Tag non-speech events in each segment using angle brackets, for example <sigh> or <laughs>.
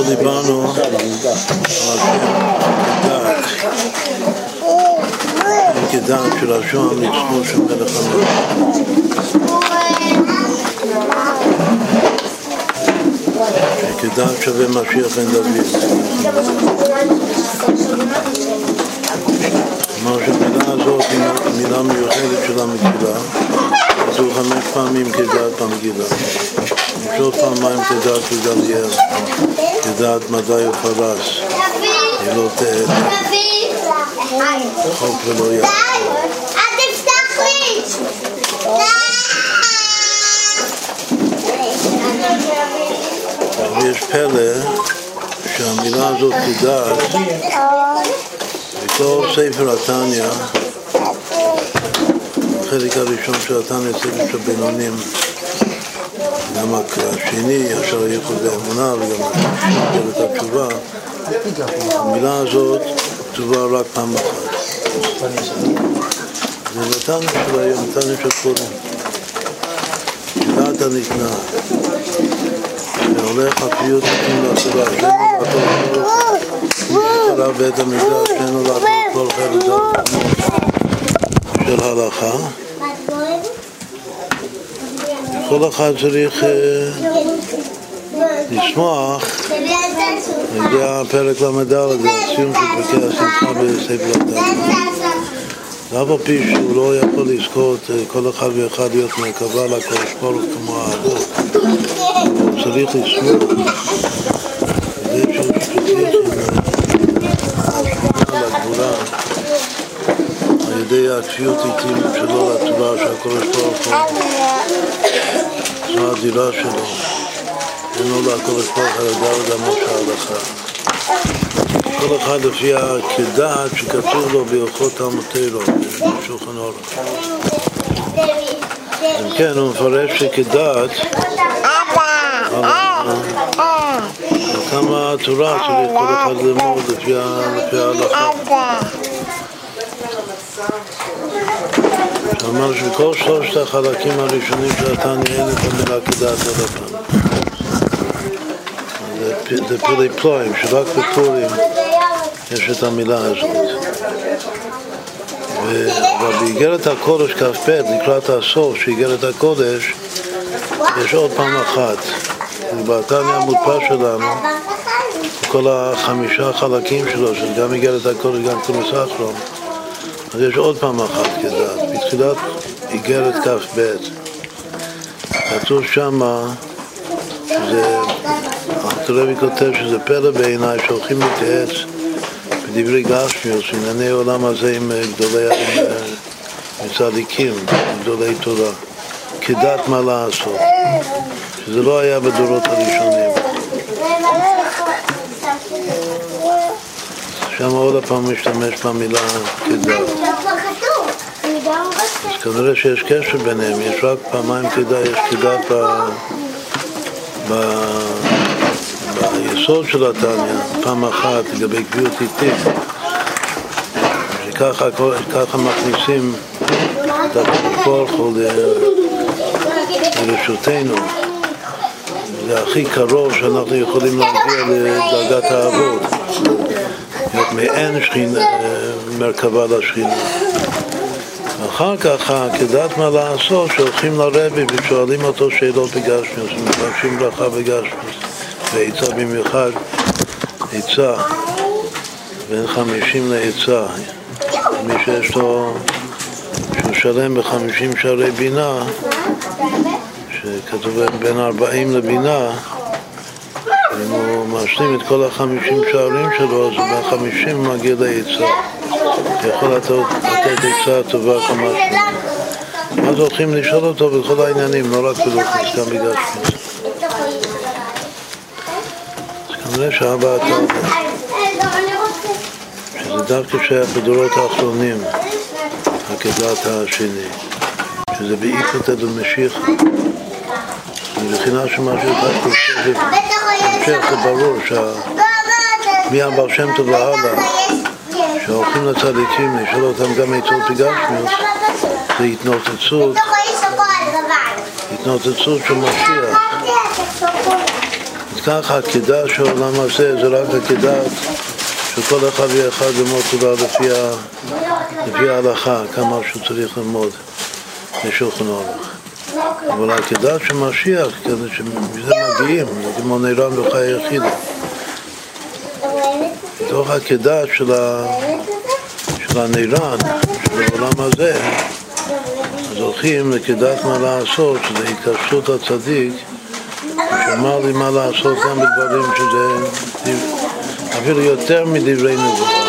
אתמול דיברנו על השם כדעת, כדעת של השוהם ניצחו של מלך המלך. שכדעת שווה משיח בן דוד. כלומר שהמילה הזאת היא מילה מיוחדת של המגילה, כתוב חמש פעמים כדעת במגילה. יש עוד פעמיים כדעת בגליאל, כדעת מדי ופרס, היא לא תעד, חוק ולא יעד. אל תפתח לי! ויש פלא שהמילה הזאת כדעת, בכל ספר התניא, החלק הראשון של התניא, ספר של בינונים, גם השני, אשר הייחוד האמונה, וגם את התשובה, המילה הזאת כתובה רק פעם אחת. זה נתניה של היום, נתניה של קודם. כדעת הנתנה. והולך הפיוט נותנים לעצבה, שאינו לעקוב כל בית המקדש, שאינו לעקוב כל חלק של הלכה. כל אחד צריך אה, לשמוח, זה הפרק ל"ד, הסיום של פרקי השמחה בספר התניא. אף על פי שהוא לא יכול לזכות אה, כל אחד ואחד להיות מרכבה לקדוש ברוך כמו האבות, הוא צריך לשמור. זה שצריך לגבולה על ידי הכפיות איטים שלו לתורה שהקדוש ברוך הוא זו הדירה שלו אין לו לקדוש ברוך על הדעת אמות ההלכה כל אחד לפי הכדעת שכתוב לו בהלכות תלמותינו, בשולחן אורך. אם כן, הוא מפרש שכדעת, כמה התורה צריך כל אחד ללמוד לפי ההלכה. שאמר שבכל שלושת החלקים הראשונים של התניא אין את המילה כדעת הפעם. זה פלאי פלואים, שרק בפורים יש את המילה הזאת. אבל באיגרת הקודש כ"ב, לקראת הסוף של איגרת הקודש, יש עוד פעם אחת. בתניא המודפס שלנו, כל החמישה חלקים שלו, שזה גם איגרת הקודש, גם כונס אחרון, אז יש עוד פעם אחת כדעת. בתחילת איגרת כ"ב, כתוב שמה, שזה, הרבי כותב שזה פלא בעיניי שהולכים להתייעץ בדברי גשמיוס, ענייני עולם הזה עם גדולי, עם צדיקים, גדולי תורה, כדת מה לעשות, שזה לא היה בדורות הראשונים. שם עוד פעם משתמש במילה כדת. אז כנראה שיש קשר ביניהם, יש רק פעמיים כדת, יש. ב... ביסוד של התניא, פעם אחת לגבי קביעות איטית, שככה מכניסים את הקורחו לרשותנו. זה הכי קרוב שאנחנו יכולים להגיע לדרגת האבות, מעין שכינה, מרכבה לשכינה. אחר כך, כדעת מה לעשות, שהולכים לרבי ושואלים אותו שאלות בגשמיוס, ומבקשים ברכה בגשמיוס. ועצה במיוחד, עצה, בין חמישים לעצה. מי שיש לו, שהוא שלם בחמישים שערי בינה, שכתוב בין ארבעים לבינה, משלים את כל החמישים שערים שלו, אז בין חמישים מגיע לעצה. יכול לתת עצה טובה כמה שנים. אז הולכים לשאול אותו בכל העניינים, לא רק בלוחס, גם בגשמיס. כנראה שאבא אתה שזה דווקא שייך בדורות האחרונים, הכדת השני, שזה באיפתא דמשיחא. מבחינה שמה שאתה חושב, בהמשך זה ברור שמהבר שם טוב והלאה, שהולכים לצדיקים לשאול אותם גם עצות בגשמיוס, זה התנוצצות, התנוצצות של משיח. ככה, הקידה של העולם הזה זה רק הקידה שכל אחד ואחד ללמוד תורה. לפי ההלכה, כמה שהוא צריך ללמוד בשולחן אורך. אבל הקידה של משיח, כדי שמזה מגיעים, זה כמו נירן וחי יחיד. בתוך הקידה של, ה... של הנירן, של העולם הזה, אז הולכים לקידת מה לעשות, שזה התקשרות הצדיק, שאמר לי מה לעשות גם בדברים שזה אפילו יותר מדברי נבואה.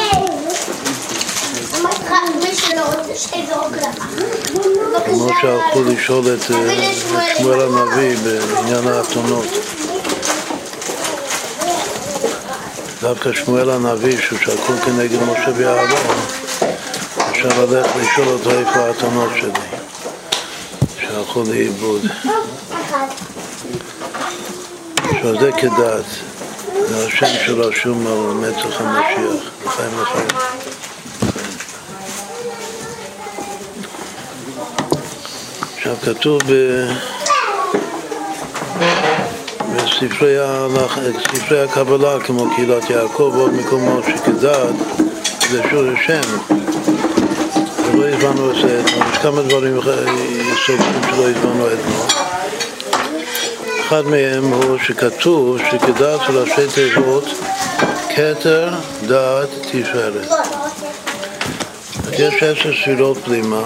כמו שהלכו לשאול את אה, שמואל הנביא בעניין האתונות. דווקא שמואל הנביא, שהוא שקול כנגד משה ויעלון, אפשר ללכת לשאול אותו איפה האתונות שלי, שהלכו לאיבוד. עכשיו זה כדת, זה השם שרשום על מצח המשיח, לחיים לחיים. כתוב ב... בספרי, ספרי הקבלה כמו קהילת יעקב ועוד מקומות שכדת זה שור השם. ולא הבנו את זה אתמול, יש כמה דברים יסודיים שלא הבנו אתמול. אחד מהם הוא שכתוב שכדת של ראשי תיבות כתר, דעת, תפארת. יש עשר ספירות פלימה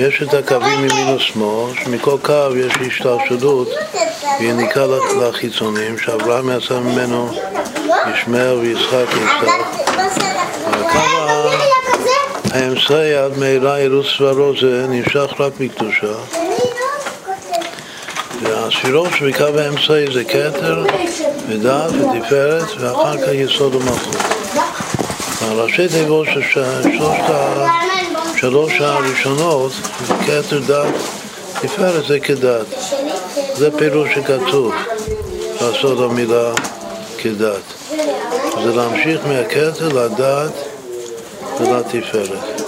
יש את הקווים ימין ושמאל, שמכל קו יש השתלשלות ויניקה לחיצונים, שאברהם יצא ממנו ישמעאל ויצחק יצחק. הקו האמצעי עד מהרה אירוס סברו זה נמשך רק מקדושה. והספירות שבקו האמצעי זה כתר ודעת ותפארת ואחר כך יסוד המלכות. הראשי תיבות של שלושת שלוש הראשונות, כתר דת, תפארת זה כדת. זה פירוש שכתוב, לעשות המילה כדת. זה להמשיך מהכתר לדת ולתפארת.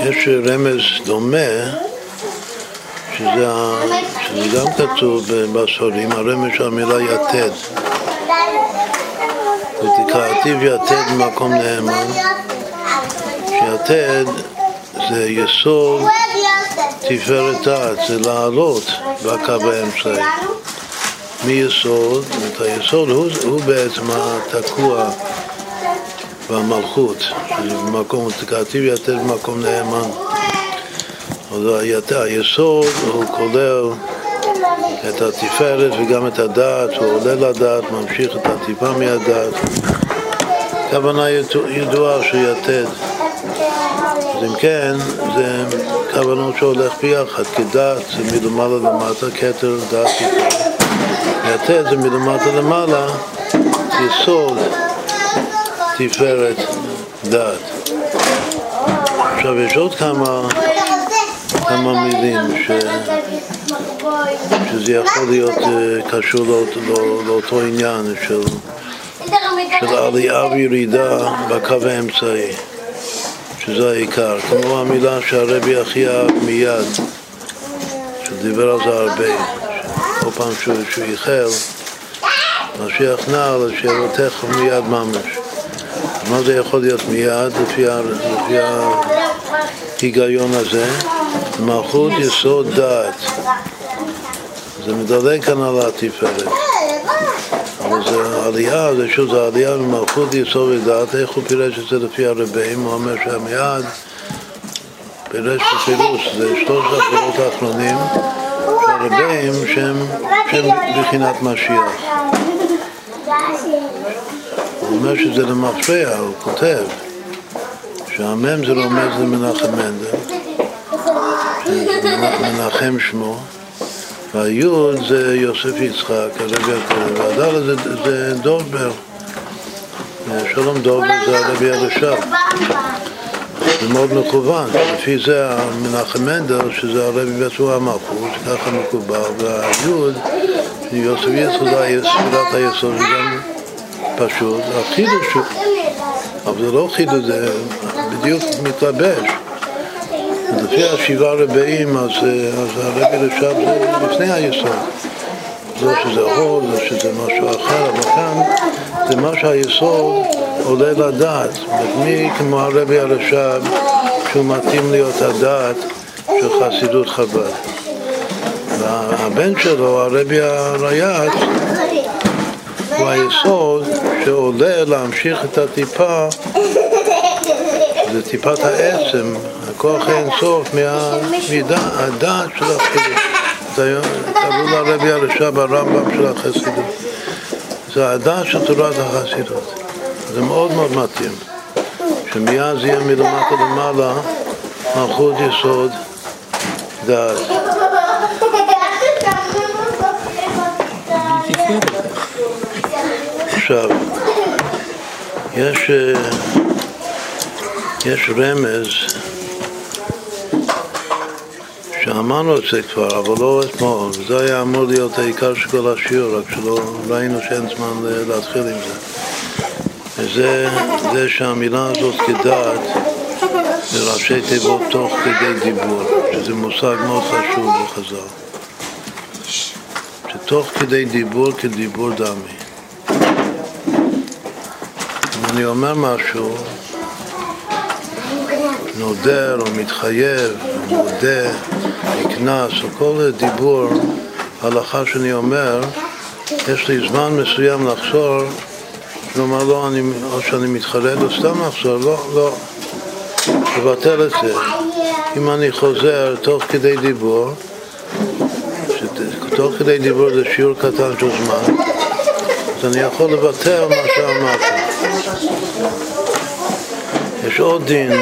יש רמז דומה, שזה, שזה גם כתוב בספרים, הרמז של המילה יתד. ותקראתיו יתד במקום נאמן, שיתד זה יסוד תפארת דעת, זה לעלות בקו האמצעי. מיסוד, את היסוד הוא, הוא בעצם התקוע במלכות, במקום, תקעתיו יתד במקום נאמן. אז היסוד הוא כולל את התפארת וגם את הדעת, הוא עולה לדעת, ממשיך את הטיפה מהדעת. כוונה ידועה שיתד. אז אם כן, זה כוונות שהולך ביחד, כי דעת זה מלמעלה למטה, כתר דעת תפארת. יתד זה מלמטה למעלה, יסוד תפארת דעת. עכשיו יש עוד כמה, כמה מילים ש... שזה יכול להיות uh, קשור לאות, לא, לאותו עניין של, של עלייה וירידה בקו האמצעי, שזה העיקר. כמו המילה שהרבי הכי אהב מיד, שדיבר על זה הרבה, כל פעם שהוא, איחל, משיח אז שיבוא תכף מיד ממש. מה זה יכול להיות מיד לפי, לפי ההיגיון הזה? מלכות יסוד דעת. זה מדלג כאן על התפארת. אבל זה עלייה, זה שוב, זה עלייה ממלכות יסוד ודעת, איך הוא פירש את זה לפי הרבים? הוא אומר שהמיד פירש בפירוש, זה שלושת הפירות האחרונים הרבים שהם, שהם בחינת משיח. הוא אומר שזה למפרע, הוא כותב שהמם זה רומז למנחם מנדל, מנחם שמו, והיוד זה יוסף יצחק, הרבי הכהן, והדל זה, זה דורבר, שלום דורבר זה הרבי הרש"ב. זה מאוד מכוון, לפי זה מנחם מנדל, שזה הרבי בעצמו המלכות, ככה מקובל, והיוד, יוסף יצחק זה ספירת היסוד, וגם פשוט, החידוש אבל זה לא חידוש, זה בדיוק מתלבש. לפי השבעה רבעים, אז, אה, אז רש"ב זה לפני היסוד. לא שזה הוד, לא שזה משהו אחר, אבל כאן זה מה שהיסוד עולה לדעת. מי כמו הרבי הרש"ב, שהוא מתאים להיות הדעת של חסידות חב"ד. והבן שלו, הרבי הרייץ, הוא היסוד שעולה להמשיך את הטיפה, זה טיפת העצם, הכוח האינסוף מהדעת של החסידות. קראו לרבי הרש"ב הרמב"ם של החסידות. זה הדעת של תורת החסידות. זה מאוד מאוד מתאים. שמיד זה יהיה מלמטה למעלה מלכות יסוד דעת. עכשיו, יש, אה, יש רמז שאמרנו את זה כבר, אבל לא אתמול, וזה היה אמור להיות העיקר של כל השיעור, רק שלא ראינו שאין זמן להתחיל עם זה. וזה זה שהמילה הזאת כדעת זה ראשי תיבות תוך כדי דיבור, שזה מושג מאוד חשוב בחז"ל. שתוך כדי דיבור כדיבור דמי. אם אני אומר משהו, נודר או מתחייב, מודה, נקנס, או כל דיבור, הלכה שאני אומר, יש לי זמן מסוים לחזור, כלומר לא, אני, או שאני מתחרט או סתם לחזור, לא, לא, לבטל את זה. אם אני חוזר תוך כדי דיבור, תוך כדי דיבור זה שיעור קטן של זמן, אז אני יכול לוותר מה שאמרתי. יש עוד דין,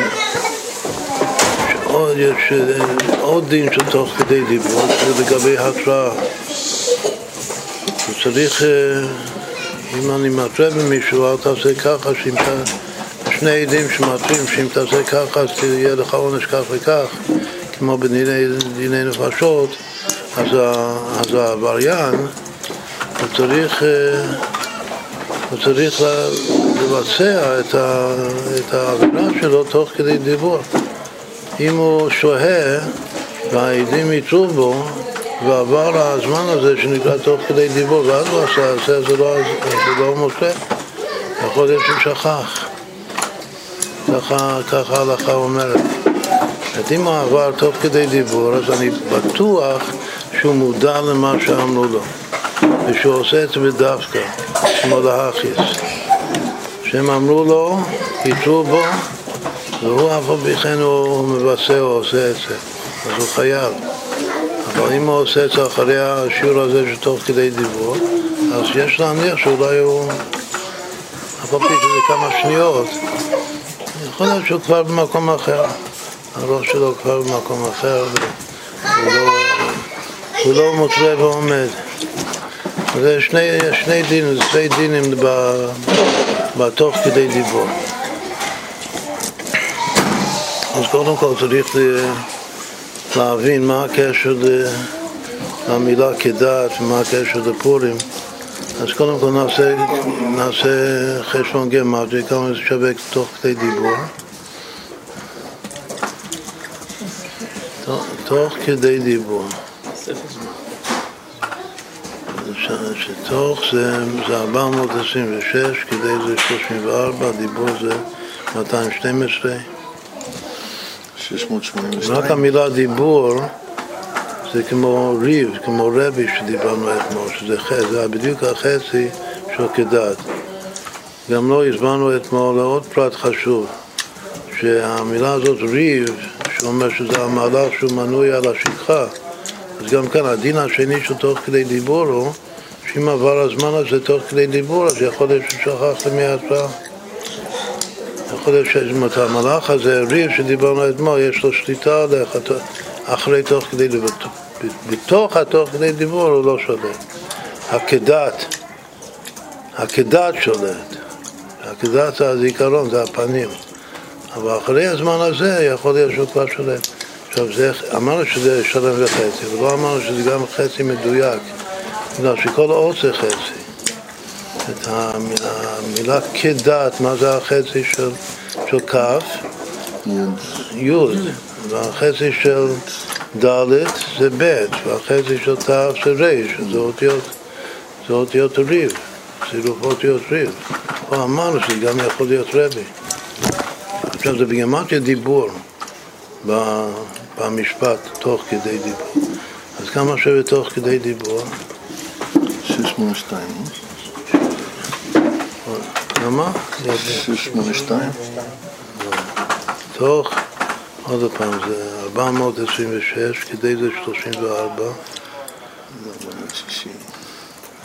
עוד, יש עוד דין של תוך כדי דיבור, זה לגבי התראה. צריך, אם אני מתרה במישהו, אל תעשה ככה, שאם אתה, שני עדים שמתרים, שאם תעשה ככה, אז תהיה לך עונש כך וכך, כמו בדיני נפשות. אז, אז העבריין, הוא צריך, אה, הוא צריך לבצע ה, את העבירה שלו תוך כדי דיבור. אם הוא שוהה והעדים יצאו בו ועבר הזמן הזה שנקרא תוך כדי דיבור ואז הוא עשה, עשה זה לא, זה לא משה, יכול להיות שהוא שכח. ככה, ככה ההלכה אומרת. אם הוא עבר תוך כדי דיבור, אז אני בטוח שהוא מודע למה שאמרו לו, ושהוא עושה את זה בדווקא, כמו להכיס. שהם אמרו לו, יתרו בו, והוא אף על פי כן הוא מבשר או עושה את זה, אז הוא חייב. אבל אם הוא עושה את זה אחרי השיעור הזה שתוך כדי דיבור, אז יש להניח שאולי הוא, אף על פי שזה כמה שניות, יכול להיות שהוא כבר במקום אחר. הראש שלו כבר במקום אחר, והוא לא... הוא לא מותווה ועומד. זה שני, שני דינים, שני דינים בתוך כדי דיבור. אז קודם כל צריך להבין מה הקשר למילה כדעת ומה הקשר לפורים. אז קודם כל נעשה, נעשה חשבון גמטרי, כמה זה שווה תוך כדי דיבור. תוך כדי דיבור. שתוך זה, זה 426, כדי זה 34, דיבור זה 212. 682. רק המילה דיבור זה כמו ריב, כמו רבי שדיברנו אתמול, שזה חצי, זה בדיוק החצי של כדת. גם לא הסברנו אתמול לעוד פרט חשוב, שהמילה הזאת ריב, שאומר שזה המהלך שהוא מנוי על השכחה, אז גם כאן הדין השני של תוך כדי דיבור הוא שאם עבר הזמן הזה תוך כדי דיבור, אז יכול להיות ששכחת מההתראה. להיות שאת המהלך הזה, ריב שדיברנו אתמול, יש לו שליטה עליך אחרי תוך כדי דיבור. בתוך התוך כדי דיבור הוא לא שולט. הכדת, הכדת שולט. הכדת זה הזיכרון, זה הפנים. אבל אחרי הזמן הזה יכול להיות שהוא כבר שולט. עכשיו, זה, אמרנו שזה שלם וחצי, ולא אמרנו שזה גם חצי מדויק, בגלל שכל האות זה חצי. את המילה כדת, מה זה החצי של, של כף? יוד. והחצי של ד' זה ב', והחצי של ת' זה ר', זה אותיות, זה אותיות ריב, צירוף אותיות ריב. פה אמרנו שזה גם יכול להיות רבי. עכשיו זה בגימטריה דיבור במשפט תוך כדי דיבור. אז כמה שווה תוך כדי דיבור? 682. כמה? 682. תוך, עוד פעם, זה 426, כדי זה 34, 60.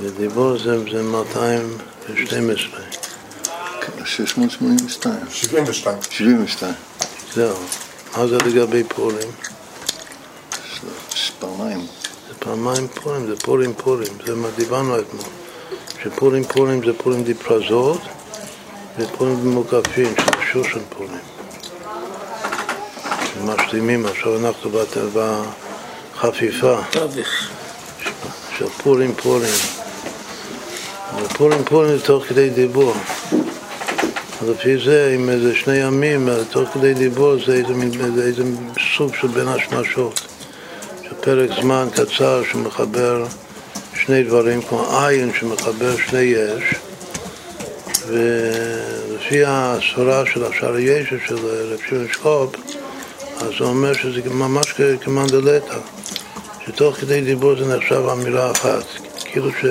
ודיבור זה, זה 212. 682. 72. 72. זהו. מה זה לגבי פורים? פעמיים. זה פעמיים פורים, זה פורים פורים, זה מה דיברנו אתמול. שפורים פורים זה פורים דיפרזות ופורים מוקפים, של שושן פורים. משלימים, עכשיו אנחנו בחפיפה של פורים פורים. ופורים פורים זה תוך כדי דיבור. לפי זה, אם איזה שני ימים, תוך כדי דיבור זה איזה, מין- זה איזה סוג של בין השמשות. של פרק זמן קצר שמחבר שני דברים, כמו עין שמחבר שני יש, ולפי הסברה של השער ישע של רב שמעון שקופ, אז הוא אומר שזה ממש כמנדלטה, שתוך כדי דיבור זה נחשב אמירה אחת, כאילו ש...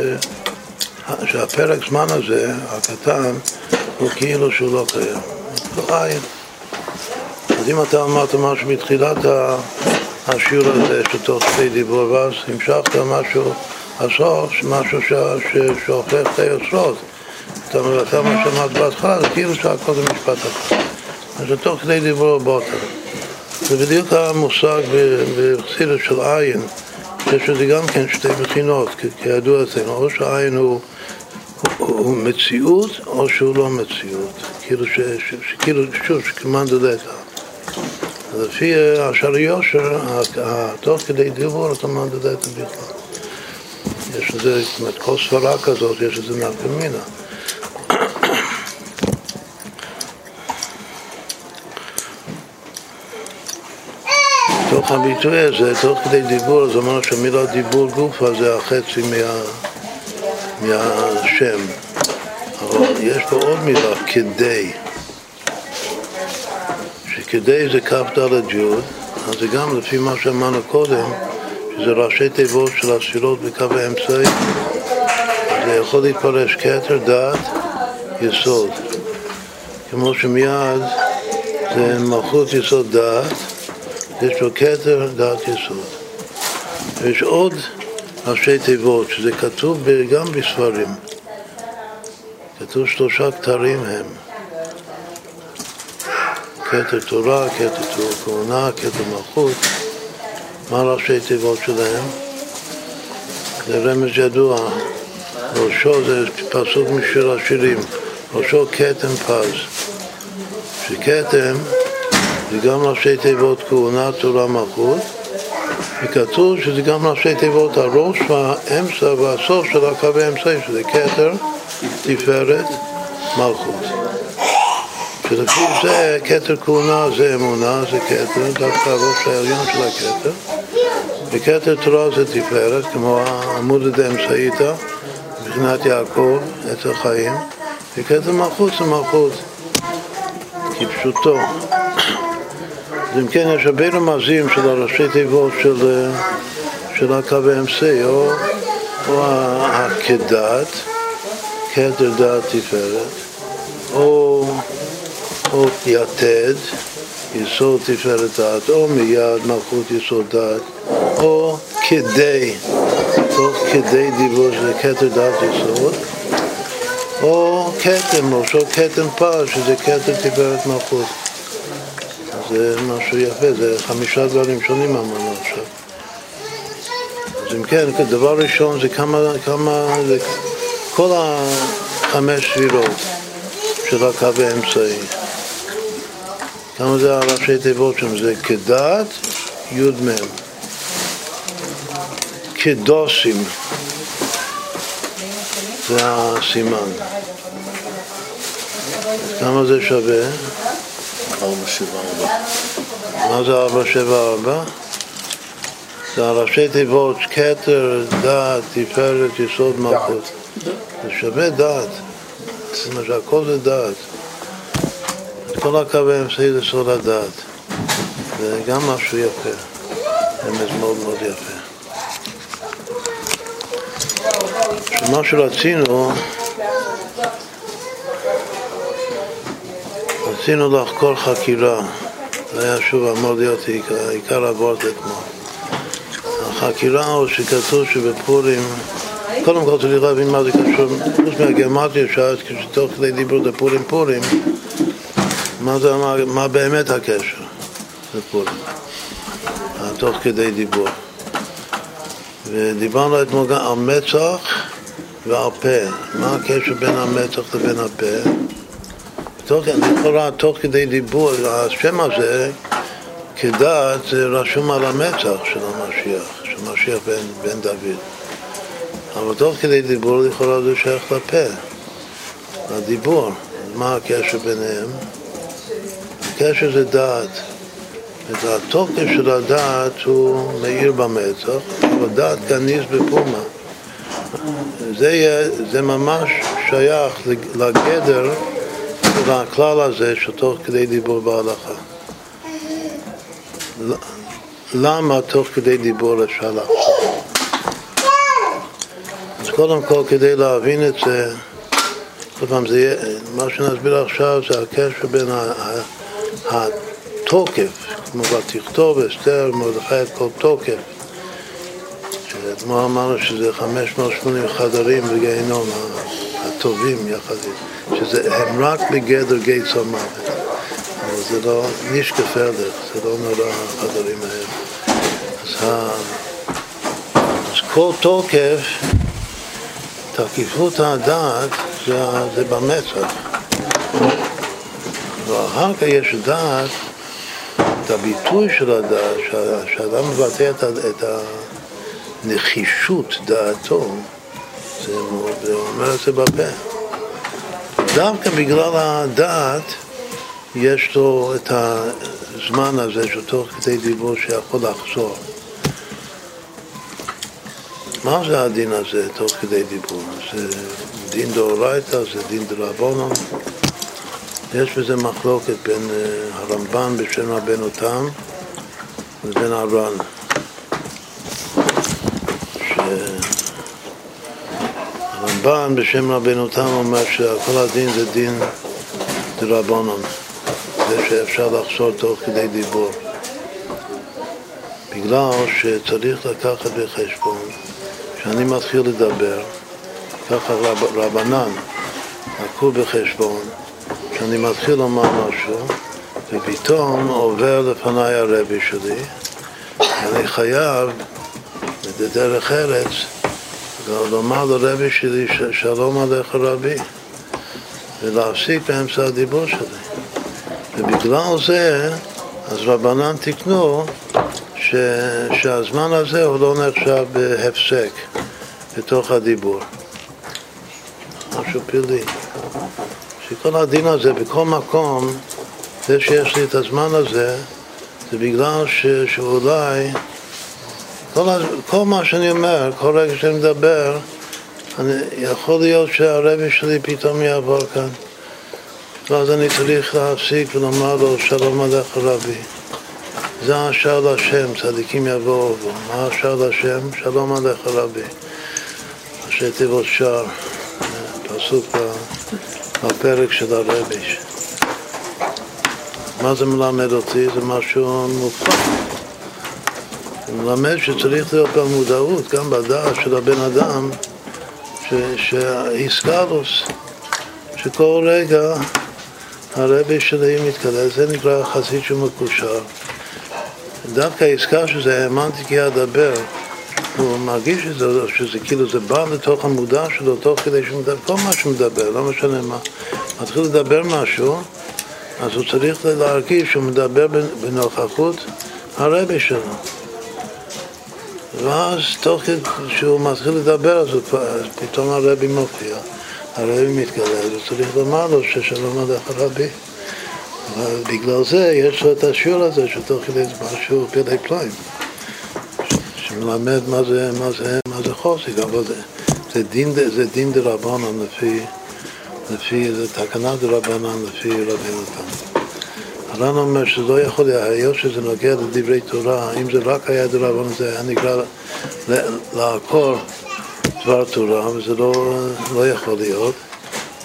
שהפרק זמן הזה, הקטן, הוא כאילו שהוא לא קיים, הוא עין. אז אם אתה אמרת משהו מתחילת השיעור הזה, שתוך כדי דיבור, ואז המשכת משהו, הסוף, משהו שהופך את היוצרות. אתה אתה מה שאמרת בהתחלה, זה כאילו שהכל זה משפט אחד. אז זה תוך כדי דיבור באותו. זה בדיוק המושג ב- בחסידות של עין, יש לזה גם כן שתי בחינות, כ- כידוע אצלנו, או שהעין הוא, הוא, הוא מציאות או שהוא לא מציאות, כאילו, ש, ש, ש, כאילו שוב, דלתא. אז לפי השער יושר, ה- ה- תוך כדי דיבור אתה מאן דלתא בכלל. יש לזה, זאת אומרת, כל סברה כזאת, יש לזה נפקא מינה. תוך הביטוי הזה, תוך כדי דיבור, זה אומר שהמילה דיבור גופה זה החצי מה, מהשם. אבל יש פה עוד מילה, כדי. שכדי זה כ"ד י', אז זה גם לפי מה שאמרנו קודם, שזה ראשי תיבות של הספירות בקו האמצעי. זה יכול להתפרש כתר, דעת, יסוד. כמו שמיד זה מלכות יסוד דעת, יש לו כתר, דעת יסוד. ויש עוד ראשי תיבות, שזה כתוב גם בספרים. כתוב שלושה כתרים הם. כתר תורה, כתר תורה כהונה, כתר מלכות. מה ראשי תיבות שלהם? זה רמז ידוע. ראשו זה פסוק משיר השירים. ראשו כתם פז. שכתם זה גם ראשי תיבות כהונה, תורה, מלכות. וכתוב שזה גם ראשי תיבות הראש והאמצע והסוף של הקו האמצעי, שזה כתר, תפארת, מלכות. שלפי זה כתר כהונה זה אמונה, זה כתר, דווקא הראש העליון של הכתר. וכתר תורה זה תפארת, כמו העמוד הדאמצעיתא, מבחינת יעקב, עץ החיים. וכתר מלכות זה מלכות, כפשוטו. אז אם כן, יש הרבה רמזים של הראשי תיבות של, של הקו האמצעי, או, או הכדת, כתר דת תפארת, או, או יתד, יסוד תפארת דת, או מיד מלכות יסוד דת, או כדי, תוך כדי דיבור שזה כתר דת יסוד, או כתם, או כתם פר, שזה כתר תפארת מלכות. זה משהו יפה, זה חמישה דברים שונים אמרנו עכשיו. אז אם כן, דבר ראשון זה כמה, כמה, זה כל החמש ספירות של הקו האמצעי. כמה זה הראשי תיבות שם? זה כדת, י"מ. כדוסים, זה הסימן. כמה זה שווה? ארבע שבע ארבע. מה זה 474? זה הראשי תיבות כתר, דעת, תפארת, יסוד מלכות. זה שווה דעת. זאת אומרת שהכל זה דעת. כל הקו האמצעי זה סוד הדעת. זה גם משהו יפה. רמז מאוד מאוד יפה. מה שרצינו, רצינו לחקור חקירה. זה היה שוב אמור להיות עיקר, הוורט אתמול. החקירה הוא שכתוב שבפורים, קודם כל צריך להבין מה זה קשור, חוץ מהגרמטיה שאת כשתוך כדי דיבור לפורים פורים, מה, זה, מה, מה באמת הקשר לפורים, תוך כדי דיבור. ודיברנו אתמול גם על מצח ועל פה, מה הקשר בין המצח לבין הפה. לכאורה, תוך כדי דיבור, השם הזה, כדעת, זה רשום על המצח של המשיח, של משיח בן, בן דוד. אבל תוך כדי דיבור, לכאורה זה שייך לפה, לדיבור. מה הקשר ביניהם? הקשר זה דעת. את התוקף של הדעת הוא מאיר במצח, אבל דעת גניז בפומה. זה, זה ממש שייך לגדר של הכלל הזה שתוך כדי דיבור בהלכה. למה תוך כדי דיבור אפשר לחזור? אז קודם כל, כדי להבין את זה, עוד פעם, זה, מה שנסביר עכשיו זה הקשר בין התוקף, כמו בתכתוב, אסתר, מרדכי, את כל תוקף. שאתמול אמרנו שזה 580 חדרים בגיהנום, הטובים יחסית, שהם רק בגדר גיא צמוות. אבל זה לא נישקפלך, זה לא נורא החדרים האלה. אז, ה... אז כל תוקף, תקיפות הדעת זה, זה במצח. ואחר כך יש דעת, את הביטוי של הדעת, שאדם מבטא את הנחישות דעתו, זה אומר את זה בפה. דווקא בגלל הדעת יש לו את הזמן הזה של תוך כדי דיבור שיכול לחזור. מה זה הדין הזה תוך כדי דיבור? זה דין דאורייתא, זה דין דרבנון. יש בזה מחלוקת בין הרמב"ן בשם רבנו תם לבין הר"ן. הרמב"ן בשם רבנו תם אומר שכל הדין זה דין דרבנון, זה שאפשר לחזור תוך כדי דיבור. בגלל שצריך לקחת בחשבון כשאני מתחיל לדבר, ככה רב, רבנן לקחו בחשבון שאני מתחיל לומר משהו ופתאום עובר לפניי הרבי שלי אני חייב בדרך ארץ לומר לרבי שלי שלום עליך רבי ולהפסיק באמצע הדיבור שלי. ובגלל זה אז רבנן תיקנו ש, שהזמן הזה הוא לא נחשב בהפסק בתוך הדיבור. משהו פילי. שכל הדין הזה בכל מקום זה שיש לי את הזמן הזה זה בגלל ש, שאולי כל, כל מה שאני אומר, כל רגע שאני מדבר, אני, יכול להיות שהרבי שלי פתאום יעבור כאן. ואז אני צריך להפסיק ולומר לו שלום עליך רבי. זה השער להשם, צדיקים יבואו בו. מה השער להשם? שלום עליך רבי. ראשי תיבות שער, פסוק בפרק של הרבי. מה זה מלמד אותי? זה משהו מופלא. מלמד שצריך להיות במודעות, גם בדעת של הבן אדם, שהאיסקלוס, שכל רגע הרבי שלי מתקלל, זה נקרא חסיד שהוא מקושר. דווקא העסקה שזה האמנתי כי אדבר, הוא מרגיש את זה, שזה כאילו זה בא לתוך המודע שלו תוך כדי שהוא מדבר, כל מה שהוא מדבר, לא משנה מה, מתחיל לדבר משהו, אז הוא צריך להרגיש שהוא מדבר בנוכחות הרבי שלו. ואז תוך כדי שהוא מתחיל לדבר, אז, פתאום הרבי מופיע, הרבי מתגלה, אז צריך לומר לו ששלום עליך רבי. בגלל זה יש לו את השיעור הזה שתוך כדי זה משהו פלאי פלאים שמלמד מה זה, מה זה, מה זה חוסיק, אבל זה, זה דין, דין דרבנן לפי, לפי, זה תקנה דרבנן לפי רבינו תם. הר"ן אומר שזה לא יכול להיות, היות שזה נוגע לדברי תורה, אם זה רק היה דרבנן זה היה נקרא לעקור דבר תורה, וזה לא, לא יכול להיות.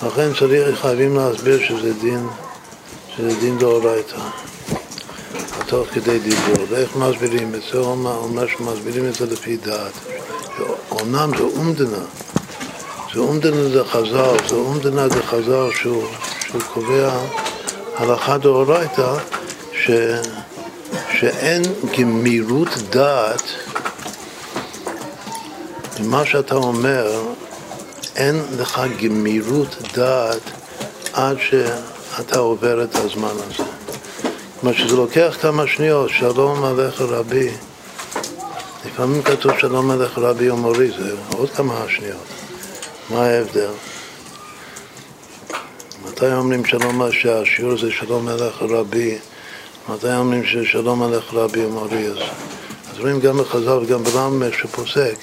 לכן צריך, חייבים להסביר שזה דין, שזה דין דאורייתא, תוך כדי דיבור. ואיך מסבירים את זה? הוא אומר שמסבירים את זה לפי דעת. אומנם זה אומדנה, זה אומדנה זה חז"ל, זה אומדנה זה חז"ל שהוא, שהוא קובע הלכה דאורייתא ש, שאין גמירות דעת מה שאתה אומר, אין לך גמירות דעת עד שאתה עובר את הזמן הזה. כלומר שזה לוקח כמה שניות, שלום עליך רבי. לפעמים כתוב שלום עליך רבי ומורי, זה עוד כמה שניות. מה ההבדל? מתי אומרים שלום, שהשיעור זה שלום עליך רבי? מתי אומרים ששלום עליך רבי ומורי? אז, אז רואים גם בחז"ל וגם ברמב"ם שפוסק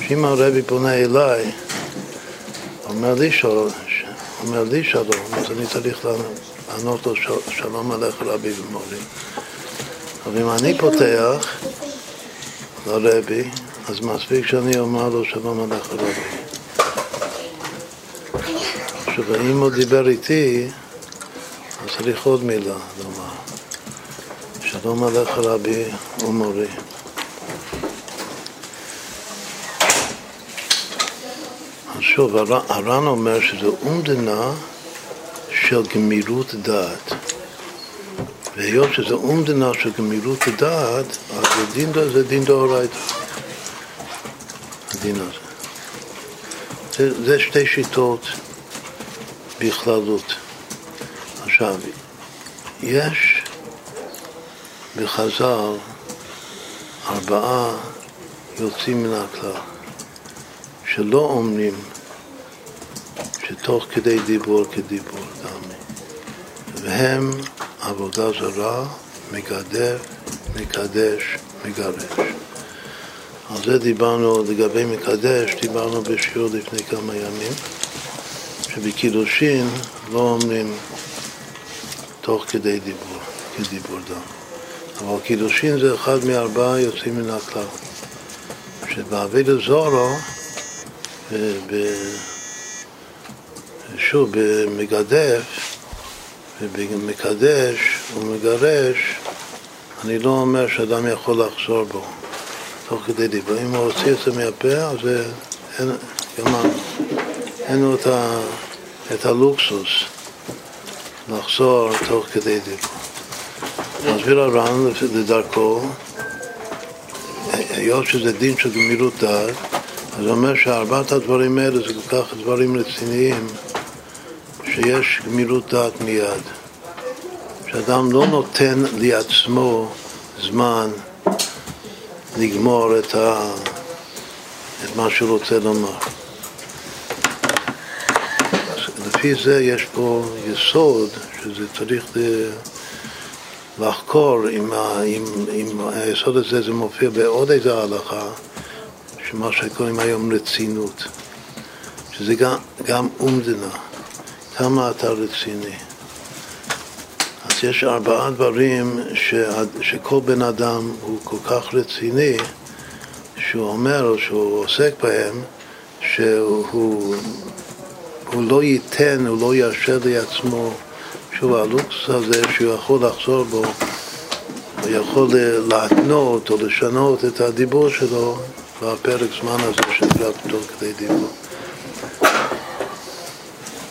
שאם הרבי פונה אליי, אומר לי שלום, אומר לי שלום, אז אני צריך לענות לו שלום עליך רבי ומורי. אבל אם אני פותח לרבי, אז מספיק שאני אומר לו שלום עליך רבי. עכשיו, אם הוא דיבר איתי, אז צריך עוד מילה לומר. שלום עליך רבי ומורי. שוב, הר"ן אומר שזו אומדנה של גמירות דעת. והיות שזו אומדנה של גמירות דעת, אז זה דין, זה דין דאורייתא. הדין הזה. זה, זה שתי שיטות בכללות. עכשיו, יש בחז"ל ארבעה יוצאים מן הכלל. שלא אומרים שתוך כדי דיבור כדיבור דמי. והם עבודה זרה, מגדף, מקדש, מגרש. על זה דיברנו, לגבי מקדש, דיברנו בשיעור לפני כמה ימים, שבקידושין לא אומרים תוך כדי דיבור, כדיבור דם. אבל קידושין זה אחד מארבעה יוצאים מן הכלל. שבאבידה זורו שוב, במגדף ובמקדש ומגרש, אני לא אומר שאדם יכול לחזור בו תוך כדי דיבור. אם הוא הוציא את זה מהפה, אז אין, גמרנו. אין לו את, ה, את הלוקסוס לחזור תוך כדי דיבור. מסביר הר"ן לדרכו, היות שזה דין של גמירות דעת, אז הוא אומר שארבעת הדברים האלה זה כל כך דברים רציניים שיש גמירות דעת מיד. שאדם לא נותן לעצמו זמן לגמור את, ה... את מה שהוא רוצה לומר. לפי זה יש פה יסוד שזה צריך לחקור אם, אם, אם היסוד הזה זה מופיע בעוד איזה הלכה שמה שקוראים היום רצינות, שזה גם, גם אומדנה, כמה אתה רציני. אז יש ארבעה דברים ש, שכל בן אדם הוא כל כך רציני, שהוא אומר או שהוא עוסק בהם, שהוא הוא לא ייתן, הוא לא ירשה לעצמו, שוב, הלוקס הזה שהוא יכול לחזור בו, הוא יכול להתנות או לשנות את הדיבור שלו בפרק זמן הזה שנקרא תוך כדי דיבור.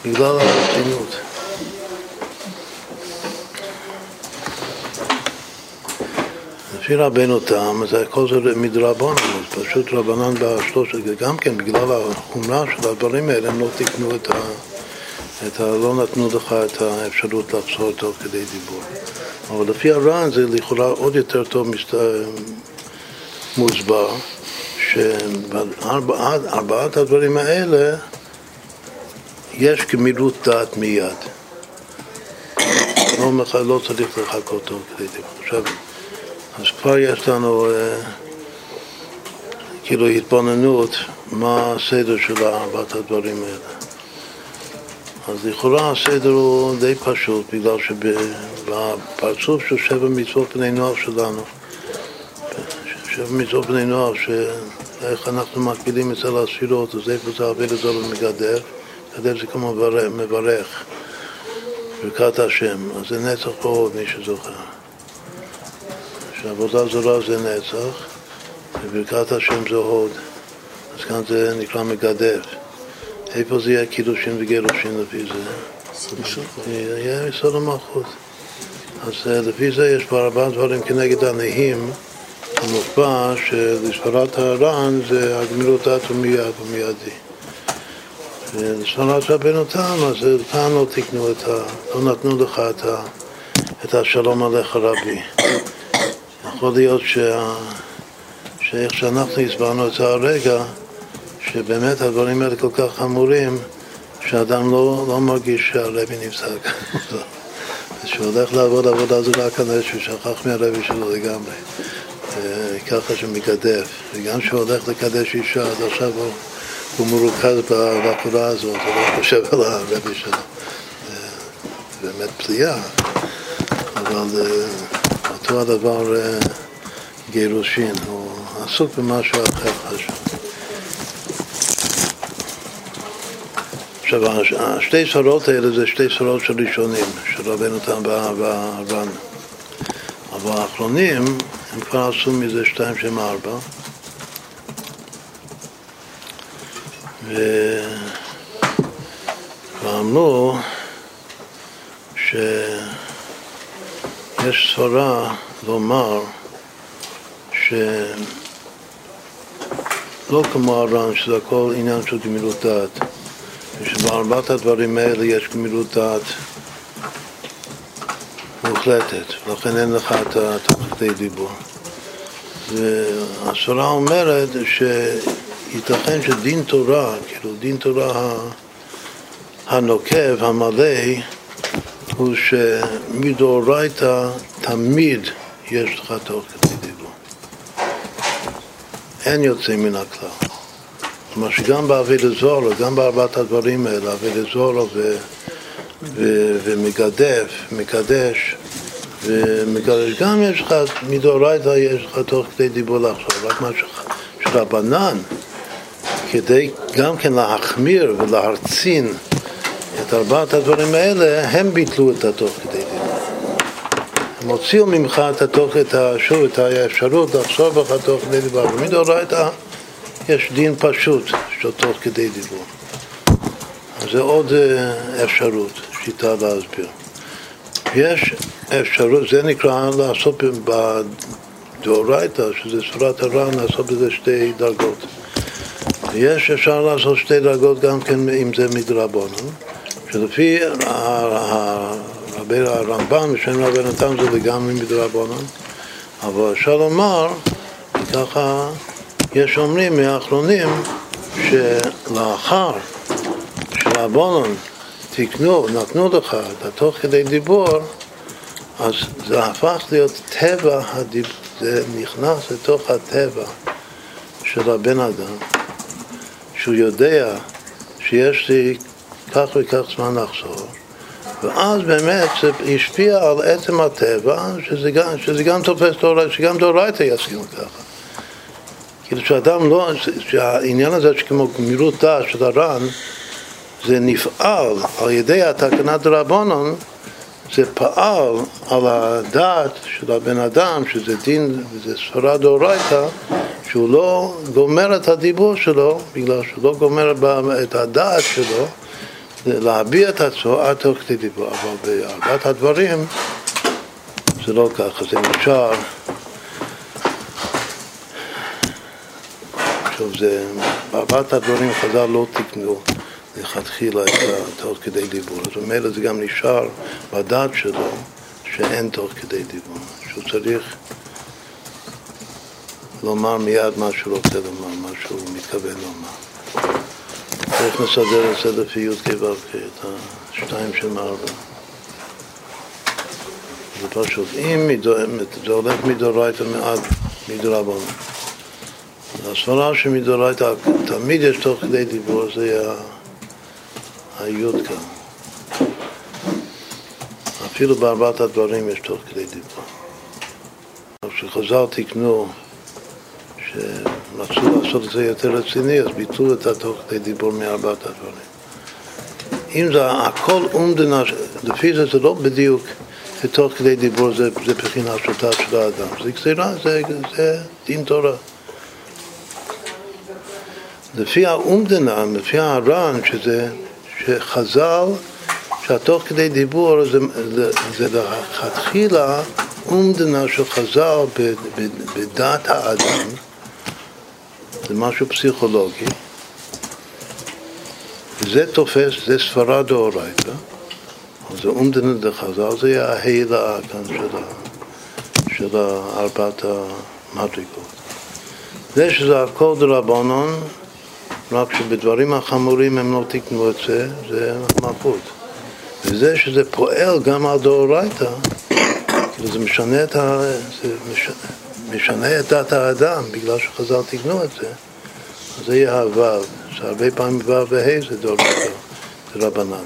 בגלל הרצינות. לפי רבנו תם, זה הכל זה מדרבנן, אז פשוט רבנן בשלושת, גם כן בגלל החומרה של הדברים האלה הם לא תיקנו את ה... את ה... לא נתנו לך את האפשרות לחזור תוך כדי דיבור. אבל לפי הר"ן זה לכאורה עוד יותר טוב מסת... מוסבר. שבארבעת הדברים האלה יש גמירות דעת מיד. לא, לא צריך לחכות טוב כדי דיבור. עכשיו, כבר יש לנו אה, כאילו התבוננות מה הסדר של ארבעת הדברים האלה. אז לכאורה הסדר הוא די פשוט, בגלל שבפרצוף של שבע מצוות בני נוער שלנו, שבע מצוות בני נוער, שאיך אנחנו מקבילים אצל הספירות, אז איפה זה הרבה לזול ומגדף? גדף זה כמו מברך, ברכת השם, אז זה נצח פה, מי שזוכר. שעבודה זולה זה נצח, וברכת השם זה הוד, אז כאן זה נקרא מגדף. איפה זה יהיה קידושין וגירושין לפי זה? יהיה יסוד המלכות. אז אה, לפי זה יש כבר ארבעה דברים כנגד הנהים, המושפע שלספרת הר"ן זה הגמילות דת ומיד ומיידי. ולספרת רבנו תם, אז כאן לא תקנו את ה... לא נתנו לך את, ה, את השלום עליך רבי. יכול להיות שה, שאיך שאנחנו הסברנו את זה הרגע, שבאמת הדברים האלה כל כך חמורים, שאדם לא, לא מרגיש שהרבי נפסק. <laughs> כשהוא הולך לעבוד עבודה זולה כנראה שהוא שכח מהרבי שלו לגמרי. אה, ככה שמגדף. וגם כשהוא הולך לקדש אישה, אז עכשיו הוא, הוא מרוכז בבחורה הזאת, הוא לא חושב על הרבי שלו. אה, זה באמת פליאה, אבל אה, אותו הדבר אה, גירושין, הוא עסוק במשהו אחר חשוב. עכשיו, השתי סורות האלה זה שתי סורות של ראשונים, של רבנו תם והר"ן. אבל האחרונים, הם כבר עשו מזה שתיים שהם ארבע. וכבר אמרו שיש סברה לומר שלא כמו הר"ן, שזה הכל עניין של גמילות דעת. ושבארבעת הדברים האלה יש גמילות דעת מוחלטת, לכן אין לך את התחתי דיבור. והסורה אומרת שייתכן שדין תורה, כאילו דין תורה הנוקב, המלא, הוא שמדאורייתא תמיד יש לך תוך כדי דיבור. אין יוצא מן הכלל. כלומר שגם באבי זולו, גם בארבעת הדברים האלה, אבי זולו ו... ו... ומגדף, מקדש ומקדש, גם יש לך, מדאורייתא יש לך תוך כדי דיבור לחשוב, רק מה שרבנן, כדי גם כן להחמיר ולהרצין את ארבעת הדברים האלה, הם ביטלו את התוך כדי דיבור. הם הוציאו ממך את התוך, את ה... שוב, את האפשרות לחשוב בך תוך כדי דיבור. ומדאורייתא יש דין פשוט של תוך כדי דיבור. אז זה עוד אה, אפשרות, שיטה להסביר. יש אפשרות, זה נקרא לעשות בדאורייתא, שזה ספרת הר"ן, לעשות בזה שתי דרגות. יש אפשר לעשות שתי דרגות גם כן אם זה מדרבנן, שלפי ה- ה- רבי הרמב"ם ושם רבנו תם זה לגמרי מדרבנן, אבל אפשר לומר, ככה יש אומרים מהאחרונים שלאחר שרבנן תקנו, נתנו לך את התוך כדי דיבור, אז זה הפך להיות טבע הדיבור, זה נכנס לתוך הטבע של הבן אדם, שהוא יודע שיש לי כך וכך זמן לחזור, ואז באמת זה השפיע על עצם הטבע, שזה גם, שזה גם תופס דאורייתא, שגם דאורייתא יסכים ככה. כאילו שאדם לא, שהעניין הזה שכמו גמירות דעת של הר"ן, זה נפעל על ידי התקנת רבונון, זה פעל על הדעת של הבן אדם, שזה דין, זה ספרה דאורייתא, שהוא לא גומר את הדיבור שלו, בגלל שהוא לא גומר את הדעת שלו, להביע את עד תוך כדי דיבור. אבל בארבעת הדברים זה לא ככה, זה נשאר. עכשיו זה, בארבעת הדברים חז"ל לא תיקנו לכתחילה את התוך כדי דיבור. זאת אומרת, זה גם נשאר בדעת שלו שאין תוך כדי דיבור, שהוא צריך לומר מיד מה שהוא רוצה לומר, מה שהוא מתכוון לומר. צריך לסדר את זה לפי י"ק ו"ק, את השתיים של ארבע. זה פשוט. אם זה הולך מדאורייתא עד מדרבנן. הסברה שמדאורייתא תמיד יש תוך כדי דיבור, זה היוד כאן. אפילו בארבעת הדברים יש תוך כדי דיבור. כשחז"ל תיקנו שרצו לעשות את זה יותר רציני, אז ביטלו את התוך כדי דיבור מארבעת הדברים. אם זה הכל אומדנה, לפי זה זה לא בדיוק שתוך כדי דיבור זה, זה בחינה שוטה של האדם, זה גזירה, זה, זה דין תורה. לפי האומדנה, לפי הר"ן, שזה, שחז"ל, שהתוך כדי דיבור זה, זה, זה לכתחילה אומדנה של חז"ל בדעת האדם, זה משהו פסיכולוגי, וזה תופס, זה ספרה דאורייתא, זה אומדנה דחז"ל, זה יהיה ההילאה כאן של, ארבעת המדרגות. זה שזה הכל דרבנון, רק שבדברים החמורים הם לא תיקנו את זה, זה מלכות. וזה שזה פועל גם על דאורייתא, <coughs> זה משנה את, ה... זה משנה, משנה את דת האדם, בגלל שחז"ל תיקנו את זה, אז זה יהיה הוו, שהרבה פעמים וו וה' זה דאורייתא, זה רבנן.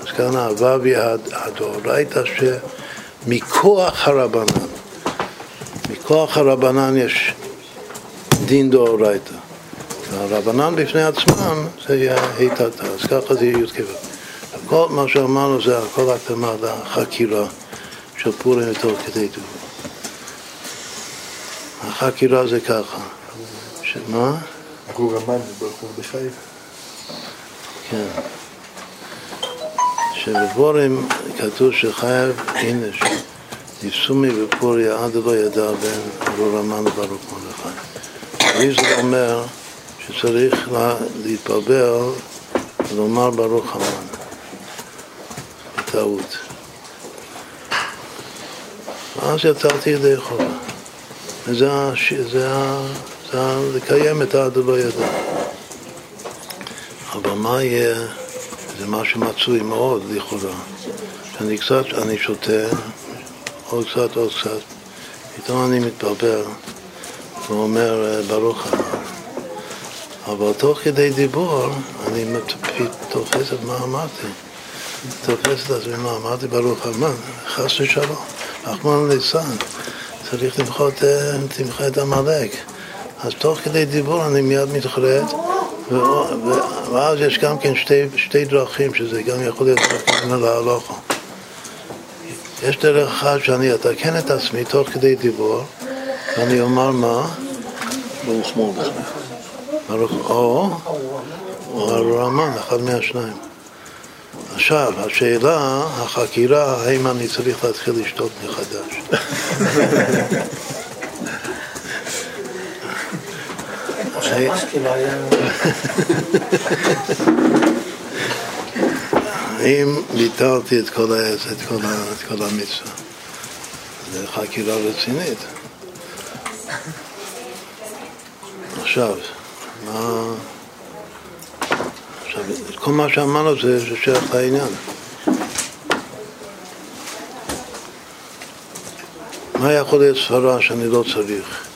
אז כאן הוו היא הדאורייתא שמכוח הרבנן, מכוח הרבנן יש דין דאורייתא. והרבנן בפני עצמם זה יהיה היטתה, אז ככה זה יהיה י"ק. כל מה שאמרנו זה הכל הקדמה לחקירה של פורים יותר כדי דיבור. החקירה זה ככה, שמה? ברוך הוא בחייב. כן. שבפורים כתוב שחייב, הנה, נפסומי בפוריה עד לא ידע בין ארור המן וברוך מרדכי. ריזל אומר שצריך לה, ולומר ברוך המן. בטעות. ואז יצאתי ידי חובה. זה. זה ה... לקיים את לא ידע. אבל מה יהיה, זה משהו מצוי מאוד לכאורה. שאני קצת, אני שותה, עוד קצת, עוד קצת, פתאום אני מתברבר ואומר ברוך המן. אבל תוך כדי דיבור אני תופס את מה אמרתי. תופס את עצמי מה אמרתי ברוך המן, חס ושלום, רחמנא ליצלן, צריך למחות, תמחה את עמלק. אז תוך כדי דיבור אני מיד מתחרט, ואז יש גם כן שתי, שתי דרכים, שזה גם יכול להיות דרכים להלוכו. יש דרך אחת שאני אתקן את עצמי תוך כדי דיבור, ואני אומר מה? ברוך מרדכי. או, או הרמן, אחד מהשניים. עכשיו, השאלה, החקירה, האם אני צריך להתחיל לשתות מחדש. האם ביטלתי את כל המצווה? זו חקירה רצינית. עכשיו, מה... עכשיו, כל מה שאמרנו זה שייך לעניין. מה יכול להיות סברה שאני לא צריך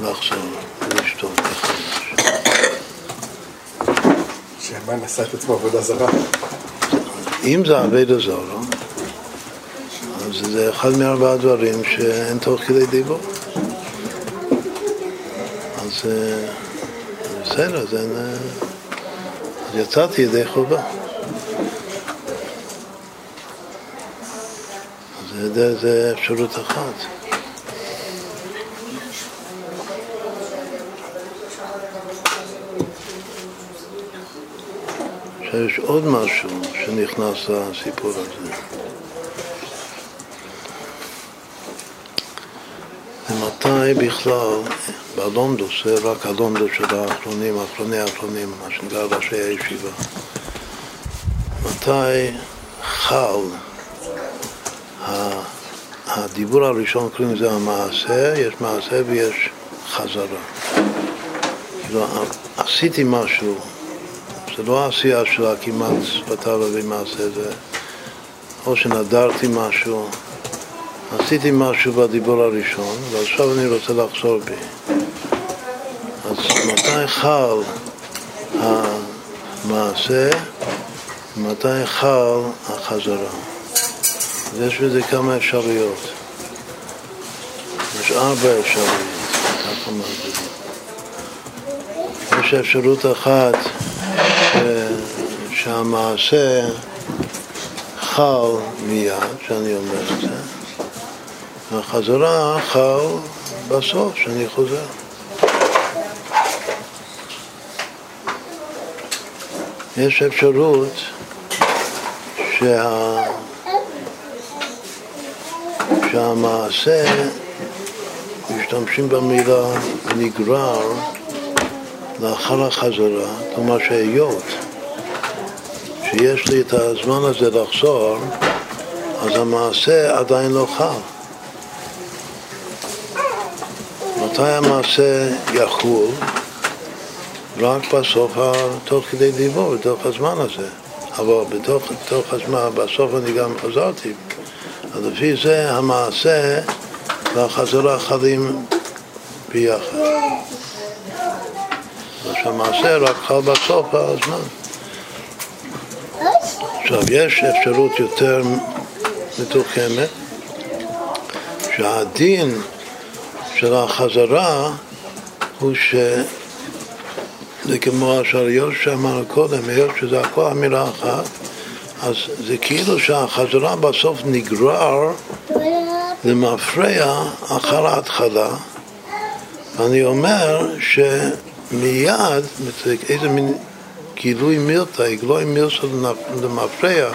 לחזור ולשתות מחדש? שהמן עשה את עצמו עבודה זרה. אם זה עבודה זרה, אז זה אחד מארבעה דברים שאין תוך כדי דיבור. אז אה, בסדר, אז יצאתי ידי חובה. אז זה, זה אפשרות אחת. עכשיו יש עוד משהו שנכנס לסיפור הזה. ומתי בכלל, בלונדוס, זה רק הלונדוס של האחרונים, האחרוני האחרונים, מה שנקרא ראשי הישיבה. מתי חל הדיבור הראשון קוראים לזה המעשה, יש מעשה ויש חזרה. כאילו, עשיתי משהו, זה לא העשייה של הכמעט שפתיו ומעשה, זה או שנדרתי משהו, עשיתי משהו בדיבור הראשון, ועכשיו אני רוצה לחזור בי. אז מתי חל המעשה, מתי חל החזרה? אז יש בזה כמה אפשרויות. יש ארבע אפשרויות, ככה מסבירים. יש אפשרות אחת ש- שהמעשה חל מיד, שאני אומר את זה, והחזרה חל בסוף, שאני חוזר. יש אפשרות שה... שהמעשה, משתמשים במילה נגרר לאחר החזרה, כלומר שהיות שיש לי את הזמן הזה לחזור, אז המעשה עדיין לא חל. מתי המעשה יחול? רק בסוף, תוך כדי דיבור, בתוך הזמן הזה. אבל בתוך, בתוך הזמן, בסוף אני גם חזרתי. אז לפי זה המעשה והחזרה חלים ביחד. אז המעשה רק חל בסוף הזמן. עכשיו, יש אפשרות יותר מתוחכמת, שהדין של החזרה הוא ש... זה כמו השאריות שאמרנו קודם, היות שזה הכל אמירה אחת, אז זה כאילו שהחזרה בסוף נגרר למפרע אחר ההתחלה. ואני אומר שמיד, איזה מין גילוי מילתא, גילוי מילתא למפרע,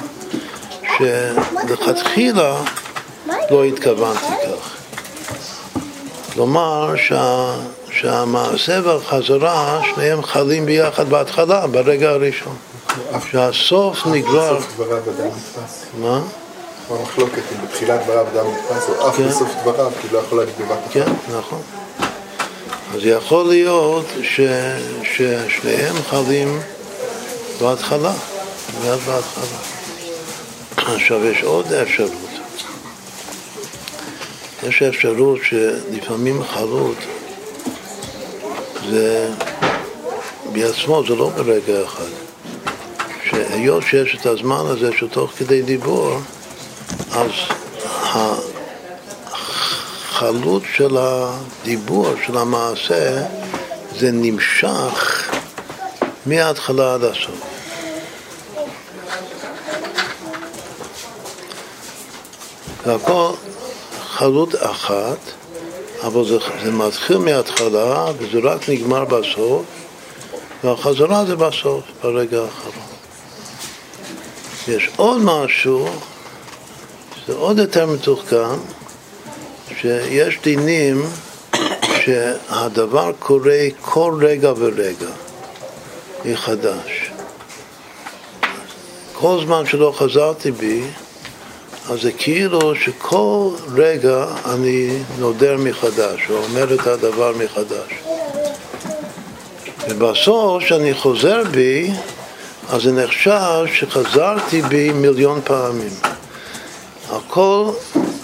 שלכתחילה לא התכוונתי כך. כלומר שה, שהמעשה והחזרה שניהם חלים ביחד בהתחלה, ברגע הראשון. שהסוף נגרר... אדם נתפס. מה? המחלוקת אם בתחילת דבריו אדם נתפס, או אף כן. בסוף דבריו, כי לא יכול להגיד בבת אחת. כן, נכון. אז יכול להיות ששניהם חלים בהתחלה, מיד בהתחלה. עכשיו יש עוד אפשרות. יש אפשרות שלפעמים חלות זה בעצמו, זה לא ברגע אחד. שהיות שיש את הזמן הזה שתוך כדי דיבור, אז החלות של הדיבור, של המעשה, זה נמשך מההתחלה עד הסוף. והכל חלות אחת, אבל זה, זה מתחיל מההתחלה וזה רק נגמר בסוף, והחזרה זה בסוף, ברגע האחרון. יש עוד משהו, זה עוד יותר מתוחכם, שיש דינים שהדבר קורה כל רגע ורגע מחדש. כל זמן שלא חזרתי בי, אז זה כאילו שכל רגע אני נודר מחדש, או אומר את הדבר מחדש. ובסוף, כשאני חוזר בי, אז זה נחשב שחזרתי בי מיליון פעמים. על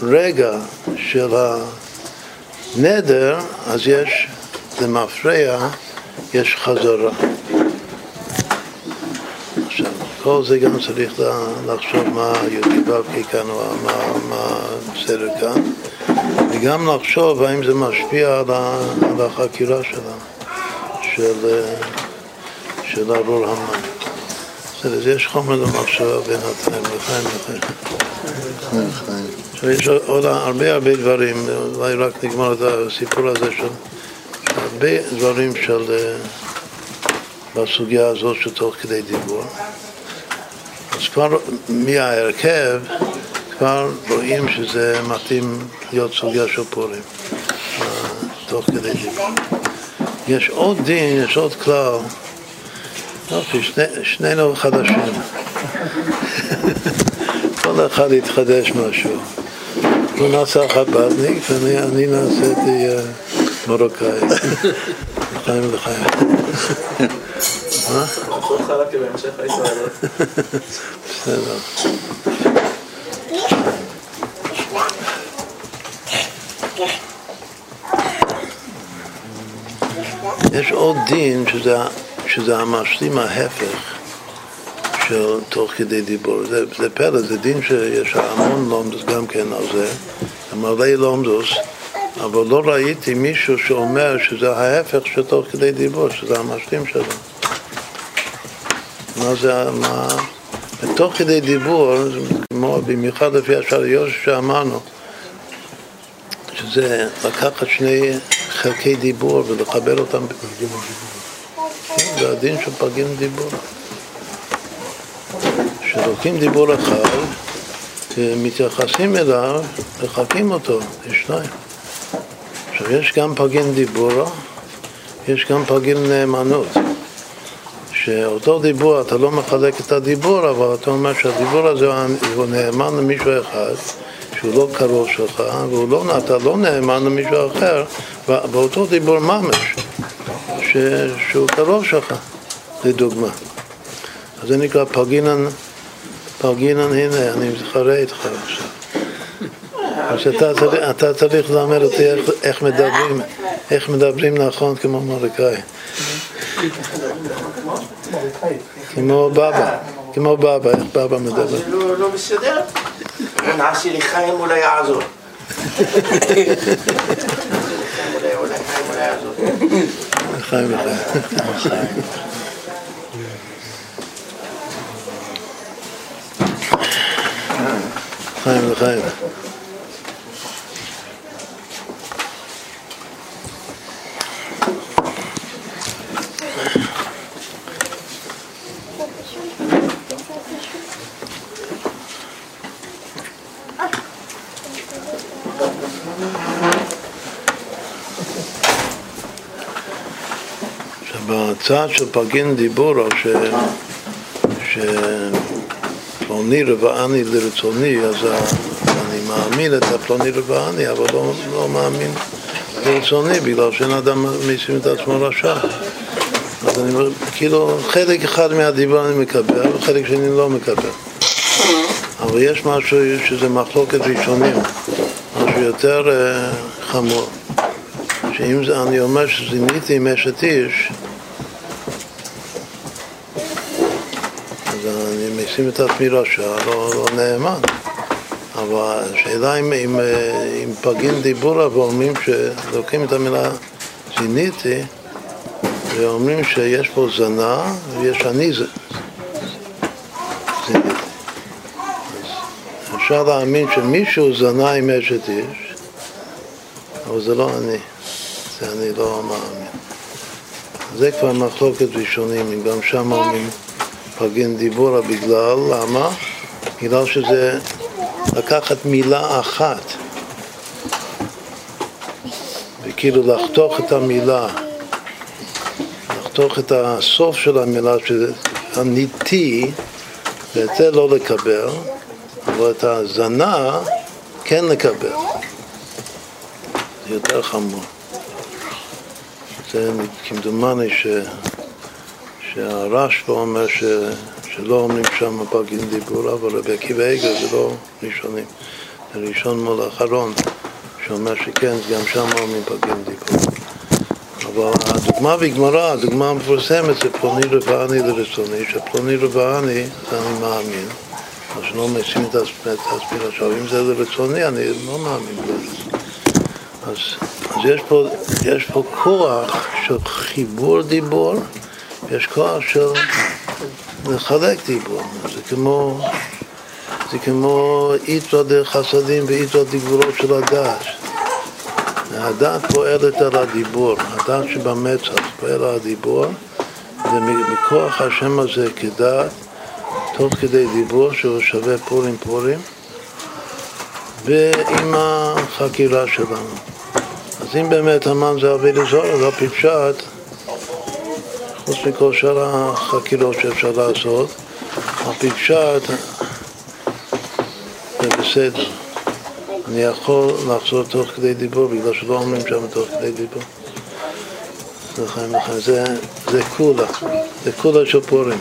רגע של הנדר, אז יש, זה מפריע, יש חזרה. כל זה גם צריך לחשוב מה י"ק כאן, או מה, בסדר כאן, וגם לחשוב האם זה משפיע על, החקירה שלנו, של, אה, של ארור המן. בסדר, אז יש חומר למחשבה בינתיים, לחיים לחיים. עכשיו יש עוד הרבה הרבה דברים, אולי רק נגמר את הסיפור הזה של הרבה דברים של אה, בסוגיה הזאת של תוך כדי דיבור. אז כבר מההרכב כבר רואים שזה מתאים להיות סוגיה של פורים, תוך כדי דיבור. יש עוד דין, יש עוד כלל, יופי, שני, שנינו חדשים. <laughs> כל אחד יתחדש משהו. הוא נעשה חב"דניק ואני אני נעשיתי אה, מרוקאי. <laughs> לחיים ולחיים. נכון בסדר. יש עוד דין שזה, שזה המשלים ההפך של תוך כדי דיבור. זה, זה פלא, זה דין שיש המון לומדוס גם כן על זה, מלא לומדוס, אבל לא ראיתי מישהו שאומר שזה ההפך של תוך כדי דיבור, שזה המשלים שלו. מה זה, מה... תוך כדי דיבור, כמו במיוחד לפי השעריות שאמרנו, שזה לקחת שני חלקי דיבור ולחבר אותם. כן, זה הדין של פרגן דיבור. שלוקחים דיבור אחד ומתייחסים אליו, מחקים אותו, יש שניים. עכשיו, יש גם פרגן דיבור, יש גם פרגן נאמנות. שאותו דיבור, אתה לא מחלק את הדיבור, אבל אתה אומר שהדיבור הזה הוא נאמן למישהו אחד, שהוא לא קרוב שלך, ואתה לא נאמן למישהו אחר, באותו דיבור ממש, ש, שהוא קרוב שלך, לדוגמה. אז זה נקרא פרגינן, פרגינן, הנה, אני מתחרה איתך עכשיו. אז אתה אתה צריך ללמד אותי איך, איך מדברים, איך מדברים נכון כמו מרדכי. כמו בבא, כמו בבא, איך בבא מדבר. זה לא לא בסדר? נעשי לי חיים אולי יעזור. חיים. לחיים לחיים. לחיים בצד של פרגין דיבורו, ש... שפלוני רבעני לרצוני, אז אני מאמין את הפלוני רבעני, אבל לא, לא מאמין לרצוני, בגלל שאין אדם משים את עצמו רשע. אז אני אומר, כאילו, חלק אחד מהדיבור אני מקבל, וחלק שני לא מקבל. אבל יש משהו שזה מחלוקת ראשונים, משהו יותר אה, חמור. שאם זה, אני אומר שזיניתי עם אשת איש, אז משים את עצמי רשע, לא, לא נאמן. אבל השאלה אם, אם, אה, אם פגין דיבורה ואומרים שלוקחים את המילה זיניתי ואומרים שיש פה זנה ויש אני ז- זיניתי. אפשר להאמין שמישהו זנה עם אשת איש, אבל זה לא אני, זה אני לא מאמין. זה כבר מחלוקת ראשונים, אם גם שם אומרים פגין דיבורה בגלל, למה? בגלל שזה לקחת מילה אחת וכאילו לחתוך את המילה, לחתוך את הסוף של המילה, שזה הניטי, ואת זה לא לקבל, אבל את הזנה כן לקבל. זה יותר חמור. זה כמדומני ש... שהרשב"א אומר ש... שלא אומרים שם פגין דיבור, אבל רבי עקיבא איגר זה לא ראשונים, זה ראשון מול האחרון, שאומר שכן, גם שם אומרים פגין דיבור. אבל הדוגמה בגמרא, הדוגמה המפורסמת זה פלוני רבעני לרצוני, שפלוני רבעני זה אני מאמין, אז שלא משים את עצמי עכשיו, אם זה לרצוני אני לא מאמין בזה. אז, אז יש, פה, יש פה כוח של חיבור דיבור, יש כוח של לחלק דיבור. זה כמו, זה כמו איתו דרך חסדים ואיתו דגבורות של הדעת. הדעת פועלת על הדיבור, הדעת שבמצח פועל על הדיבור, ומכוח השם הזה כדעת, תוך כדי דיבור שהוא שווה פורים פורים, ועם החקירה שלנו. אז אם באמת המן זה אבי לזור, לא פשט, חוץ מכל שאר החקירות שאפשר לעשות, על פשט זה בסדר. אני יכול לחזור תוך כדי דיבור, בגלל שלא אומרים שם תוך כדי דיבור. חיים לחיים. זה, זה כולה, זה כולה של פורים.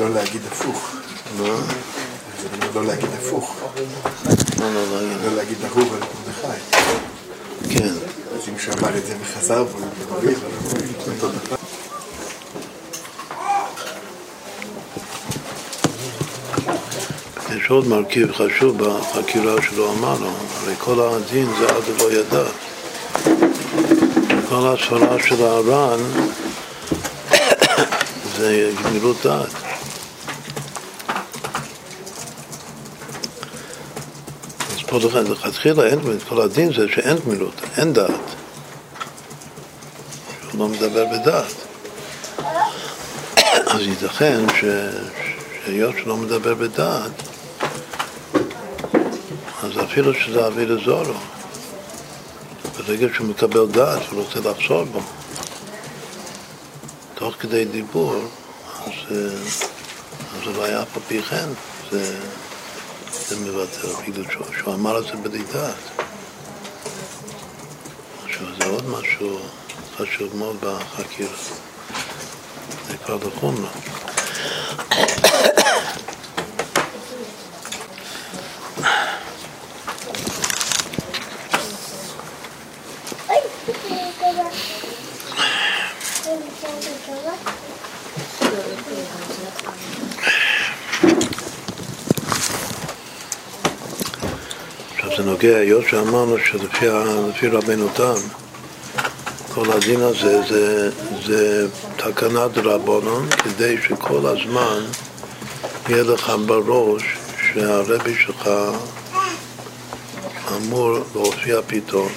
לא להגיד הפוך. מה? לא לא להגיד הפוך, מה לא להגיד? לא להגיד ההוא ולמרדכי. כן. אז אם מישהו אמר את זה וחזר אותו דבר. יש עוד מרכיב חשוב בחקירה שלו אמרנו, הרי כל הדין זה עד לא ידע. כל הסברה של הר"ן <coughs> זה גמילות דעת. אז פה לכן, לכתחילה אין גמילות, כל הדין זה שאין גמילות, אין דעת. הוא לא מדבר בדעת. <coughs> אז ייתכן. שהיות שלא מדבר בדעת, אז אפילו שזה אבי לזורו, ברגע שהוא מקבל דעת הוא רוצה לחזור בו, תוך כדי דיבור, אז אולי אף על פי כן זה, זה מבטל, בגלל שהוא, אמר את זה בלי דעת. עכשיו, זה עוד משהו חשוב מאוד בחקירה. זה כבר לחומרה. עכשיו זה נוגע, היות שאמרנו שלפי רבנו תם, כל הדין הזה זה, זה תקנת רבנון, כדי שכל הזמן יהיה לך בראש שהרבי שלך אמור להופיע פתאום,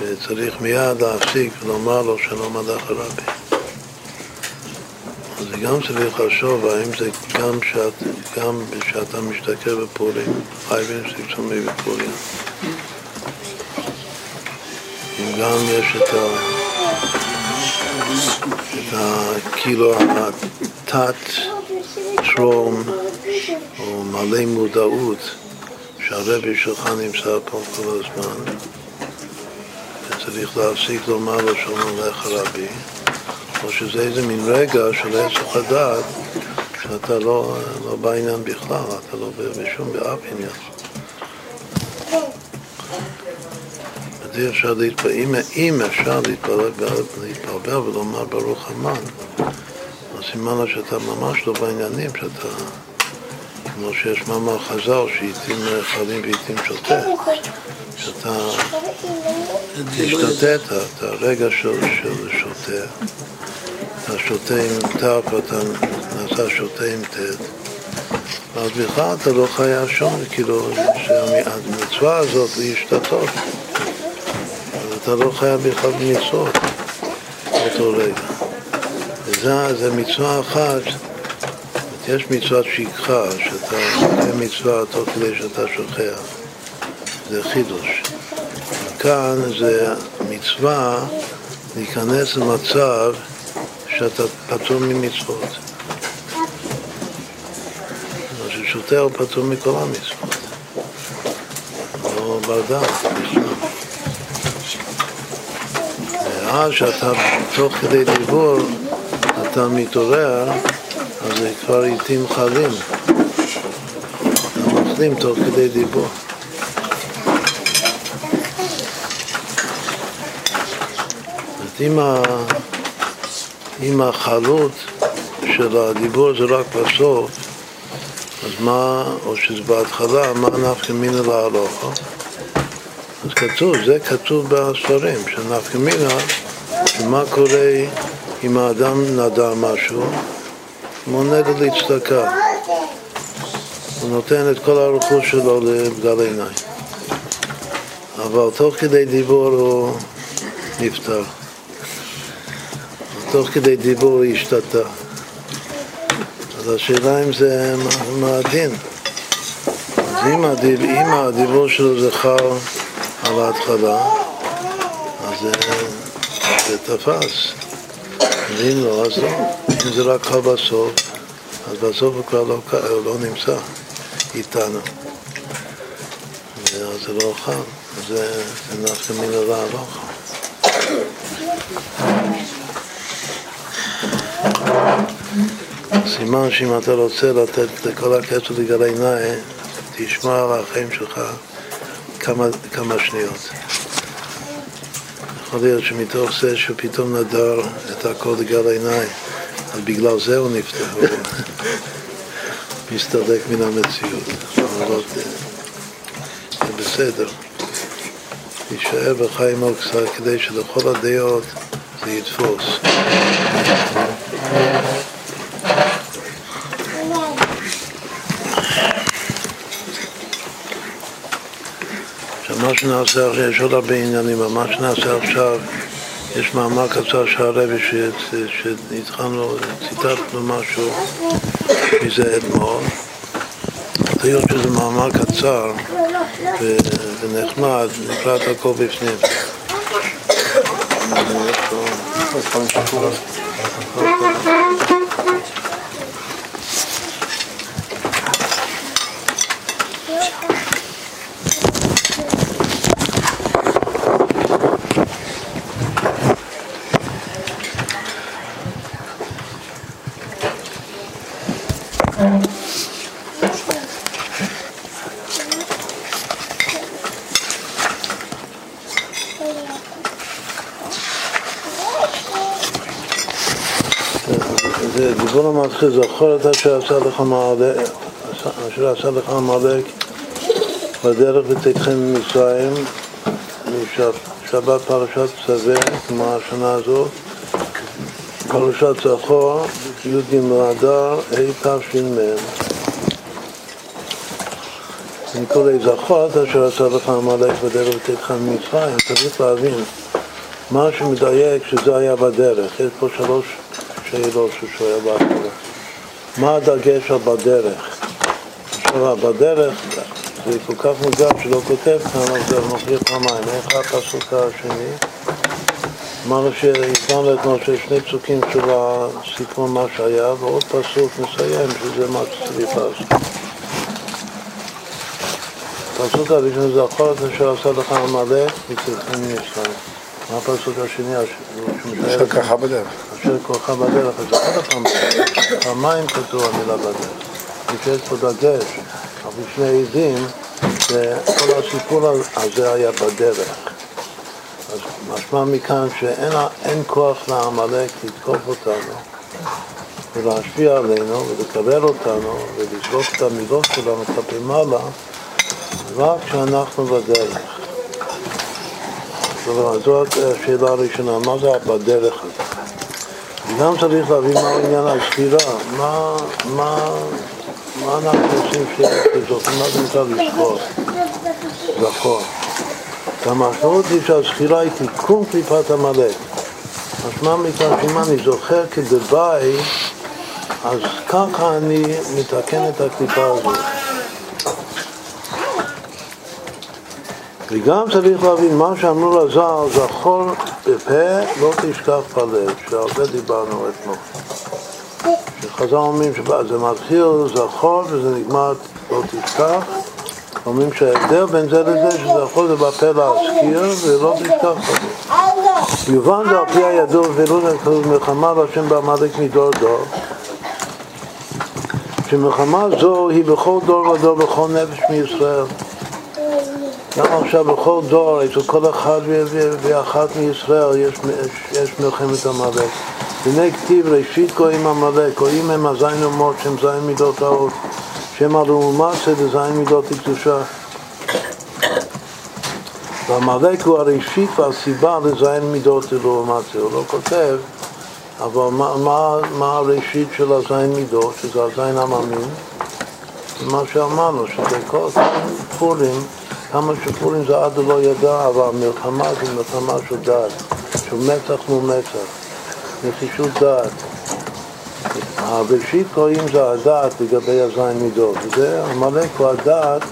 וצריך מיד להפסיק ולומר לו שלום עליך רבי. אז גם צריך לחשוב האם זה גם שאת, גם כשאתה משתכר בפורים, חייבים שתצומי בפורים. אם גם יש את ה... את ה... כאילו התת טרום או מלא מודעות שהרבי שלך נמצא פה כל הזמן וצריך להפסיק לומר לו שלום לך רבי או שזה איזה מין רגע של עסק הדעת שאתה לא, לא בעניין בכלל, אתה לא בשום באף עניין. אז אי אפשר להתפלל, אם, אם אפשר להתפלל, להתפלל ולומר ברוך המן, אז סימן לה שאתה ממש לא בעניינים, שאתה, כמו שיש מאמר חז"ל, שעיתים חלים ועיתים שותה, שאתה תשתתה את הרגע של, שותה, אתה שותה עם ת' ואתה נעשה שותה עם ט', אז בכלל אתה לא חייב שום, כאילו, שהמצווה הזאת להשתתות. אז אתה לא חייב בכלל מצוות באותו רגע. וזה זה מצווה אחת, יש מצוות שכחה, שאתה עושה מצווה תוך כדי שאתה שוכח, זה חידוש. כאן זה מצווה להיכנס למצב שאתה פטור ממצוות. אז ששוטה הוא פטור מכל המצוות. לא בר דעת. ואז שאתה תוך כדי דיבור אתה מתעורר, אז זה כבר עיתים חלים. אתה מחלים תוך כדי דיבור. אם. אם החלות של הדיבור זה רק בסוף, אז מה, או שזה בהתחלה, מה נפקא מינה להלוכה? אז כתוב, זה כתוב בספרים, שנפקא מינה, שמה קורה אם האדם נדר משהו, מונה לצדקה. הוא נותן את כל הרכוש שלו לבדל עיניים. אבל תוך כדי דיבור הוא נפטר. תוך כדי דיבור הוא השתתה. אז השאלה אם זה מה- הדין. אז אם, הדיב, אם הדיבור שלו זה חל על ההתחלה, אז זה, זה תפס. ואם לא, אז לא. אם זה רק חל בסוף, אז בסוף הוא כבר לא, לא נמצא איתנו. ואז זה לא חל. זה, זה נפקא מן הרע לא חל. סימן שאם אתה רוצה לתת לכל הכסף לגלי נאי, תשמע על החיים שלך כמה, כמה שניות. יכול להיות שמתוך זה שפתאום נדר את הכל לגלי נאי, אז בגלל זה הוא נפטר, הוא מסתלק מן המציאות. זה זה בסדר. להישאר בחיים עוד קצת כדי שלכל הדעות זה יתפוס. עכשיו שנעשה עכשיו, יש עוד הרבה עניינים, אבל מה שנעשה עכשיו, יש מאמר קצר של הרבי שהתחלנו, ציטטנו משהו מזה אתמול. היות שזה מאמר קצר ונחמד, נקרא את הכל בפנים. זה דיבור המתחיל, זכור את אשר עשה לך מעלק, אשר עשה לך עמלק בדרך ותקחם ממצרים, משבת פרשת צווה, כמו השנה הזאת, פרשת זכור, י"ג אדר, התש"מ. זכור את אשר עשה לך עמלק בדרך ותקחם ממצרים, צריך להבין מה שמדייק שזה היה בדרך, יש פה שלוש שאלות שהוא שואל בהתחלה. מה הדגש על בדרך? עכשיו, בדרך זה כל כך מוזר שלא כותב כאן, אבל זה מוכיח פעמיים. איך הפסוק השני? אמרנו שהזמנו אתמול שיש שני פסוקים של הסיפור מה שהיה, ועוד פסוק מסיים, שזה מה שצריך לעשות. הפסוק הראשון זה את אשר עשה לך עמלק מצלחים מישראל. מה הפסוק השני? אשר ככה בדרך. אשר כורך בדרך, אז עוד פעם, פעמיים כתוב המילה בדרך. יש פה דגש, אבל שני עדים, שכל הסיפור הזה היה בדרך. אז משמע מכאן שאין כוח לעמלק לתקוף אותנו ולהשפיע עלינו ולקבל אותנו ולזרוק את המילות שלנו כלפי מעלה רק כשאנחנו בדרך. זאת השאלה הראשונה, מה זה בדרך הזאת? וגם צריך להבין מה עניין הזכירה, מה, מה, מה אנחנו עושים שזאת, מה זה נקרא לזכור, זכור. והמשמעות היא שהזכירה היא תיקון קליפת עמלק. משמע מכאן שאם אני זוכר כדבעי, אז ככה אני מתקן את הקליפה הזאת. וגם צריך להבין מה שאמרו לז"ל, זכור בפה, לא תשכח בלב, זה דיברנו אתמול. שחז"ל אומרים שזה מתחיל זכור וזה נגמר לא תשכח. אומרים שההבדל בין זה לזה שזכור זה בפה להזכיר ולא תשכח בלב. יובן זה על פי הידוע ולא כתוב מלחמה להשם בעמלק מדור דור. שמלחמה זו היא בכל דור ודור בכל נפש מישראל. גם עכשיו בכל דור, אצל כל אחד ואחת מישראל יש, יש מלחמת עמלק. הנה כתיב ראשית גויים עמלק, גויים הם הזין אומות שהם זין מידות האור, שהם הלאומציה וזין מידות הקדושה. ועמלק הוא הראשית והסיבה לזין מידות הלאומציה. הוא לא כותב, אבל מה, מה, מה הראשית של הזין מידות, שזה הזין המאמין? מה שאמרנו, שזה כל פורים כמה שפורים זה עד לא ידע, אבל המלחמה זה מלחמה של דעת, של מצח מול מצח, נחישות דעת. הראשית קוראים זה הדעת לגבי הזין מידות, וזה עמלק הוא הדעת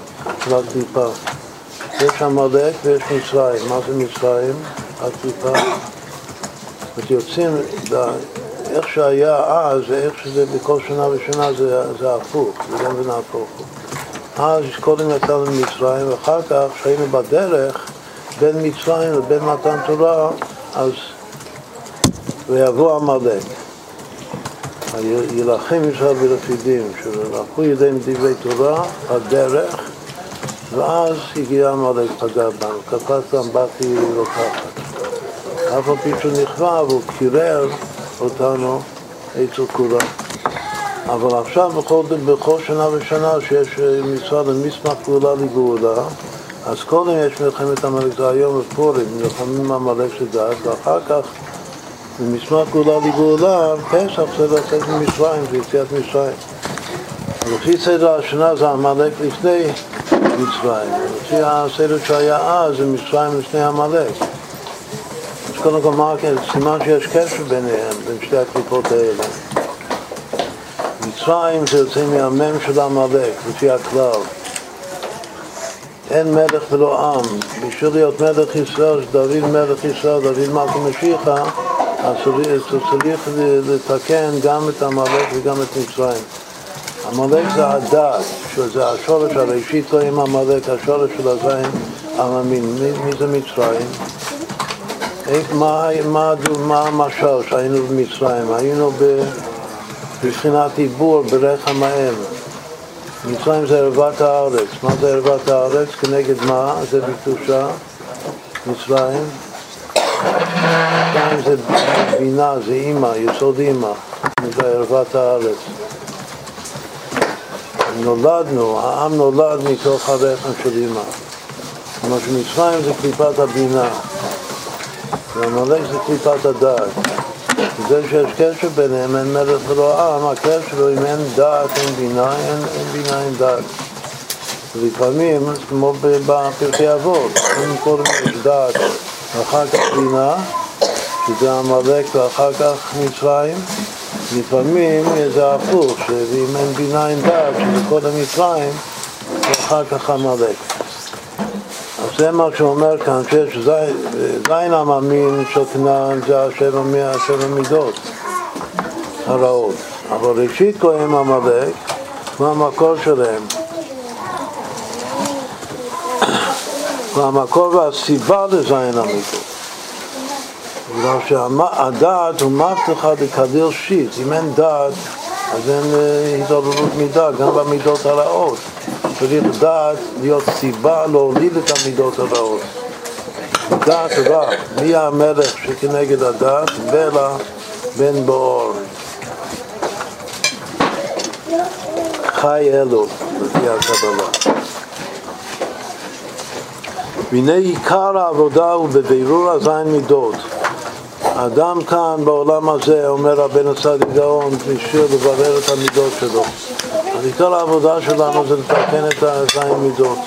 של הקליפה. יש עמלק ויש מצרים, מה זה מצרים? הקליפה. יוצאים, איך שהיה אז ואיך שזה בכל שנה ושנה זה, זה הפוך, זה גם ונהפוך הוא. אז קודם יצאנו ממצרים, ואחר כך, כשהיינו בדרך בין מצרים לבין מתן תורה, אז ויבוא עמלק. יילחם ישראל ברפידים, שלקחו ידיהם דברי תורה, הדרך, ואז הגיע עמלק פגע בנו, קפץ להם באתי לוקחת. אף על פי שהוא נכווה והוא קירר אותנו אצל כולם. אבל עכשיו בכל, בכל שנה ושנה שיש מצווה למסמך גאולה לגאולה, אז קודם יש מלחמת עמלק, זה היום בפורים, נלחמים עמלק של דת, ואחר כך במסמך גאולה לגאולה, פסח זה לצאת ממצרים, זה יציאת מצרים. לפי סדר השנה זה עמלק לפני מצרים, לפי הסדר שהיה אז זה מצרים לפני עמלק. אז קודם כל, מה, סימן שיש קשר ביניהם, בין שתי הקליפות האלה. מצרים זה יוצא מהמם של עמלק, לפי הכלל. אין מלך ולא עם. בשביל להיות מלך ישראל, שדוד מלך ישראל, דוד מלכה משיחה, אז צריך לתקן גם את עמלק וגם את מצרים. עמלק זה הדת, שזה השורש הראשית לא עם עמלק, השורש של הזין עממין. מי, מי זה מצרים? מה, מה, מה המשל שהיינו במצרים? היינו בבחינת עיבור ברחם האם. מצרים זה ערוות הארץ. מה זה ערוות הארץ? כנגד מה? זה בקדושה. מצרים. שתיים זה בינה, זה אימא, יסוד אימא. זה ערוות הארץ. נולדנו, העם נולד מתוך הרחם של אימא. כלומר שמצרים זה קליפת הבינה. ועמלק זה קליפת הדעת. זה שיש קשר ביניהם, אין מלך ולא עם, הקשר הוא אם אין דעת, אין בינה, אין, אין בינה, אין דעת. ולפעמים, כמו בפרקי אבות, אם קודם יש דעת ואחר כך בינה, שזה עמלק ואחר כך מצרים, לפעמים זה הפוך, שאם אין בינה אין דעת, שזה קודם מצרים ואחר כך עמלק. זה מה שאומר כאן, שיש זין המאמין של כנען זה השבע, מידות הרעות. אבל ראשית כהן עמלק, מה המקור שלהם? <coughs> והמקור והסיבה לזין המידות. בגלל שהדעת הוא מבטחה דקדיר שיט, אם אין דעת אז אין התעוררות מידה, גם במידות הרעות. צריך דעת להיות סיבה להוליד את המידות הרעות. דעת רע, מי המלך שכנגד הדעת? בלע בן באור. חי אלו, לפי הקבלה. והנה עיקר העבודה הוא בבירור הזין מידות. האדם כאן בעולם הזה, אומר רבן הצדיק גאון, בשביל לברר את המידות שלו. אז עיקר העבודה שלנו זה לתקן את הזין מידות.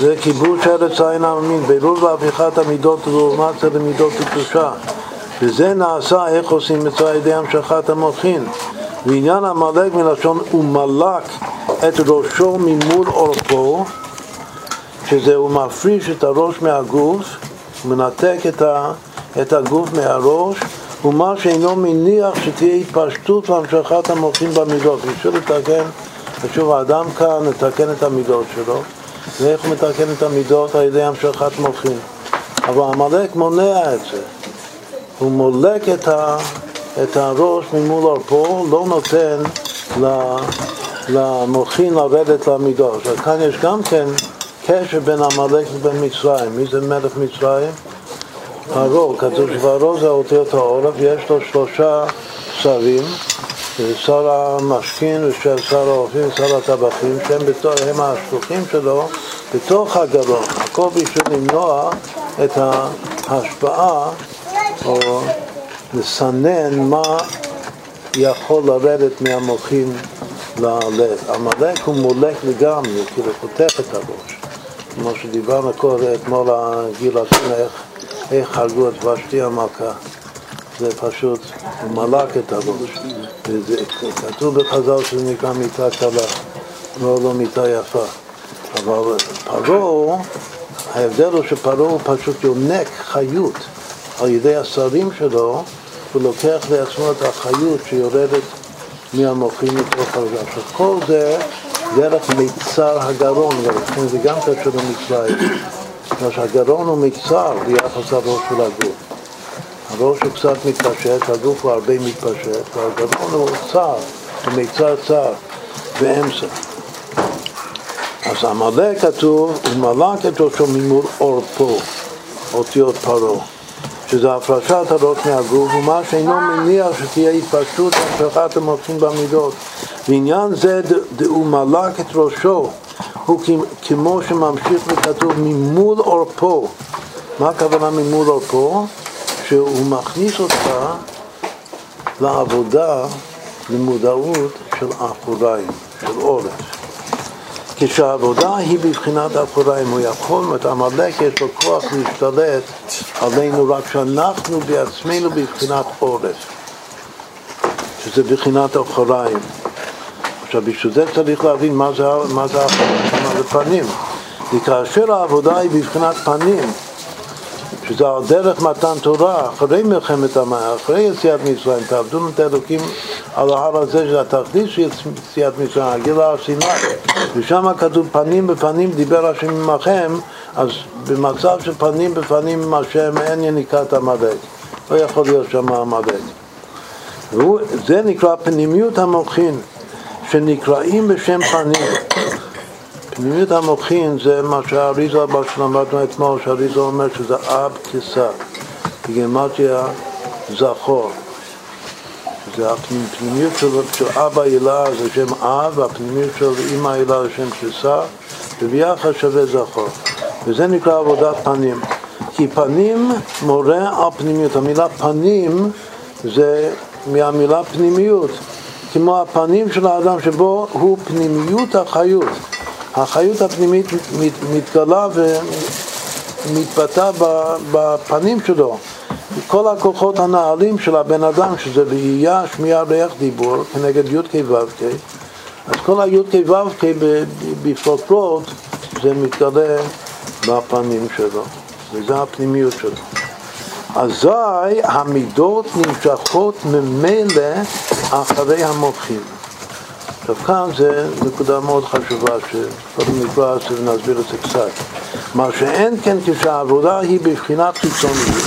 זה כיבוש ארץ עין העממין, בירור והפיכת המידות לעומת זה למידות לקדושה. וזה נעשה, איך עושים את זה על ידי המשכת המוחין. ועניין עמלק מלשון הוא מלק את ראשו ממול עורפו, שזה הוא מפריש את הראש מהגוף, מנתק את, ה, את הגוף מהראש, ומה שאינו מניח שתהיה התפשטות והמשכת המוחין במידות. בשביל לתקן, ושוב האדם כאן לתקן את המידות שלו, ואיך הוא מתקן את המידות? על ידי המשכת מוחין. אבל עמלק מונע את זה. הוא מולק את, ה, את הראש ממול עורפו, לא נותן למוחין לרדת למידות. עכשיו כאן יש גם כן קשר בין עמלק לבין מצרים. מי זה מלך מצרים? פרעה, כתוב שפרעה זה אותיות העורף, יש לו שלושה שרים, שר המשכין ושר האורחים ושר הטבחים, שהם בתור, הם השלוחים שלו בתוך הגרון, הכל בשביל למנוע את ההשפעה או לסנן מה יכול לרדת מהמוחים ללב. עמלק הוא מולק לגמרי, כאילו פותח את הראש. כמו שדיברנו אתמול, גיל עשינו איך הרגו את ושתי המלכה. זה פשוט, מלק את הראש. וזה כתוב בחז"ל שזה נקרא מיטה קלה, לא לא מיטה יפה. אבל פרעה, ההבדל הוא שפרעה פשוט יונק חיות על ידי השרים שלו, הוא לוקח לעצמו את החיות שיורדת מהמוחים מתוך הרגע. עכשיו כל זה דרך מיצר הגרון, ולכן זה גם קשור למצרים. בגלל שהגרון הוא מקצר ביחס לראש של הגוף. הראש הוא קצת מתפשט, הגוף הוא הרבה מתפשט, והגרון הוא צר, הוא מיצר צר, באמצע. אז עמלק כתוב, הוא מלק את ראשו ממול עורפו, אותיות פרעה, שזה הפרשת הראש מהגוף, ומה שאינו מניח שתהיה התפשטות המשכת המוחים במידות. ועניין זה דהוא מלק את ראשו, הוא כמו שממשיך וכתוב ממול עורפו. מה הכוונה ממול עורפו? שהוא מכניס אותך לעבודה, למודעות של אחוריים, של עורף. כשהעבודה היא בבחינת אחוריים, הוא יכול, את עמלק יש לו כוח להשתלט עלינו רק שאנחנו בעצמנו בבחינת עורף, שזה בבחינת אחוריים. עכשיו, בשביל זה צריך להבין מה זה, מה זה מה זה פנים. וכאשר העבודה היא בבחינת פנים, שזה על דרך מתן תורה, אחרי מלחמת המים, אחרי יציאת מצרים, תעבדו את האלוקים על ההר הזה של התכלית של יציאת מצרים, הגיל הר סיני, ושם כתוב פנים בפנים דיבר השם עמכם, אז במצב של פנים בפנים עם השם אין יניקת עמלק, לא יכול להיות שם עמלק. וזה נקרא פנימיות המוחין, שנקראים בשם פנים. פנימיות המוחין זה מה שהאריזה, מה שלמדנו אתמול, שהאריזה אומר שזה אב כיסא, בגימטריה זכור. זה הפנימיות של, של אבא הילה זה שם אב, והפנימיות של אמא הילה זה שם כיסא, וביחד שווה זכור. וזה נקרא עבודת פנים. כי פנים מורה על פנימיות. המילה פנים זה מהמילה פנימיות. כמו הפנים של האדם שבו הוא פנימיות החיות. החיות הפנימית מתגלה ומתבטא בפנים שלו. כל הכוחות הנעלים של הבן אדם, שזה ראייה, שמיעה, ריח, דיבור, כנגד י"ק ו"ק, אז כל הי"ק ו"ק בפרוטרוט זה מתגלה בפנים שלו, וזה הפנימיות שלו. אזי המידות נמשכות ממילא אחרי המוחים. עכשיו כאן זה נקודה מאוד חשובה שקודם נקרא ונסביר את זה קצת. מה שאין כן כשהעבודה היא בבחינת חיצוניות.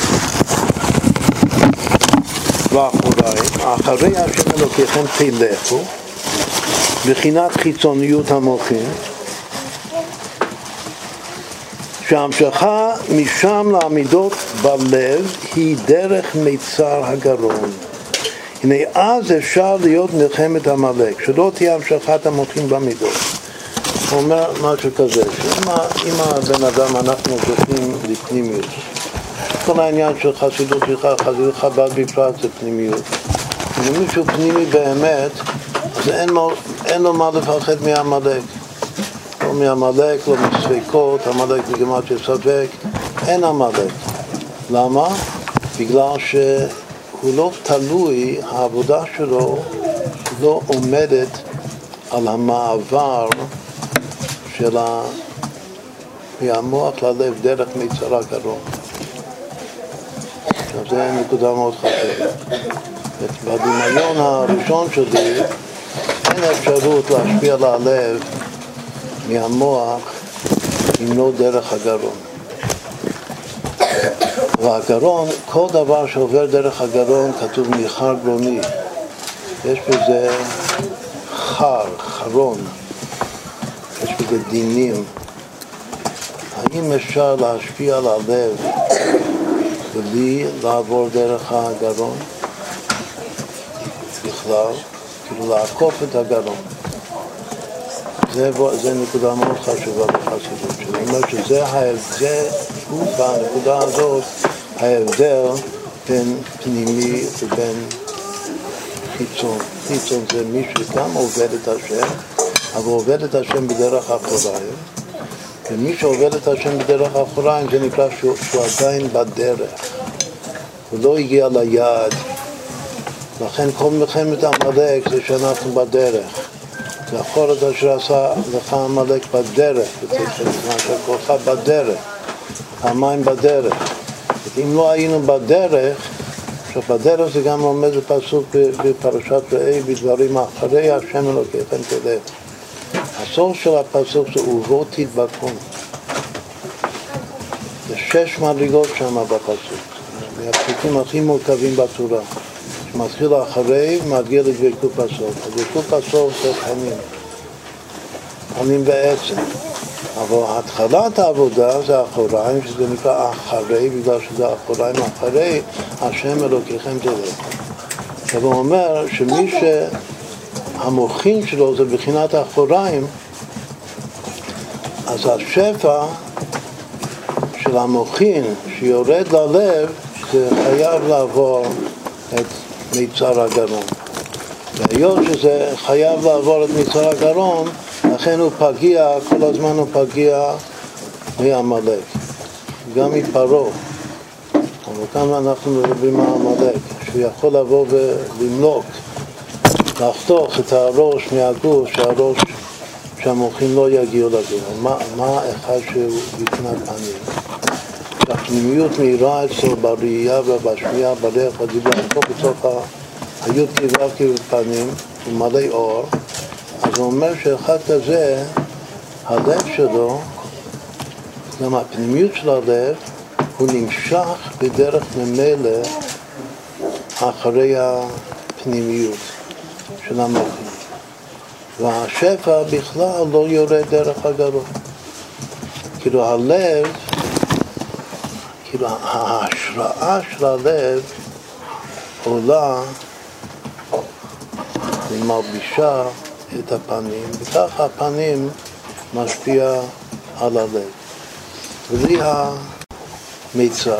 ואחוריים, אחרי השם אלוקיכם תלכו, בחינת חיצוניות המוחים, שההמשכה משם לעמידות בלב היא דרך מיצר הגרון. הנה אז אפשר להיות מלחמת עמלק, שלא תהיה המשכת המוחים במידות. הוא אומר משהו כזה, שאם הבן אדם אנחנו זוכים לפנימיות, כל העניין של חסידות בכלל, חסידות חב"ד בפרט זה פנימיות. אם מישהו פנימי באמת, אז אין, אין לו מה לפחד מעמלק. מעמלק, לא מספקות, עמלק בגמר של ספק, אין עמלק. למה? בגלל שהוא לא תלוי, העבודה שלו לא עומדת על המעבר של ה... מהמוח ללב דרך מיצר הגרון. עכשיו זו נקודה מאוד חשובה. בדמיון הראשון שלי אין אפשרות להשפיע על הלב מהמוח אם לא דרך הגרון. והגרון, כל דבר שעובר דרך הגרון כתוב מיכר גרוני. יש בזה חר, חרון, יש בזה דינים. האם אפשר להשפיע על הלב בלי לעבור דרך הגרון? בכלל, כאילו לעקוף את הגרון. זה, זה נקודה מאוד חשובה בחסידות. זאת אומרת שזה ההבדל, בנקודה הזאת, ההבדל בין פנימי ובין חיצון. חיצון זה מישהו שגם עובד את השם, אבל עובד את השם בדרך אחוריים. ומי שעובד את השם בדרך אחוריים זה נקרא שהוא, שהוא עדיין בדרך. הוא לא הגיע ליעד. לכן כל מלחמת עמלק זה שאנחנו בדרך. והחורת אשר עשה לך עמלק בדרך, כולך בדרך, המים בדרך. אם לא היינו בדרך, עכשיו בדרך זה גם עומד בפסוק בפרשת ראה בדברים אחרי השם אלוקיכם תלך. הסוף של הפסוק זה ובו תדבקון. זה שש מדרגות שם בפסוק. מהפסוקים הכי מורכבים בתורה, שמתחיל אחרי ומגיע לדבקות בסוף. הדבקות בסוף זה פנים, פנים בעצם. אבל התחלת העבודה זה אחוריים, שזה נקרא אחרי, בגלל שזה אחוריים אחרי, השם אלוקיכם תלך. הוא אומר שמי שהמוחין שלו זה בחינת האחוריים, אז השפע של המוחין שיורד ללב, זה חייב לעבור את מיצר הגרון. והיות שזה חייב לעבור את מיצר הגרון, לכן הוא פגיע, כל הזמן הוא פגיע מעמלק, גם מפרעה. אבל כאן אנחנו מדברים על עמלק, שהוא יכול לבוא ולמלוק, לחתוך את הראש מהגוף, שהראש, שהמוחים לא יגיעו לגוף. מה, מה אחד שהוא בקנת עניים? שהפנימיות מאירה אצלו בראייה ובשמיעה, בדרך בדיבור, פה בתוך הי"ק ו"ק בפנים, הוא מלא אור, אז הוא אומר שאחד כזה, הלב שלו, גם הפנימיות של הלב, הוא נמשך בדרך ממילא אחרי הפנימיות של המוחים. והשפע בכלל לא יורד דרך הגרון. כאילו הלב כאילו ההשראה של הלב עולה ומלבישה את הפנים, וככה הפנים משפיע על הלב. בלי המיצר.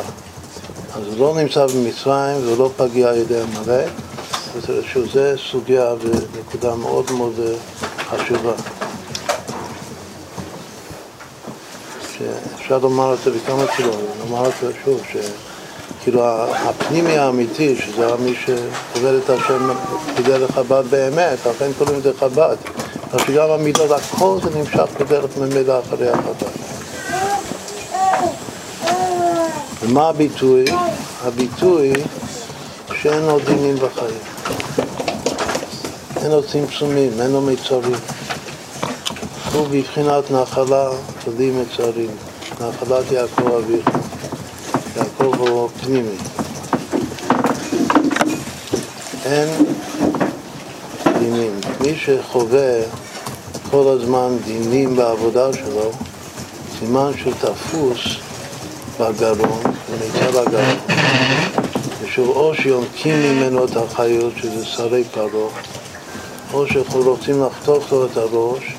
אז הוא לא נמצא במצרים ולא פגיע על ידי המלך, שזו סוגיה ונקודה מאוד מאוד חשובה. שאפשר לומר את זה בכמה צורות, לומר את זה שוב, שכאילו הפנימי האמיתי, שזה מי שעובד את השם בדרך חב"ד באמת, לכן קוראים לזה חב"ד, אז שגם המידות, הכל זה נמשך בדרך ממילא אחרי החב"ד. ומה הביטוי? הביטוי שאין עוד דינים בחיים. אין עוד צמצומים, אין עוד מיצרים. הוא בבחינת נחלה בלי מצרים, נחלת יעקב אביך. יעקב הוא פנימי. אין דינים. מי שחווה כל הזמן דינים בעבודה שלו, סימן שהוא תפוס בגרון, במצב הגרון, ושהוא או שיונקים ממנו את החיות, שזה שרי פרעה, או שאנחנו רוצים לחתוך לו את הראש,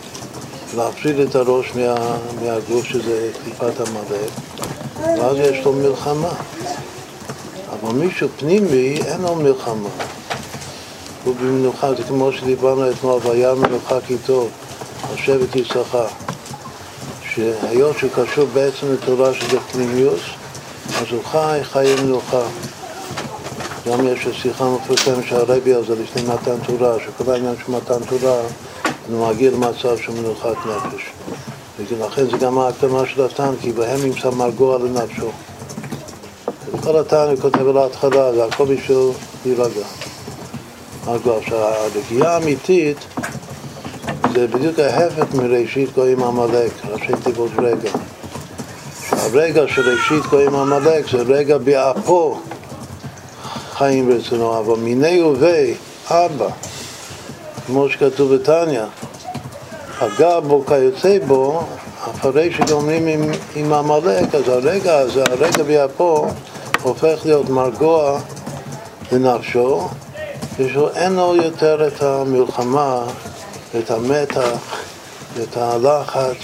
להפריד את הראש מה, מהגוף שזה קליפת המלך, ואז יש לו מלחמה. אבל מישהו פנימי, אין לו מלחמה. הוא במנוחה, זה כמו שדיברנו אתמול, והיה מנוחה כי טוב, על שבט יששכר. שהיות שהוא קשור בעצם לתורה שזה פנימיוס, אז הוא חי חיי מנוחה. גם יש שיחה מפורסמת של הרבי על זה לפני מתן תורה, שכל העניין של מתן תורה מגיע למצב של מנוחת נפש. ולכן זה גם ההקדמה של התן, כי בהם נמצא מרגוע לנפשו. וכל התן הוא כותב על ההתחלה, זה הכל בשביל להירגע. מרגוע. עכשיו, הרגיעה האמיתית זה בדיוק ההפך מראשית גויים עמלק, ראשי תיבות רגע. הרגע של ראשית גויים עמלק זה רגע באפו חיים ברצונו, אבל מיני ובי, אבא. כמו שכתוב בתניא, פגע בו כיוצא בו, אחרי שגומרים עם, עם עמלק, אז הרגע הזה, הרגע ביפו, הופך להיות מרגוע לנפשו, ושאין לו יותר את המלחמה, את המתח, את הלחץ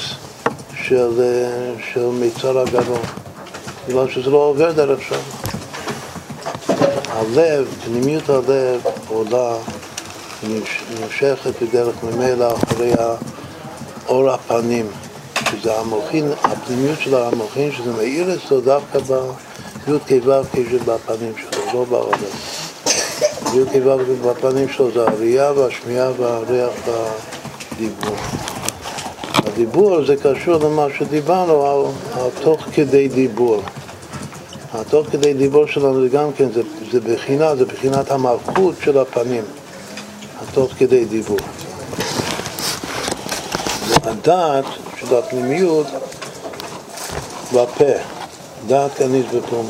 של, של מיצר הגרון, בגלל שזה לא עובר דרך שם. הלב, פנימיות הלב עולה נמשכת בדרך ממילא אחרי אור הפנים, שזה המוחין, הפנימיות של המוחין, שזה מאיר אצלו דווקא בי"ק ו"ק בפנים שלו, לא בעולם. י"ק ו"ק בפנים שלו זה הראייה והשמיעה והריח והדיבור. הדיבור זה קשור למה שדיברנו על, על תוך כדי דיבור. התוך כדי דיבור שלנו זה גם כן, זה, זה בחינה, זה בחינת המלכות של הפנים. תוך כדי דיבור. והדעת של הפנימיות בפה, דעת כניס בפומר.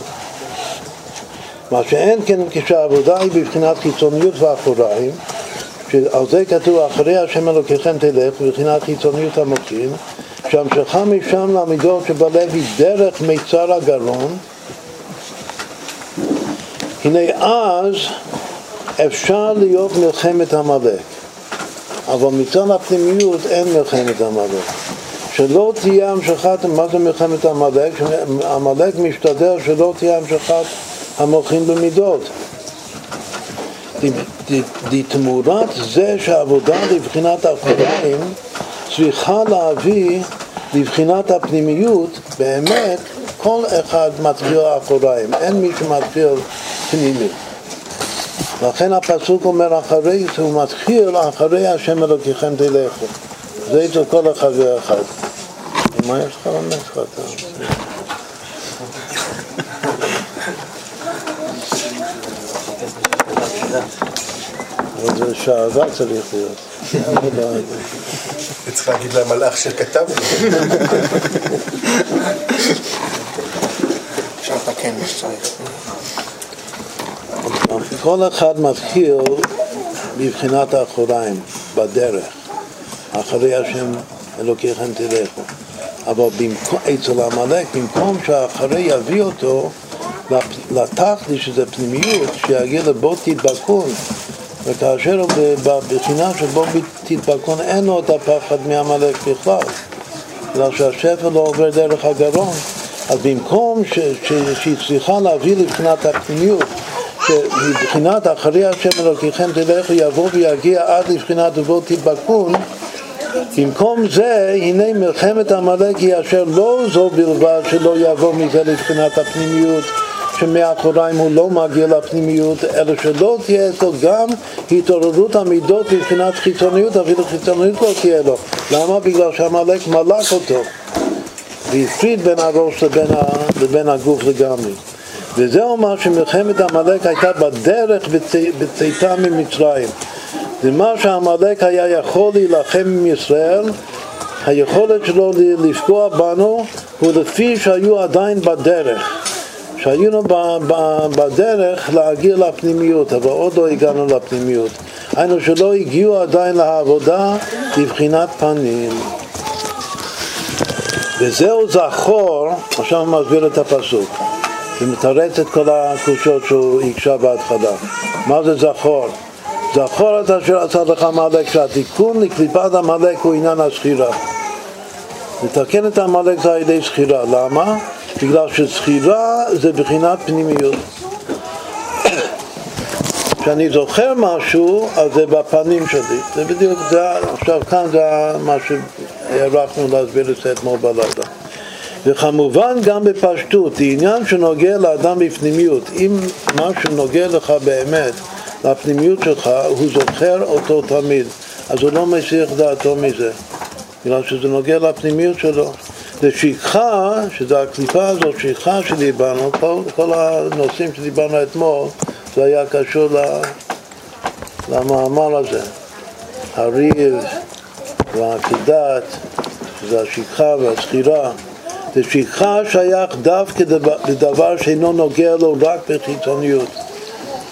מה שאין כן כשהעבודה היא בבחינת חיצוניות ואחוריים, שעל זה כתוב אחרי השם אלוקיכם תלך בבחינת חיצוניות המוחין, שהמשכה משם למידות שבלב היא דרך מיצר הגרון, הנה אז אפשר להיות מלחמת עמלק, אבל מצד הפנימיות אין מלחמת עמלק. שלא תהיה המשכת, מה זה מלחמת עמלק? עמלק משתדל שלא תהיה המשכת המוחין במידות. תמורת זה שהעבודה לבחינת האחוריים צריכה להביא לבחינת הפנימיות, באמת כל אחד מתחיל האחוריים, אין מי שמתחיל פנימי. לכן הפסוק אומר אחרי זה, הוא מתחיל אחרי השם אלוקיכם תלכו. זה אצל כל אחד ואחד. מה יש לך לומד לך? אבל זה שעבה צריך להיות. צריך להגיד למלאך שכתב לי. אפשר לתקן מה שצריך. כל אחד מתחיל מבחינת האחוריים, בדרך, אחרי השם אלוקיכם תלכו. אבל במקום, אצל עמלק, במקום שהאחרי יביא אותו לתכלי שזה פנימיות, שיגיע לבו תדבקון, וכאשר הוא בבחינה של בו תדבקון אין לו את הפחד מעמלק בכלל, בגלל שהשפל לא עובר דרך הגרון. אז במקום שהיא צריכה להביא לבחינת הפנימיות, שמבחינת אחרי השם אלוקיכם תלכו יבוא ויגיע עד לבחינת ובו תדבקון, במקום זה, הנה מלחמת עמלק היא אשר לא זו בלבד שלא יבוא מזה לבחינת הפנימיות שמאחוריים הוא לא מגיע לפנימיות, אלא שלא תהיה אצלו גם התעוררות המידות מבחינת חיצוניות, אפילו חיצוניות לא תהיה לו. למה? בגלל שעמלק מלק אותו והפריד בין הראש לבין, ה... לבין הגוף לגמרי. וזהו מה שמלחמת עמלק הייתה בדרך בצאתה ממצרים. זה מה שעמלק היה יכול להילחם עם ישראל, היכולת שלו לפגוע בנו הוא לפי שהיו עדיין בדרך. שהיינו בדרך להגיע לפנימיות, אבל עוד לא הגענו לפנימיות. היינו שלא הגיעו עדיין לעבודה לבחינת פנים. וזהו זכור, עכשיו מסביר את הפסוק. זה מתרץ את כל הקושות שהוא הקשה בהתחלה. מה זה זכור? זכור את אשר עשה לך עמלק, שהתיקון לקליפת עמלק הוא עניין השכירה. לתקן את עמלק זה על ידי שכירה. למה? בגלל ששכירה זה בחינת פנימיות. כשאני זוכר משהו, אז זה בפנים שלי. זה בדיוק, זה, עכשיו כאן זה מה שהערכנו להסביר את זה אתמול בלילה. וכמובן גם בפשטות, זה עניין שנוגע לאדם בפנימיות. אם משהו נוגע לך באמת, לפנימיות שלך, הוא זוכר אותו תמיד, אז הוא לא מסיח דעתו מזה, בגלל שזה נוגע לפנימיות שלו. זה שכחה, שזה הקליפה הזאת, שכחה שדיברנו, כל, כל הנושאים שדיברנו אתמול, זה היה קשור למאמר הזה. הריב והעקדת, שזה השכחה והזכירה. שכחה שייך דווקא לדבר שאינו נוגע לו רק בחיצוניות.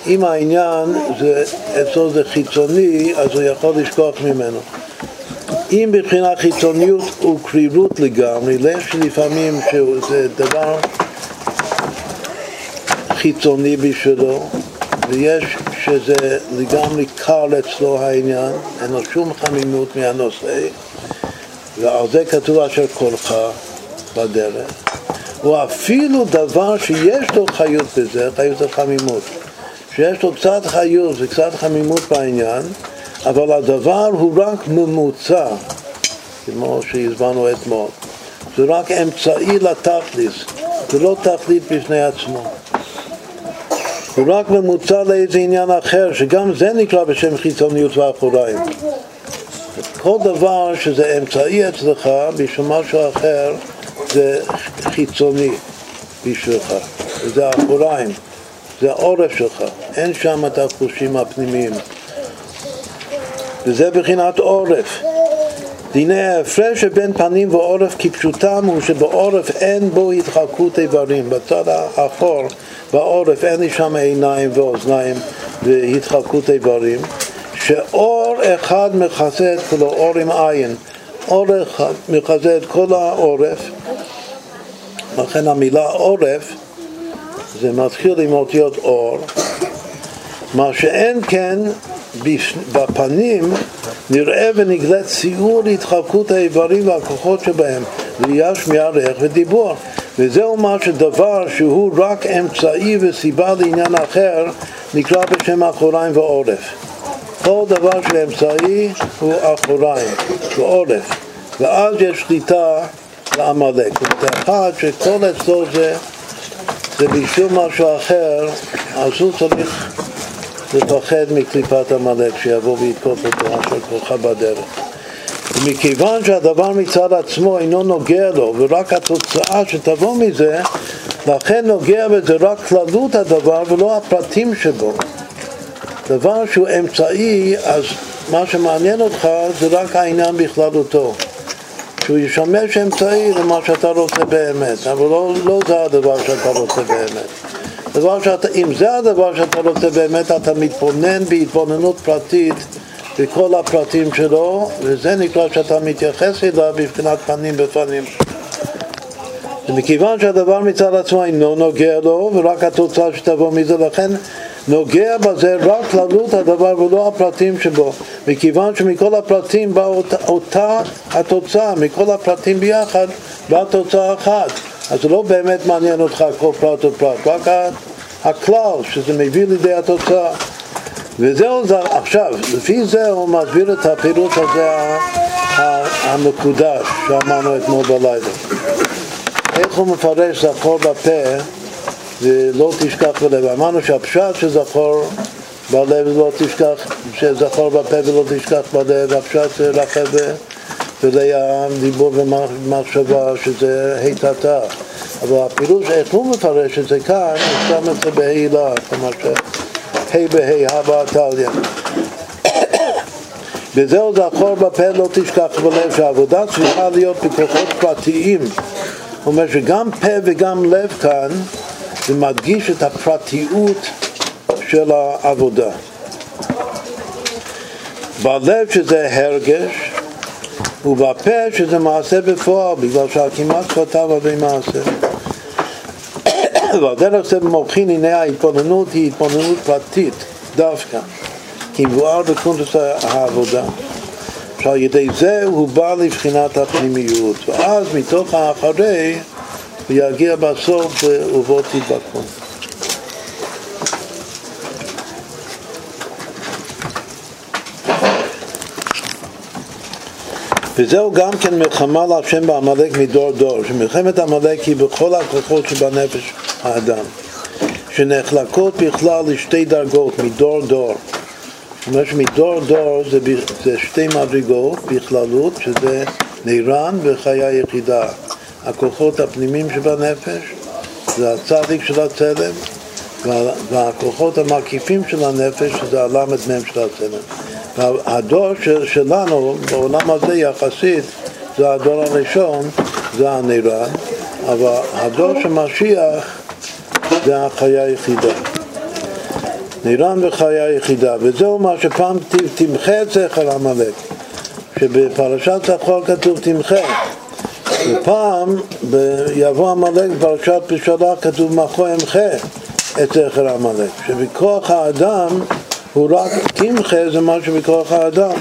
אם העניין זה, אצלו זה חיצוני, אז הוא יכול לשכוח ממנו. אם מבחינת חיצוניות הוא קרירות לגמרי, יש לפעמים שזה דבר חיצוני בשבילו, ויש שזה לגמרי קל אצלו העניין, אין לו שום חמימות מהנושא, ועל זה כתוב אשר קולך בדרך. הוא אפילו דבר שיש לו חיות בזה, חיות החמימות. שיש לו קצת חיות וקצת חמימות בעניין, אבל הדבר הוא רק ממוצע, כמו שהסברנו אתמול. זה רק אמצעי לתכליס, זה לא תכלית בפני עצמו. הוא רק ממוצע לאיזה עניין אחר, שגם זה נקרא בשם חיצוניות ואחוריים. כל דבר שזה אמצעי אצלך בשביל משהו אחר, זה חיצוני בשבילך, זה האחוריים. זה העורף שלך, אין שם את החושים הפנימיים. וזה בחינת עורף. והנה ההפרש שבין פנים ועורף כפשוטם הוא שבעורף אין בו התחלקות איברים. בצד האחור, בעורף אין לי שם עיניים ואוזניים והתחלקות איברים. שאור אחד מכסה את כולו, אור עם עין. אור אחד מכסה את כל העורף. לכן המילה עורף זה מתחיל עם אותיות אור. מה שאין כן בפנים נראה ונגלה ציור להתחלקות האיברים והכוחות שבהם, ראייה, שמיעה, ריח ודיבור. וזהו מה שדבר שהוא רק אמצעי וסיבה לעניין אחר נקרא בשם אחוריים ועורף. כל דבר שאמצעי הוא אחוריים ועורף. ואז יש שליטה לעמלק. אחד שכל אצלו זה, זה בשביל משהו אחר, אז הוא צריך לפחד מקליפת עמלק שיבוא ויתקוף אותו אשר כוחה בדרך. ומכיוון שהדבר מצד עצמו אינו נוגע לו ורק התוצאה שתבוא מזה, לכן נוגע בזה רק כללות הדבר ולא הפרטים שבו. דבר שהוא אמצעי, אז מה שמעניין אותך זה רק העניין בכללותו. שהוא ישמש אמצעי למה שאתה רוצה באמת, אבל לא, לא זה הדבר שאתה רוצה באמת. דבר שאתה, אם זה הדבר שאתה רוצה באמת, אתה מתבונן בהתבוננות פרטית בכל הפרטים שלו, וזה נקרא שאתה מתייחס אליו בבחינת פנים בפנים. ומכיוון שהדבר מצד עצמו אינו נוגע לו, ורק התוצאה שתבוא מזה, לכן נוגע בזה רק כללות הדבר ולא הפרטים שבו. מכיוון שמכל הפרטים באה אותה, אותה התוצאה, מכל הפרטים ביחד באה תוצאה אחת. אז זה לא באמת מעניין אותך כל פרט ופרט, רק הכלל שזה מביא לידי התוצאה. וזהו זה, עכשיו, לפי זה הוא מסביר את הפירוש הזה המקודש שאמרנו אתמול בלילה. איך הוא מפרש זכור בפה ולא תשכח בלב. אמרנו שהפשט שזכור בלב ולא תשכח, שזכור בפה ולא תשכח בלב, הפשט זה רחב וליה דיבור ומחשבה שזה היטתה. אבל הפירוש איך הוא מפרש את זה כאן, הוא שם את זה בהילה, כלומר שה' בה' הבא טליה. וזהו זכור בפה לא תשכח בלב, שהעבודה צריכה להיות בכוחות פרטיים. זאת אומרת שגם פה וגם לב כאן זה מדגיש את הפרטיות של העבודה. בלב שזה הרגש, ובפה שזה מעשה בפועל, בגלל שהכמעט כתב הרבה מעשה. <coughs> ועל דרך זה במוחין הנה ההתבוננות היא התבוננות פרטית דווקא, כי מבואר בקונטוס העבודה. שעל ידי זה הוא בא לבחינת הפנימיות, ואז מתוך האחרי הוא יגיע בסוף ובו תתבקרו. וזהו גם כן מלחמה להשם בעמלק מדור דור, שמלחמת עמלק היא בכל הכוחות שבנפש האדם, שנחלקות בכלל לשתי דרגות, מדור דור. זאת אומרת שמדור דור זה, זה שתי מדרגות בכללות, שזה נירן וחיה יחידה. הכוחות הפנימיים שבנפש, זה הצדיק של הצלם, והכוחות המקיפים של הנפש, שזה מהם של הצלם. והדור של, שלנו, בעולם הזה יחסית, זה הדור הראשון, זה הנירן, אבל הדור של משיח זה החיה היחידה. נירן וחיה יחידה, וזהו מה שפעם תמחה את זכר עמלק, שבפרשת זכור כתוב תמחה, ופעם יבוא עמלק בפרשת בשלה כתוב מחו אמחה את זכר עמלק, שבכוח האדם הוא רק תמחה זה משהו בכוח האדם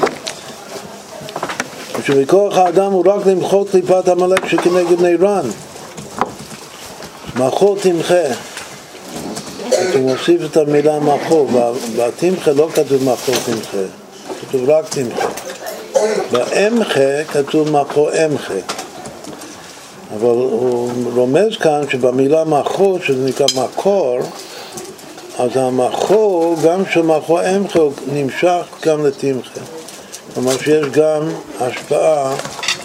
שבכוח האדם הוא רק למחות קליפת עמלק שכנגד נירן מחו תמחה הוא מוסיף את המילה מחו, בתמחה לא כתוב מחו תמחה, כתוב רק תמחה. באמחה כתוב מחו אמחה. אבל הוא רומז כאן שבמילה מחו, שזה נקרא מקור, אז המחו, גם של מחו אמחה, הוא נמשך גם לתמחה. כלומר שיש גם השפעה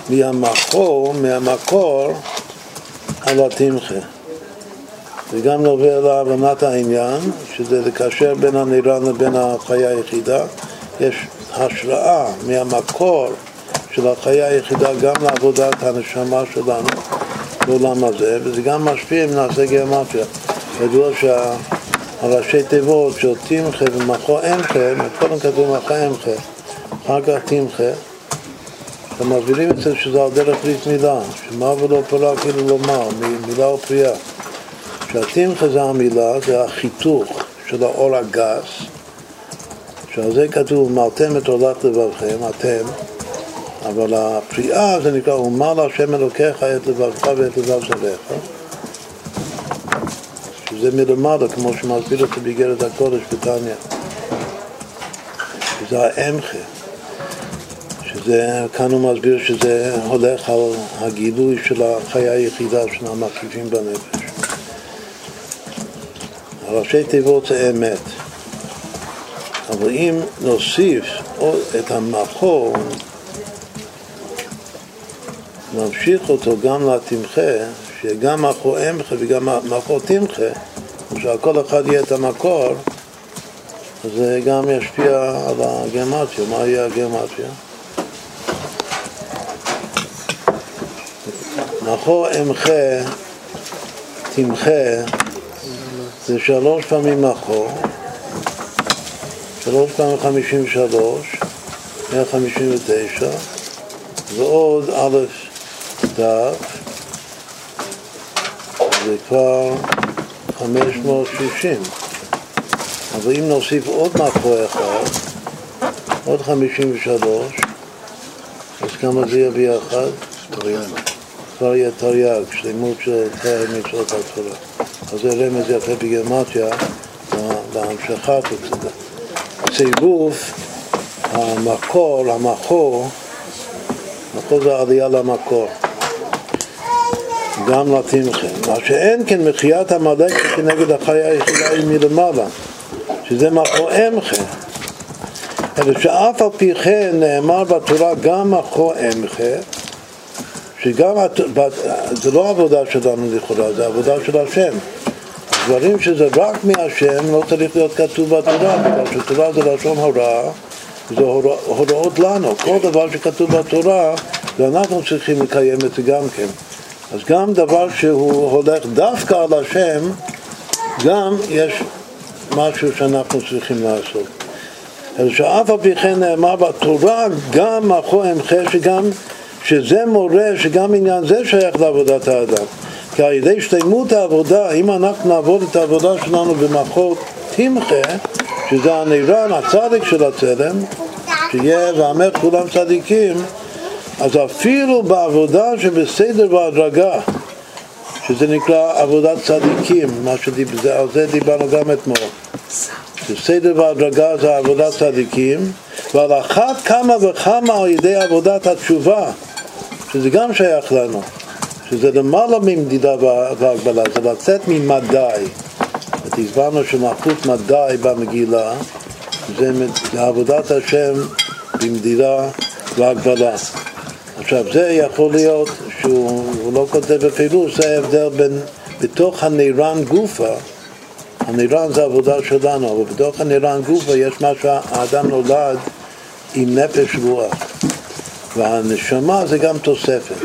מהמחו, מהמקור, על התמחה. זה גם נובע להבנת העניין, שזה לקשר בין הנירן לבין החיה היחידה. יש השראה מהמקור של החיה היחידה גם לעבודת הנשמה שלנו בעולם הזה, וזה גם משפיע אם נעשה גיאומטריה. ידוע שהראשי תיבות של תמחה ומחו אמחה, קודם כתוב מחו אמחה, אחר כך תמחה, הם מסבירים את זה שזה על דרך ברית מילה, שמה ולא פרה כאילו לומר, מילה או פריאה. שהתמחה זה המילה, זה החיתוך של האור הגס, שעל זה כתוב, מלתם את עולת לבבכם, אתם, אבל הפריאה זה נקרא, ומר להשם אלוקיך את לבבך ואת לבב זרעך, שזה מלמעלה, כמו שמסביר זה באיגרת הקודש בתניא. שזה האמחה. שזה, כאן הוא מסביר שזה הולך על הגילוי של החיה היחידה של המקיפים בנפש. הראשי תיבות זה אמת. אבל אם נוסיף את המחור, נמשיך אותו גם לתמחה, שגם מחור אמחה וגם מחור תמחה, שעל אחד יהיה את המקור, זה גם ישפיע על הגרמטיה. מה יהיה הגרמטיה? מחור אמחה, תמחה, זה שלוש פעמים מחור, שלוש פעמים חמישים ושלוש, מאה חמישים ותשע, ועוד א' דף, זה כבר חמש מאות שישים. אבל אם נוסיף עוד מאחור אחד, עוד חמישים ושלוש, אז כמה זה יביא אחד? כבר יהיה תרי"ג, שלמות של תאר מצוות התורה. אז זה רמז יפה בגימטריה בהמשכת צירוף המקור, המקור, מקור זה עלייה למקור, גם לתמכם. מה שאין כן מחיית עמלק כנגד החיה היחידה היא מלמעלה, שזה מקור אמחה. אלא שאף על פי כן נאמר בתורה גם מקור אמחה שגם, זה לא עבודה שלנו לכאורה, זה עבודה של השם. דברים שזה רק מהשם לא צריך להיות כתוב בתורה, בגלל שתורה זה לשון הוראה, זה הורא, הוראות לנו. כל דבר שכתוב בתורה, ואנחנו צריכים לקיים את זה גם כן. אז גם דבר שהוא הולך דווקא על השם, גם יש משהו שאנחנו צריכים לעשות. אז שאף על פי כן נאמר בתורה, גם מאחורי אמחה שגם שזה מורה שגם עניין זה שייך לעבודת האדם. כי על ידי שלמות העבודה, אם אנחנו נעבוד את העבודה שלנו במחוז תמחה, שזה הנירן, הצדיק של הצלם, שיהיה ועמך כולם צדיקים, אז אפילו בעבודה שבסדר והדרגה, שזה נקרא עבודת צדיקים, מה שדיבר, על זה דיברנו גם אתמול. בסדר והדרגה זה עבודת צדיקים, ועל אחת כמה וכמה על ידי עבודת התשובה, שזה גם שייך לנו, שזה למעלה ממדידה והגבלה, זה לצאת ממדי. הסברנו שמלכות מדי במגילה זה עבודת השם במדידה והגבלה. עכשיו זה יכול להיות שהוא לא כותב בפירוש, זה ההבדל בין בתוך הנירן גופה, הנירן זה עבודה שלנו, אבל בתוך הנירן גופה יש מה שהאדם נולד עם נפש רוח. והנשמה זה גם תוספת.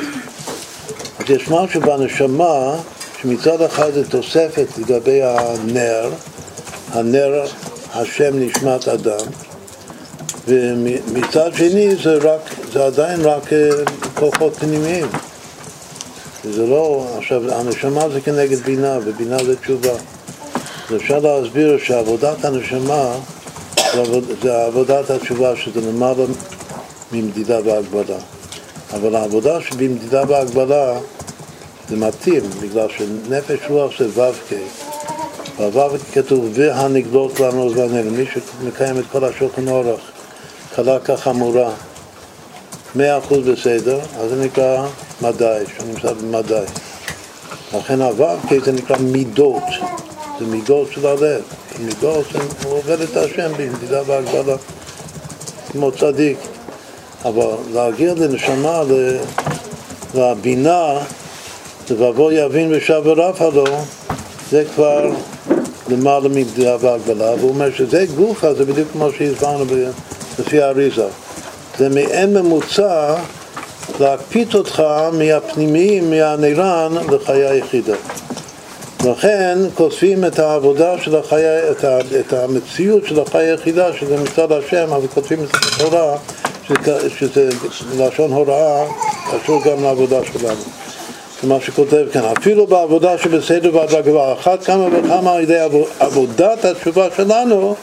אז יש משהו בנשמה שמצד אחד זה תוספת לגבי הנר, הנר השם נשמת אדם, ומצד שני זה, רק, זה עדיין רק אה, כוחות פנימיים. זה לא, עכשיו הנשמה זה כנגד בינה, ובינה זה תשובה. אז אפשר להסביר שעבודת הנשמה זה עבודת התשובה, שזה למעלה ממדידה והגבלה. אבל העבודה שבמדידה והגבלה זה מתאים, בגלל שנפש רוח זה ו"ק. בו"ק כתוב והנגלות לנו זמננו, מי שמקיים את כל השולחן אורך, קלה כחמורה, מאה אחוז בסדר, אז זה נקרא מדי, שנמצא במדי. לכן הו"ק זה נקרא מידות, זה מידות של הלב. מידות, הוא עובד את השם במדידה והגבלה, כמו צדיק. אבל להגיע לנשמה, לבינה, לבוא יבין ושב ורף הלו, זה כבר למעלה מבדיעה והגבלה, והוא אומר שזה גופה, זה בדיוק כמו שהסברנו לפי האריזה. זה מעין ממוצע להקפיץ אותך מהפנימיים, מהנירן, לחיה יחידה. לכן כותבים את העבודה של החיה, את, ה, את המציאות של החיה היחידה, שזה מצד השם, אבל כותבים את התורה, שזה, שזה לשון הוראה, קשור גם לעבודה שלנו. זה מה שכותב כאן, אפילו בעבודה שבסדר והדרגה, אחת כמה וכמה על ידי עבודת התשובה שלנו,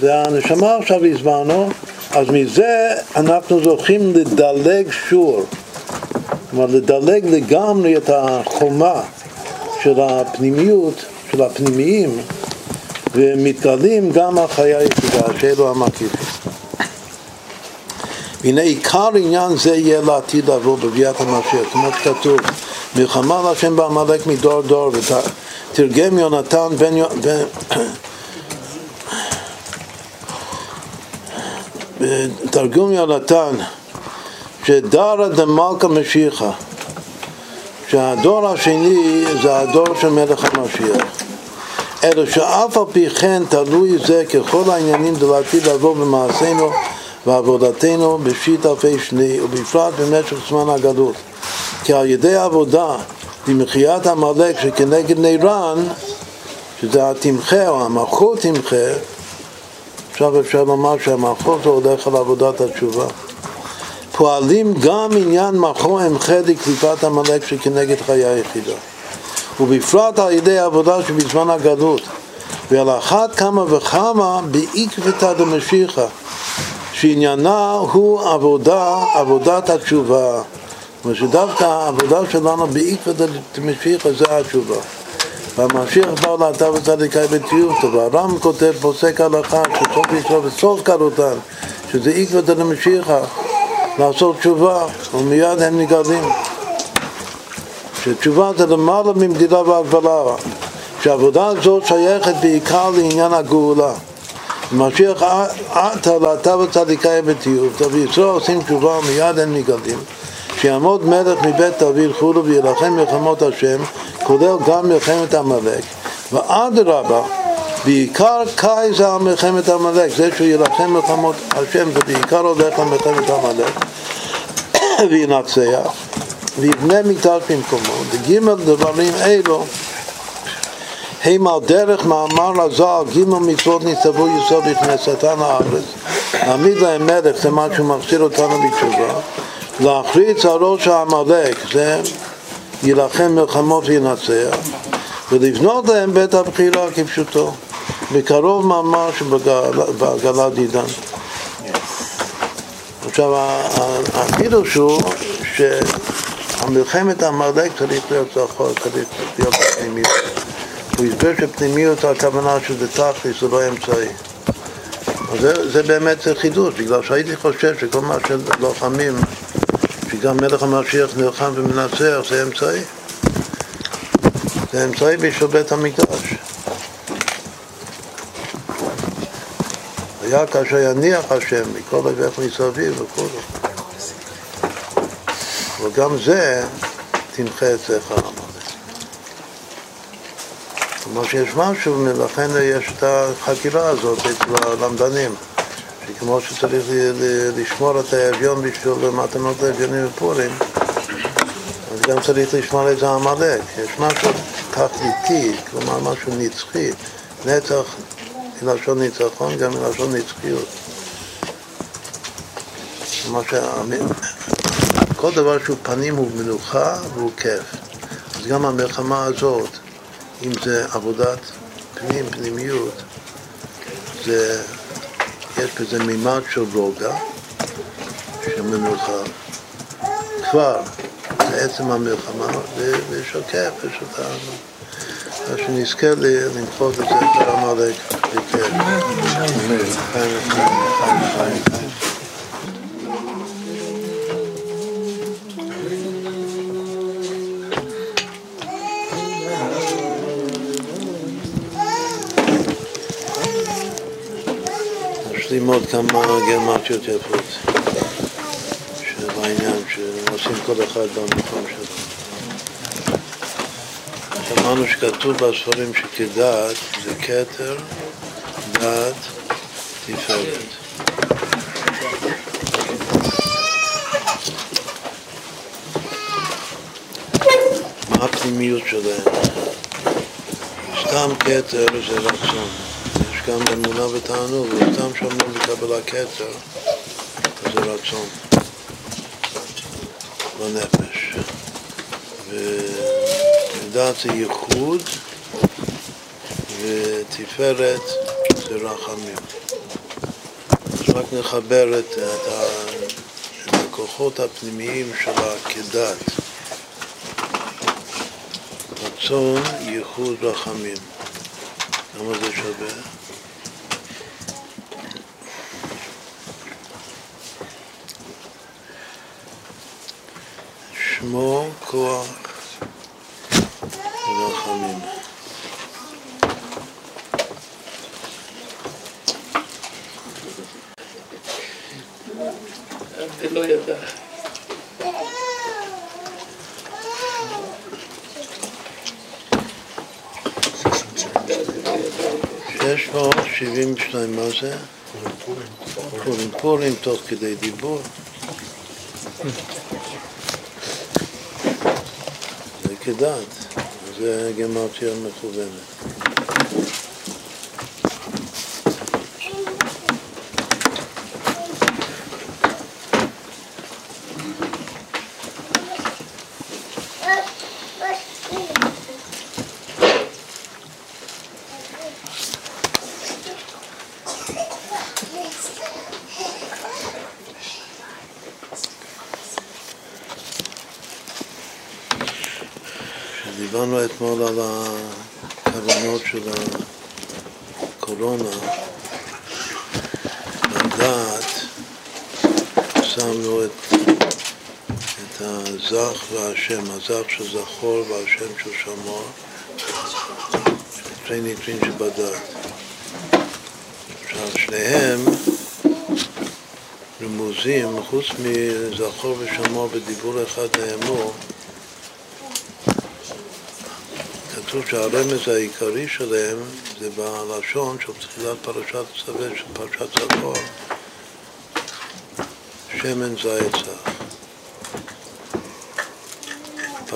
זה הנשמה עכשיו הזמנו, אז מזה אנחנו זוכים לדלג שור, כלומר לדלג לגמרי את החומה של הפנימיות, של הפנימיים, ומתגלים גם החיי היחידה, שאלו המקיפים. הנה עיקר עניין זה יהיה לעתיד לבוא בביאת המשיח, כמו שכתוב, מלחמה להשם בעמלק מדור דור, ותרגם יונתן בן... בן תרגום יונתן שדרא דמלכה משיחה שהדור השני זה הדור של מלך המשיח. אלא שאף על פי כן תלוי זה ככל העניינים דלעתיד לבוא במעשינו ועבודתנו בשיט אלפי שני ובפרט במשך זמן הגלות. כי על ידי העבודה במחיית עמלק שכנגד נירן שזה התמחה או המלכות תמחה עכשיו אפשר לומר שהמלכות זה הולך על עבודת התשובה. פועלים גם עניין מחו אמחה לקליפת עמלק שכנגד חיי היחידה. ובפרט על ידי העבודה שבזמן הגלות. ועל אחת כמה וכמה בעקבתא דמשיחא שעניינה הוא עבודה, עבודת התשובה. זאת שדווקא העבודה שלנו בעקבתא דמשיחא זה התשובה והמשיח בא לאתר וצדיקי בטיוב טובה. הר"ם כותב פוסק הלכה שסוף ישראל וסוף קלותן שזה עקבתא דמשיחא לעשות תשובה, ומיד הם נגדים. שתשובה זה למעלה ממדידה והגבלה, שהעבודה הזאת שייכת בעיקר לעניין הגאולה. משיח עתה לעתה וצדיקי בטיוב, וישראל עושים תשובה ומיד הם נגדים. שיעמוד מלך מבית דוד חולו וילחם מלחמות השם, כולל גם מלחמת עמלק, ואדרבה בעיקר קאי זה על מלחמת עמלק, זה שהוא יילחם מלחמות השם זה בעיקר הולך על מלחמת עמלק <coughs> וינצח. ויבנה מקדש במקומו, וגימל דברים אלו הם על דרך מאמר הזל, גימל מצוות נצטוו יסוד לכנסתן הארץ, להעמיד להם מלך, זה מה שהוא מחזיר אותנו בתשובה, להחריץ על ראש העמלק, זה יילחם מלחמות וינצח, ולבנות להם בית הבחירה כפשוטו. בקרוב ממש בעגלת עידן. עכשיו, החידוש הוא שהמלחמת עמלק צריך להיות זכור, צריך להיות בפנימיות. הוא הסבר שפנימיות הכוונה שזה תכלס, זה לא אמצעי. זה, זה באמת חידוש, בגלל שהייתי חושב שכל מה שלוחמים, שגם מלך המשיח נלחם ומנצח, זה אמצעי. זה אמצעי בשביל בית המקדש. היה כאשר יניח השם מכל אביך מסביב וכו'. וגם זה תמחה אצלך עמלק. כלומר שיש משהו, ולכן יש את החקירה הזאת אצל הלמדנים, שכמו שצריך לשמור את האביון בשביל מתנות האביונים בפורים, אז גם צריך לשמור את זה עמלק. יש משהו תכליתי, כלומר משהו נצחי, נצח מלשון ניצחון, גם מלשון נצחיות. כל דבר שהוא פנים הוא מנוחה והוא כיף. אז גם המלחמה הזאת, אם זה עבודת פנים, פנימיות, זה, יש בזה מימד של רוגע, של מנוחה. כבר, בעצם המלחמה, כיף, ושל טענה. אז שנזכה למחות את זה את עמלק כמה גרמטיות יפות של העניין, שעושים כל אחד במקום שלו. אמרנו שכתוב בספרים שכדעת זה כתר, דעת, תפארת. מה הפנימיות שלהם? סתם כתר זה רצון. גם אמונה ותענוג, וסתם שאומרים בקבלה כתר, זה רצון בנפש. ודת זה ייחוד, ותפארת זה רחמים. אז רק נחבר את, את, ה, את הכוחות הפנימיים שלה כדת. רצון, ייחוד, רחמים. כמה זה שווה? שמו, כוח ורחמים. ולא ידע. שש מאות שבעים ושניים, מה זה? פורים. פורים תוך כדי דיבור. כדת, זה גמרתיה מכוונת. דיברנו אתמול על הכוונות של הקורונה, לדעת, שמנו את, את והשם, הזך של זכור והשם של שמור, שני ניטרין שבדעת. עכשיו שניהם רמוזים, חוץ מזכור ושמור בדיבור אחד נאמרו, כתוב שהרמז העיקרי שלהם זה בלשון של תחילת פרשת צווה, של פרשת זכור, שמן זית צח.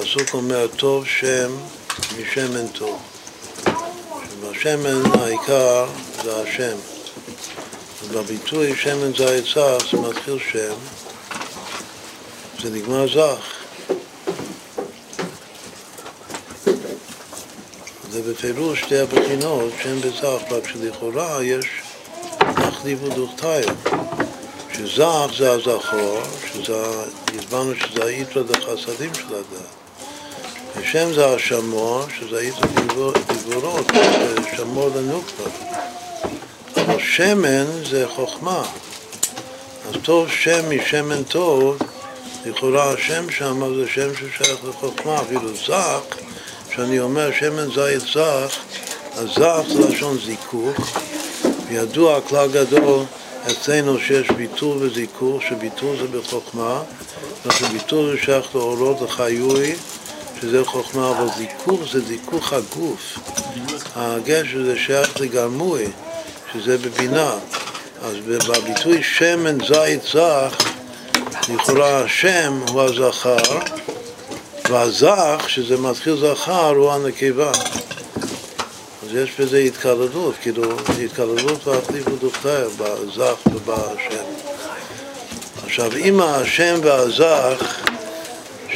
הפסוק אומר, טוב שם משמן טוב. שבשמן העיקר זה השם. ובביטוי שמן זית צח זה מתחיל שם, זה נגמר זך. זה בפירוש שתי הבחינות שם וזך, רק שלכאורה יש תחליף ודוכתיו, שזך זה הזכור, שזה, הסברנו שזה היתרה דחסדים של הדת, ושם זה השמור, שזה דיבור, דיבורות, שמור לנוקבה, אבל שמן זה חוכמה, אז טוב שם משמן טוב, לכאורה השם שם זה שם ששייך לחוכמה, אפילו זך כשאני אומר שמן זית זך, אז זך זה לשון זיכוך, וידוע כלל גדול אצלנו שיש ביטול וזיכוך, שביטול זה בחוכמה, ושביטול זה שייך לאורות לחיוי, שזה חוכמה, אבל זיכוך זה זיכוך הגוף. הגשר זה שייך לגרמוי, שזה בבינה. אז בביטוי שמן זית זך, לכאורה השם הוא הזכר, והזך, שזה מתחיל זכר, הוא הנקבה. אז יש בזה התקללות, כאילו, התקללות והחליף ודוכתיה, בזך ובשם. עכשיו, אם השם והזך,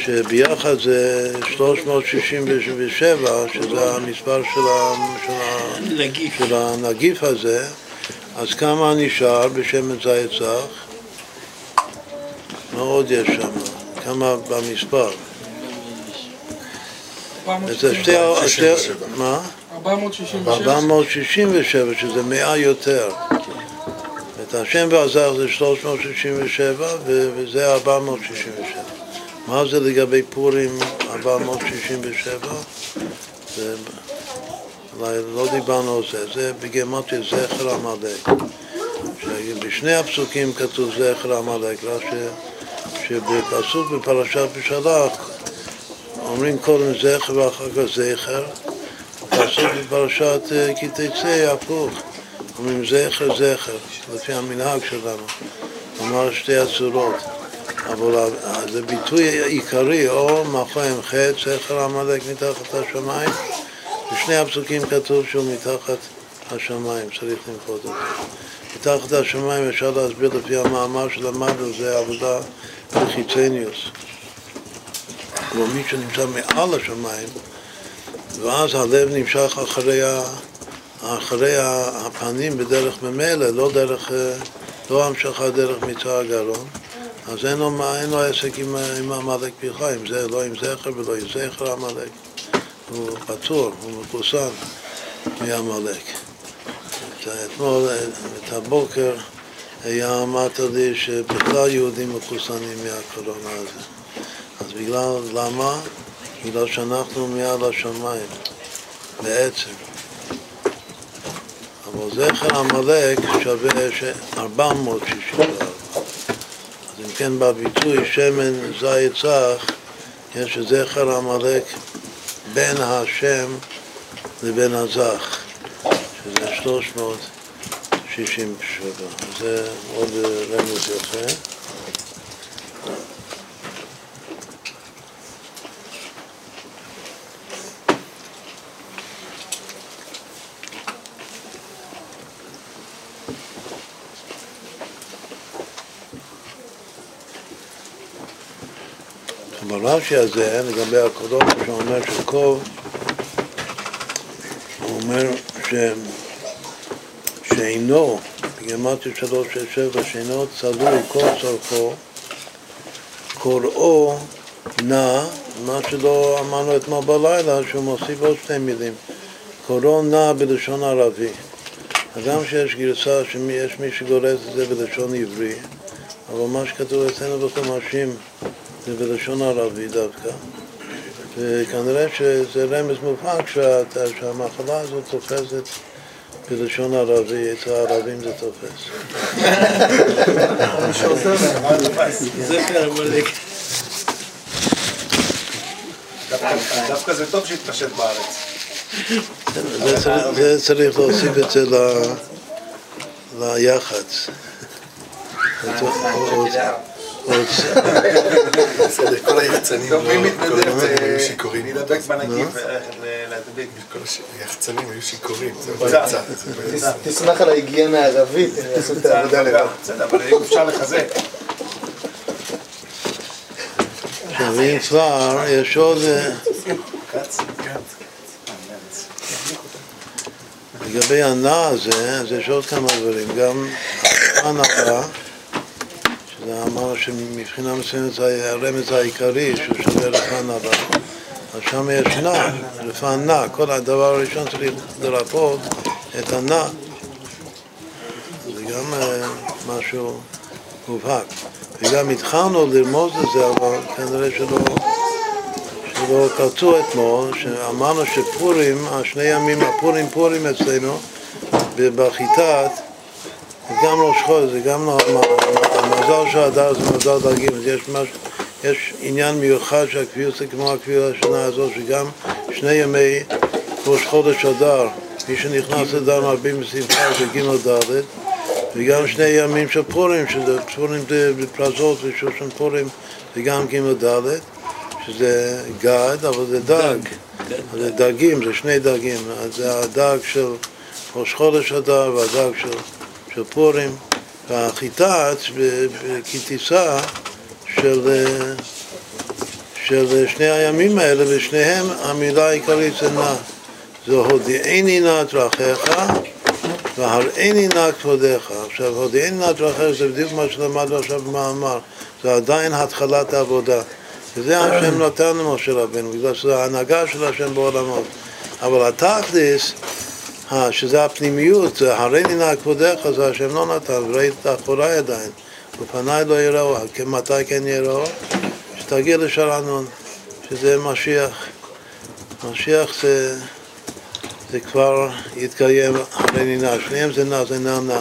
שביחד זה 367, שזה המספר של, ה, של, ה, נגיף. של הנגיף הזה, אז כמה נשאר בשמן זית זך? מה עוד יש שם? כמה במספר? זה שתי... מה? 466. 467, שזה מאה יותר. את השם והזר זה 367 ו- וזה 467. מה זה לגבי פורים 467? זה, לא דיברנו על זה, זה בגמטיה זכר עמלק. שבשני הפסוקים כתוב זכר עמלק, רק ש- שבפסוק בפרשת בשלח אומרים קודם זכר ואחר כך זכר, פסוק בפרשת אה, כי תצא הפוך, אומרים זכר זכר, לפי המנהג שלנו, אמר שתי הצורות. אבל זה ביטוי עיקרי, או מאחוריהם חטא, סכר עמלק מתחת השמיים. בשני הפסוקים כתוב שהוא מתחת השמיים, צריך למחות אותו. מתחת השמיים אפשר להסביר לפי המאמר שלמדנו, זה עבודה בחיצניוס. כלומר מי שנמצא מעל השמיים, ואז הלב נמשך אחרי, אחרי הפנים בדרך ממילא, לא דרך, לא המשכה דרך מצער הגרון, אז אין לו, אין לו עסק עם, עם עמלק פרחה, עם זה, לא עם זכר ולא עם זכר עמלק. הוא פצור, הוא מחוסן מעמלק. אתמול, את הבוקר, היה אמרת לי שבכלל יהודים מחוסנים מהקורונה הזה. אז בגלל, למה? בגלל שאנחנו מעל השמיים, בעצם. אבל זכר עמלק שווה 464. אז כן בביטוי שמן זית צח, יש זכר עמלק בין השם לבין הזך, שזה 367. זה עוד רמז יפה. ברש"י הזה, לגבי הקולות, שהוא אומר שקוב, הוא אומר ש... שאינו, שלוש שש שבע, שאינו צלוי כל צורכו, קוראו נע, מה שלא אמרנו אתמול בלילה, שהוא מוסיף עוד שתי מילים, קוראו נע בלשון ערבי. הגם שיש גרסה שיש מי שגורס את זה בלשון עברי, אבל מה שכתוב אצלנו בחומשים זה בלשון ערבי דווקא. וכנראה שזה רמז מובהק שהמחלה הזאת תופסת בלשון ערבי, אצל הערבים זה תופס. <laughs> דווקא זה טוב שהתפשט בארץ. זה צריך להוסיף את זה ליח"צ. בסדר, כל היחצנים היו שיכורים. להידבק בנגיף ולהדביק. כל היחצנים היו שיכורים, זה. תסמך על ההיגיינה הערבית, הם יעשו את העבודה לבד. בסדר, אבל אם אפשר לחזק. עכשיו, אם כבר, יש עוד... לגבי הנע הזה, אז יש עוד כמה דברים. גם הנעה, שזה אמר שמבחינה מסוימת זה הרמז העיקרי, שהוא שווה לפן הבא. אז שם יש נע, נע. כל הדבר הראשון צריך לרפות את הנע. זה גם אה, משהו מובהק. וגם התחלנו לרמוז את זה, אבל כנראה שלא, שלא קלטו אתמול, שאמרנו שפורים, השני ימים, הפורים פורים אצלנו, בחיטת, זה גם ראש חודש, זה גם לא, המזל של הדר זה מזל דרגים, אז יש, מש, יש עניין מיוחד שהקביעות זה כמו הקביעות השנה הזאת, שגם שני ימי ראש חודש אדר, מי שנכנס לדר מרבים בשמחה זה ג' ד', וגם שני ימים של פורים, שזה פורים בפרזות ושושן פורים, זה גם ג' ד', שזה גד, אבל זה דג. זה דגים, זה שני דגים. אז זה הדג של ראש חודש אדר והדג של, של פורים, והחיטת כטיסה של, של שני הימים האלה, ושניהם המילה העיקרית זה נע. זה הודיעני נא דרכיך והראיני נא כבודיך. עכשיו, הודיעני נא דרכיך זה בדיוק מה שלמדנו עכשיו במאמר. זה עדיין התחלת העבודה. וזה השם נתן למשה רבנו, בגלל שזה ההנהגה של השם בעולמות. אבל התכלס, שזה הפנימיות, זה הריני נא כבודיך, זה השם לא נתן, וראית אחוריי עדיין. ופניי לא יראו, מתי כן יראו? שתגיע לשרענון, שזה משיח. משיח זה... זה כבר יתקיים אחרי נינה, שניהם זה נע, זה נע נע.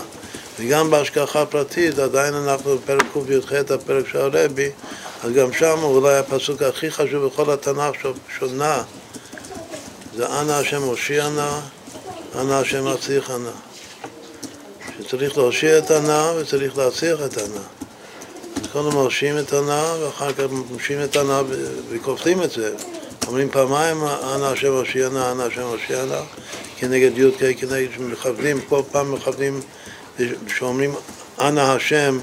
וגם בהשגחה פרטית, עדיין אנחנו בפרק קי"ח, הפרק של הרבי, אז גם שם אולי הפסוק הכי חשוב בכל התנ"ך של נע, זה אנא השם הושיע נא, אנא השם להצליח נא. שצריך להושיע את הנע וצריך להצליח את הנע. קודם מרשים את הנא ואחר כך מרשים את הנא ו- וכופלים את זה. אומרים פעמיים אנא השם הושיע נא, אנא השם הושיע נא, כנגד י"ק, כנגד שמכוונים, כל פעם מכוונים, כשאומרים אנא השם,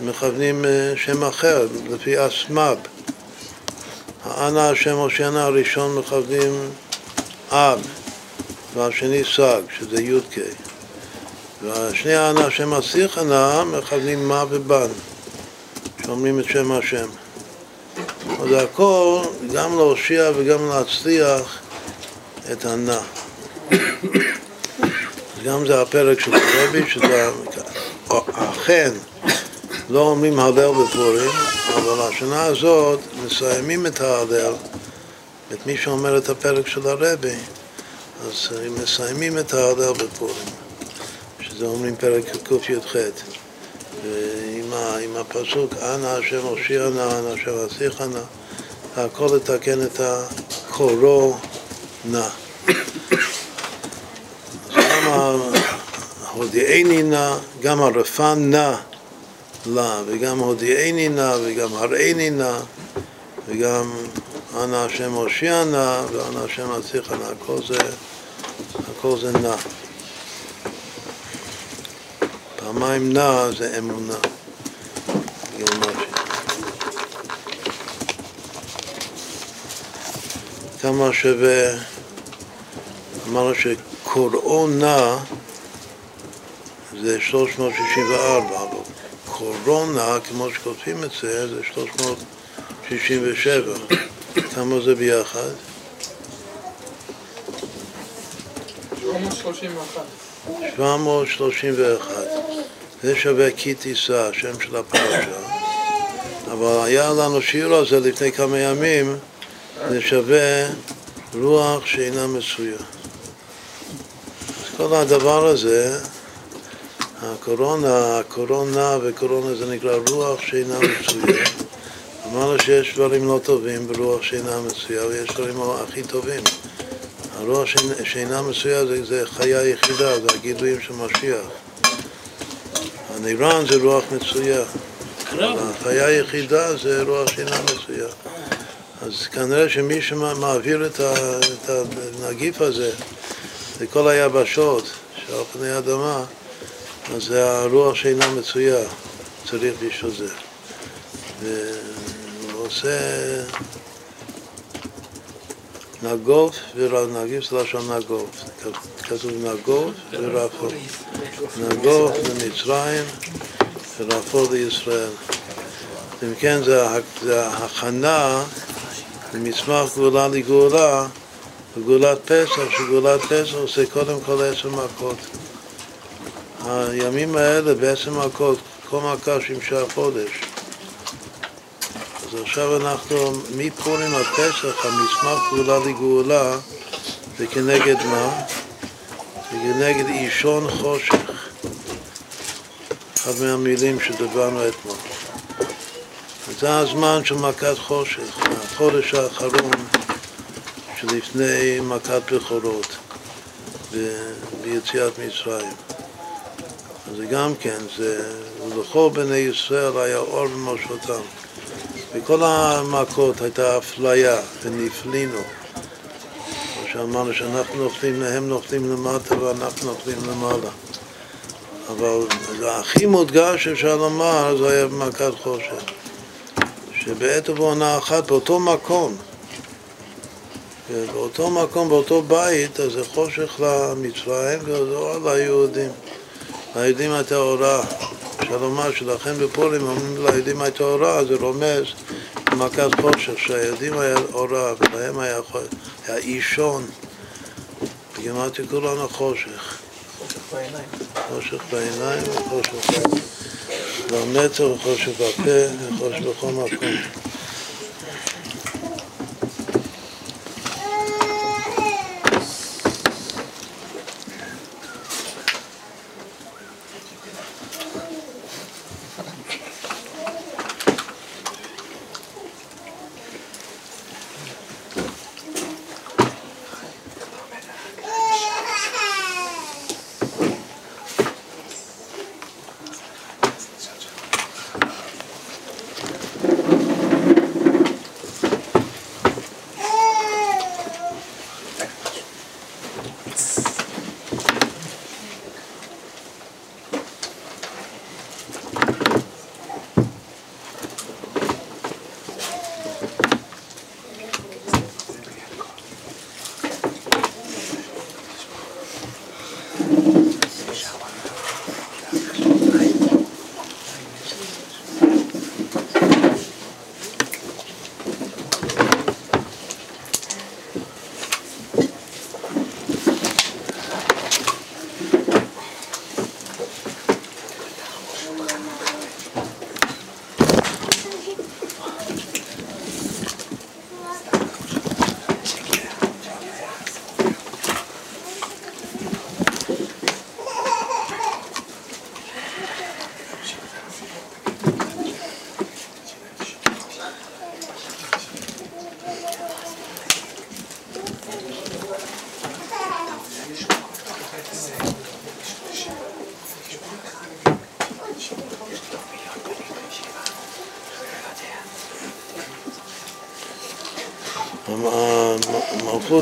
מכוונים אה, שם אחר, לפי אסמב. האנא השם הושיע נא הראשון מכוונים אב, והשני סג, שזה י"ק. והשני האנא השם השיח הנא מכוונים מה ובן, שאומרים את שם השם. אז הכל גם להושיע וגם להצליח את הנא. <coughs> גם זה הפרק של הרבי, שזה אכן לא אומרים הלל בפורים, אבל השנה הזאת מסיימים את ההלל, את מי שאומר את הפרק של הרבי, אז מסיימים את ההלל בפורים, שזה אומרים פרק קי"ח. ועם הפסוק אנא השם הושיע נא, אנא השם אסיך נא, והכל לתקן את הקורו נא. גם הודיעני נא, גם הרפן נא לה, וגם הודיעני נא, וגם הראני נא, וגם אנא השם הושיע נא, ואנא השם אסיך נא, הכל זה, הכל זה נא. פעמיים נע זה אמונה. כמה שווה, אמרנו שקוראו נע זה 364, אבל קורונה, כמו שכותבים את זה, זה 367. כמה זה ביחד? 731. זה שווה כי תישא, השם של הפרשה. אבל היה לנו שיר על זה לפני כמה ימים, זה שווה רוח שאינה מצויה. אז כל הדבר הזה, הקורונה, הקורונה וקורונה זה נקרא רוח שאינה מצויה. אמרנו שיש דברים לא טובים ברוח שאינה מצויה ויש דברים הכי טובים. הרוח שאינה- שאינה מצויה זה, זה חיה יחידה, זה הגילויים של משיח. הנירן זה רוח מצויה. החיה היחידה זה רוח שאינה מצויה. אז כנראה שמי שמעביר את, ה, את הנגיף הזה לכל היבשות שעל פני האדמה, אז זה הרוח שאינה מצויה, צריך בשביל זה. והוא עושה נגוף ונגיף זה לשון נגוף. כתוב נגוף ורפו. נגוף למצרים ורפו לישראל. אם כן, זה, ה- זה ההכנה למצמח גאולה לגאולה, וגאולת פסח, שגאולת פסח עושה קודם כל עשר מכות. הימים האלה בעשר מכות, כל מכה שימשה חודש. אז עכשיו אנחנו, מפורים עד פסח, המסמך גאולה לגאולה, זה כנגד מה? זה כנגד אישון חושך. אחת מהמילים שדיברנו אתמול. זה הזמן של מכת חושך, החודש האחרון שלפני מכת בכורות ביציאת מצרים. זה גם כן, זה, ולכל בני ישראל היה אור במושבותם. בכל המכות הייתה אפליה ונפלינו. כמו שאמרנו שאנחנו נופלים, הם נופלים למטה ואנחנו נופלים למעלה. אבל הכי מודגש שאפשר לומר, זה היה במכת חושך. שבעת ובעונה אחת באותו מקום, באותו מקום, באותו בית, אז זה חושך למצרים וזה אור ליהודים. ליהודים הייתה אורה. אפשר לומר שלכן בפורים אומרים ליהודים הייתה אורה, זה רומז למכת חושך, שהיהודים היה אורה ולהם היה, אישון. בגימטרי כולנו חושך. חושך בעיניים וחושך במצח וחושך בפה וחושך בכל מקום.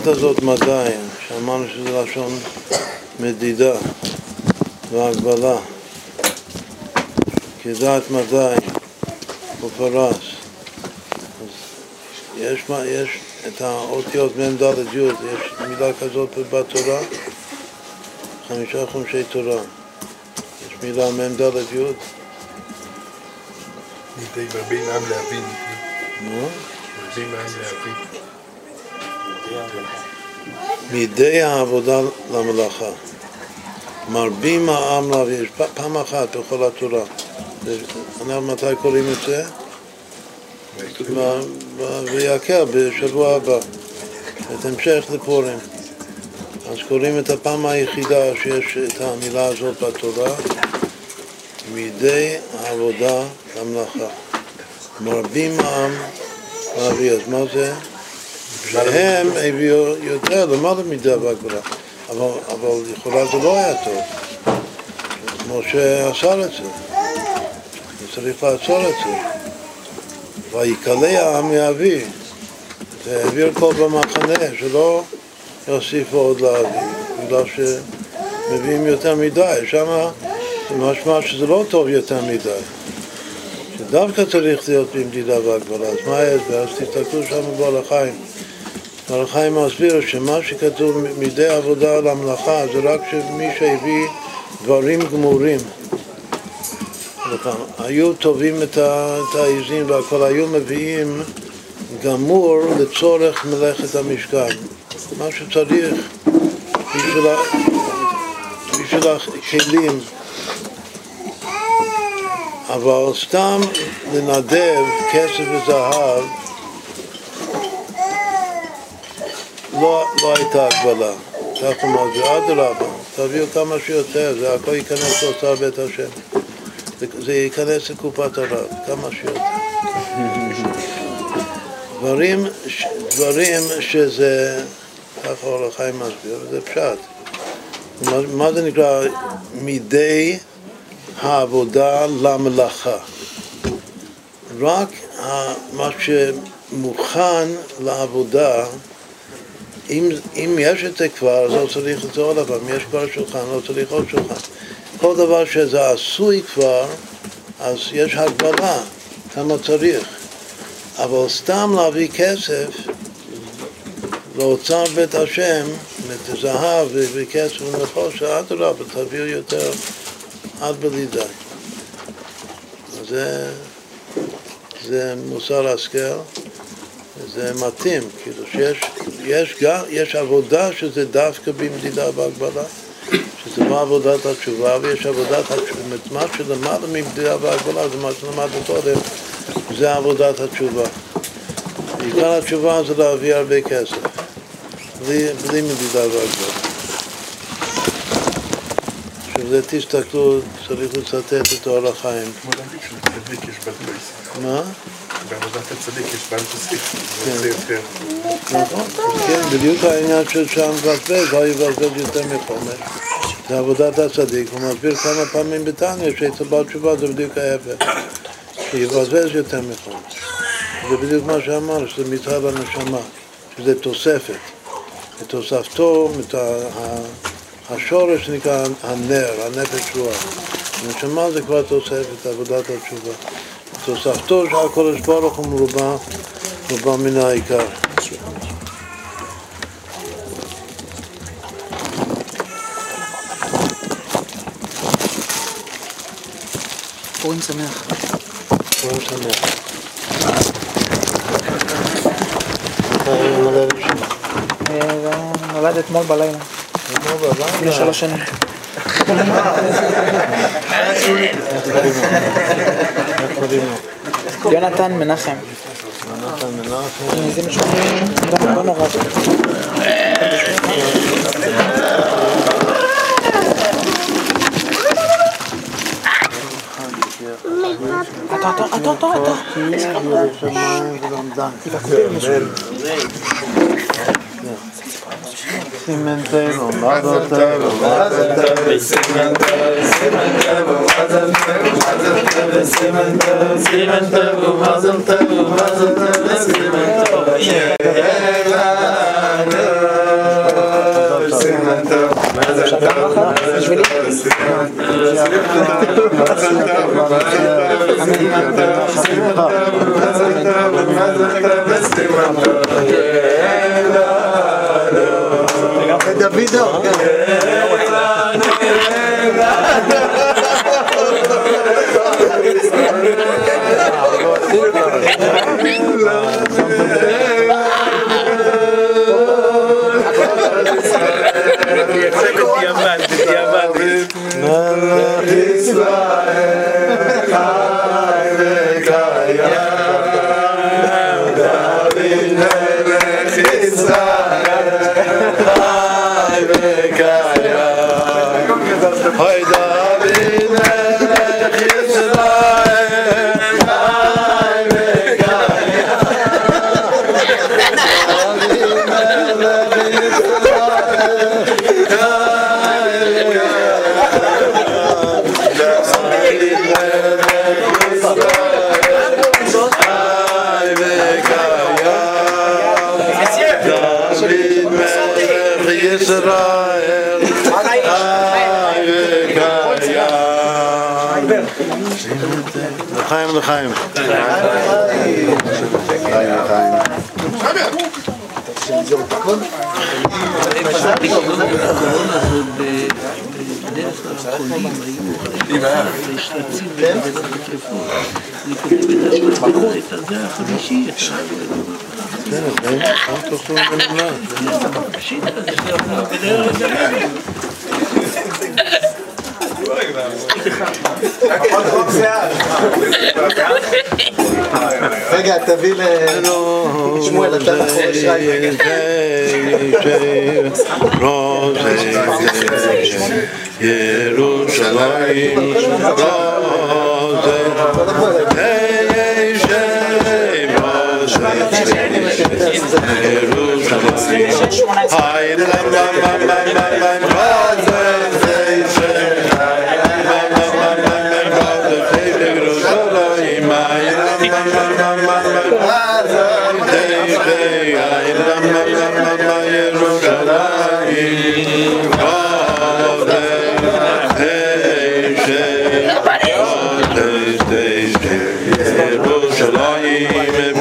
המלכות הזאת מדי, שאמרנו שזה לשון מדידה והגבלה, כדעת מדי ופרס. אז יש, מה- יש את האותיות מ"ד י', יש מילה כזאת בתורה, חמישה חומשי תורה. יש מילה מ"ד י', מדי מרבים עם להבין. נו, מרבים עם להבין. מידי העבודה למלאכה. מרבים העם להביא, פעם אחת בכל התורה. אנחנו מתי קוראים את זה? ויקל בשבוע הבא, את המשך לפורים. אז קוראים את הפעם היחידה שיש את המילה הזאת בתורה, מידי העבודה למלאכה. מרבים העם להביא, אז מה זה? שהם הביאו יותר למעלה מידה והגבלה, אבל, אבל לכאורה זה לא היה טוב. משה אסר את זה, וצריך לעצור את זה. ויקלע העם יביא, זה העביר כל במחנה, שלא יוסיפו עוד להביא, בגלל שמביאים יותר מדי, שם זה משמע שזה לא טוב יותר מדי. שדווקא צריך להיות במדידה והגבלה, אז מה ההסבר? אז תסתכלו שם בבעל החיים. בעל החיים מסביר שמה שכתוב מידי עבודה על המלאכה זה רק שמי שהביא דברים גמורים. היו טובים את העיזים והכל, היו מביאים גמור לצורך מלאכת המשכן. מה שצריך בשביל בשביל הכלים. אבל סתם לנדב כסף וזהב לא, לא הייתה הגבלה. כך מסביר, אדרבה, תביאו כמה שיותר, זה הכל ייכנס לאוצר בית השם. זה, זה ייכנס לקופת הרב, כמה שיותר. דברים, ש- דברים שזה, ככה אור החיים מסביר, זה פשט. מה, מה זה נקרא מידי העבודה למלאכה? רק מה שמוכן לעבודה אם, אם יש את זה כבר, אז לא צריך את זה עוד פעם, יש כבר שולחן, לא צריך עוד שולחן. כל דבר שזה עשוי כבר, אז יש הגבלה, כמה צריך. אבל סתם להביא כסף לאוצר בית השם, את זהב וכסף ונחושת, אדרבה, תביאו יותר עד בלי די. זה, זה מוסר השכל. זה מתאים, כאילו שיש יש יש עבודה שזה דווקא במדידה והגבלה, שזה לא עבודת התשובה, ויש עבודת התשובה, מה שלמעלה ממדידה והגבלה זה מה שלמדנו קודם, זה עבודת התשובה. עיקר התשובה זה להביא הרבה כסף, בלי, בלי מדידה והגבלה. זה תסתכלו, צריך לצטט את אור החיים. יש. מה? בעבודת הצדיק יש בלטוס. זה יותר. נכון, כן, בדיוק העניין של שם מבזבז, לא יבזבז יותר מחומש. זה עבודת הצדיק, הוא מסביר כמה פעמים בתניא שאצל בעל תשובה זה בדיוק ההפך, שיבזבז יותר מחומש. זה בדיוק מה שאמר, שזה מצד הנשמה, שזה תוספת. ותוספתו, מת- ה- השורש נקרא הנר, הנפש רוח. הנשמה זה כבר תוספת, עבודת התשובה. תוספתו של הקודש ברוך הוא מרובה, מרובה מן העיקר. פורים שמח. פורים שמח. אה, נולד אתמול בלילה. לפני שלוש שנים. יונתן מנחם. מנחם מנחם. זה לא לא נורא. אתה, אתה, אתה, אתה, سيمنتير ومعدل تير ومعدل تير سيمنتير سيمنتير ومعدل تير ومعدل تير سيمنتير سيمنتير ومعدل تير ومعدل تير سيمنتير سيمنتير Yeah. Yeah. לחיים לחיים. אל תאכלו בנמלה. רגע, תביא ל... שמואל, אתה מאחורי שי. ירושלים Hey, in d'ammer, geyr lugen g'dan, g'dan vayn, hey sh, du pariz, du stehst, du shlonni im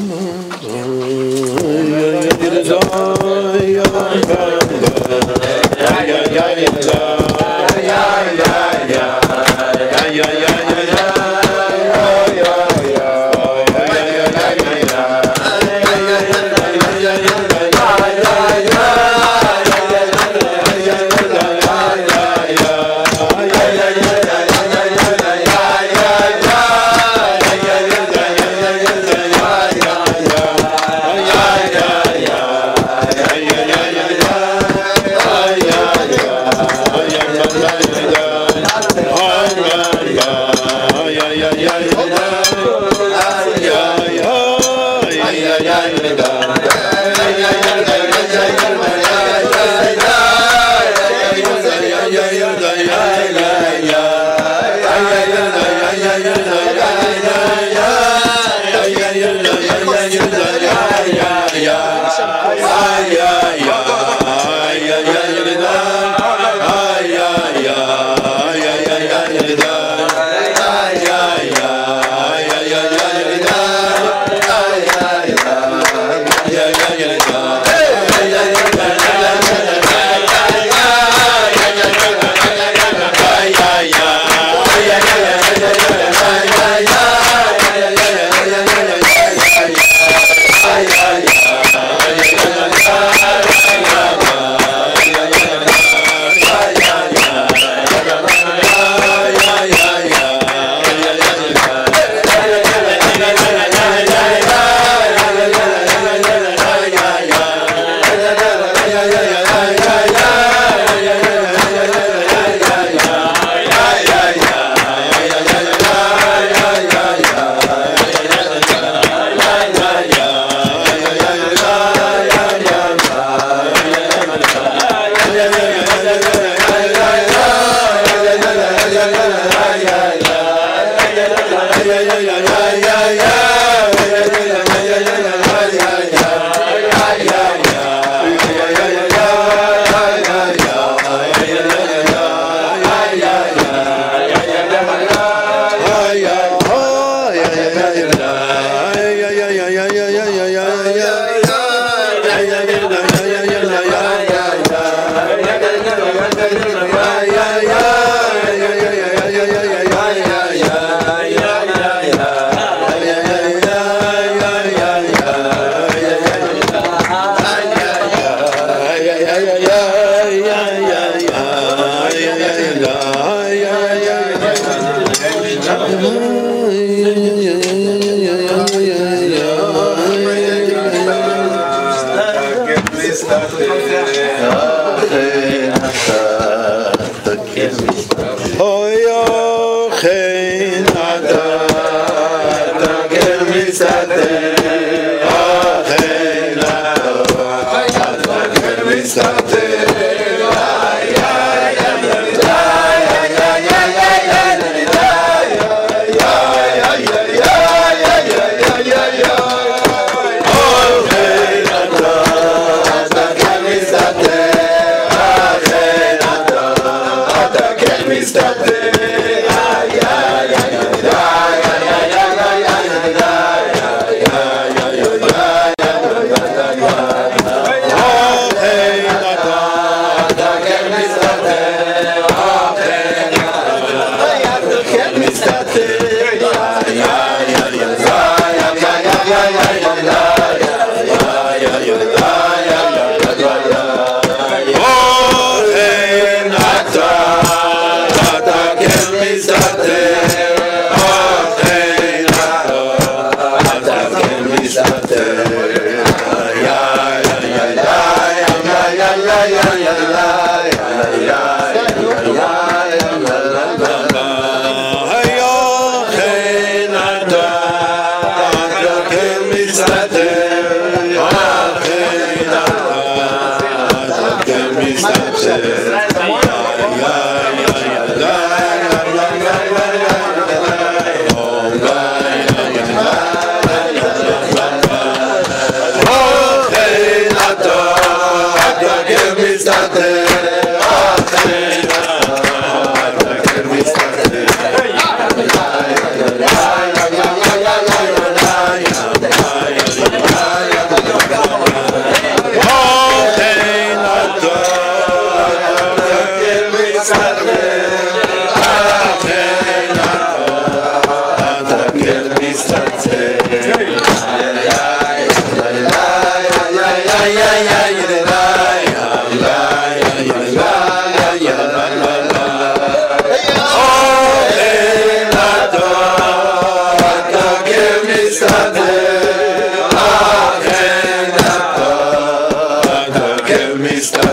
Mr.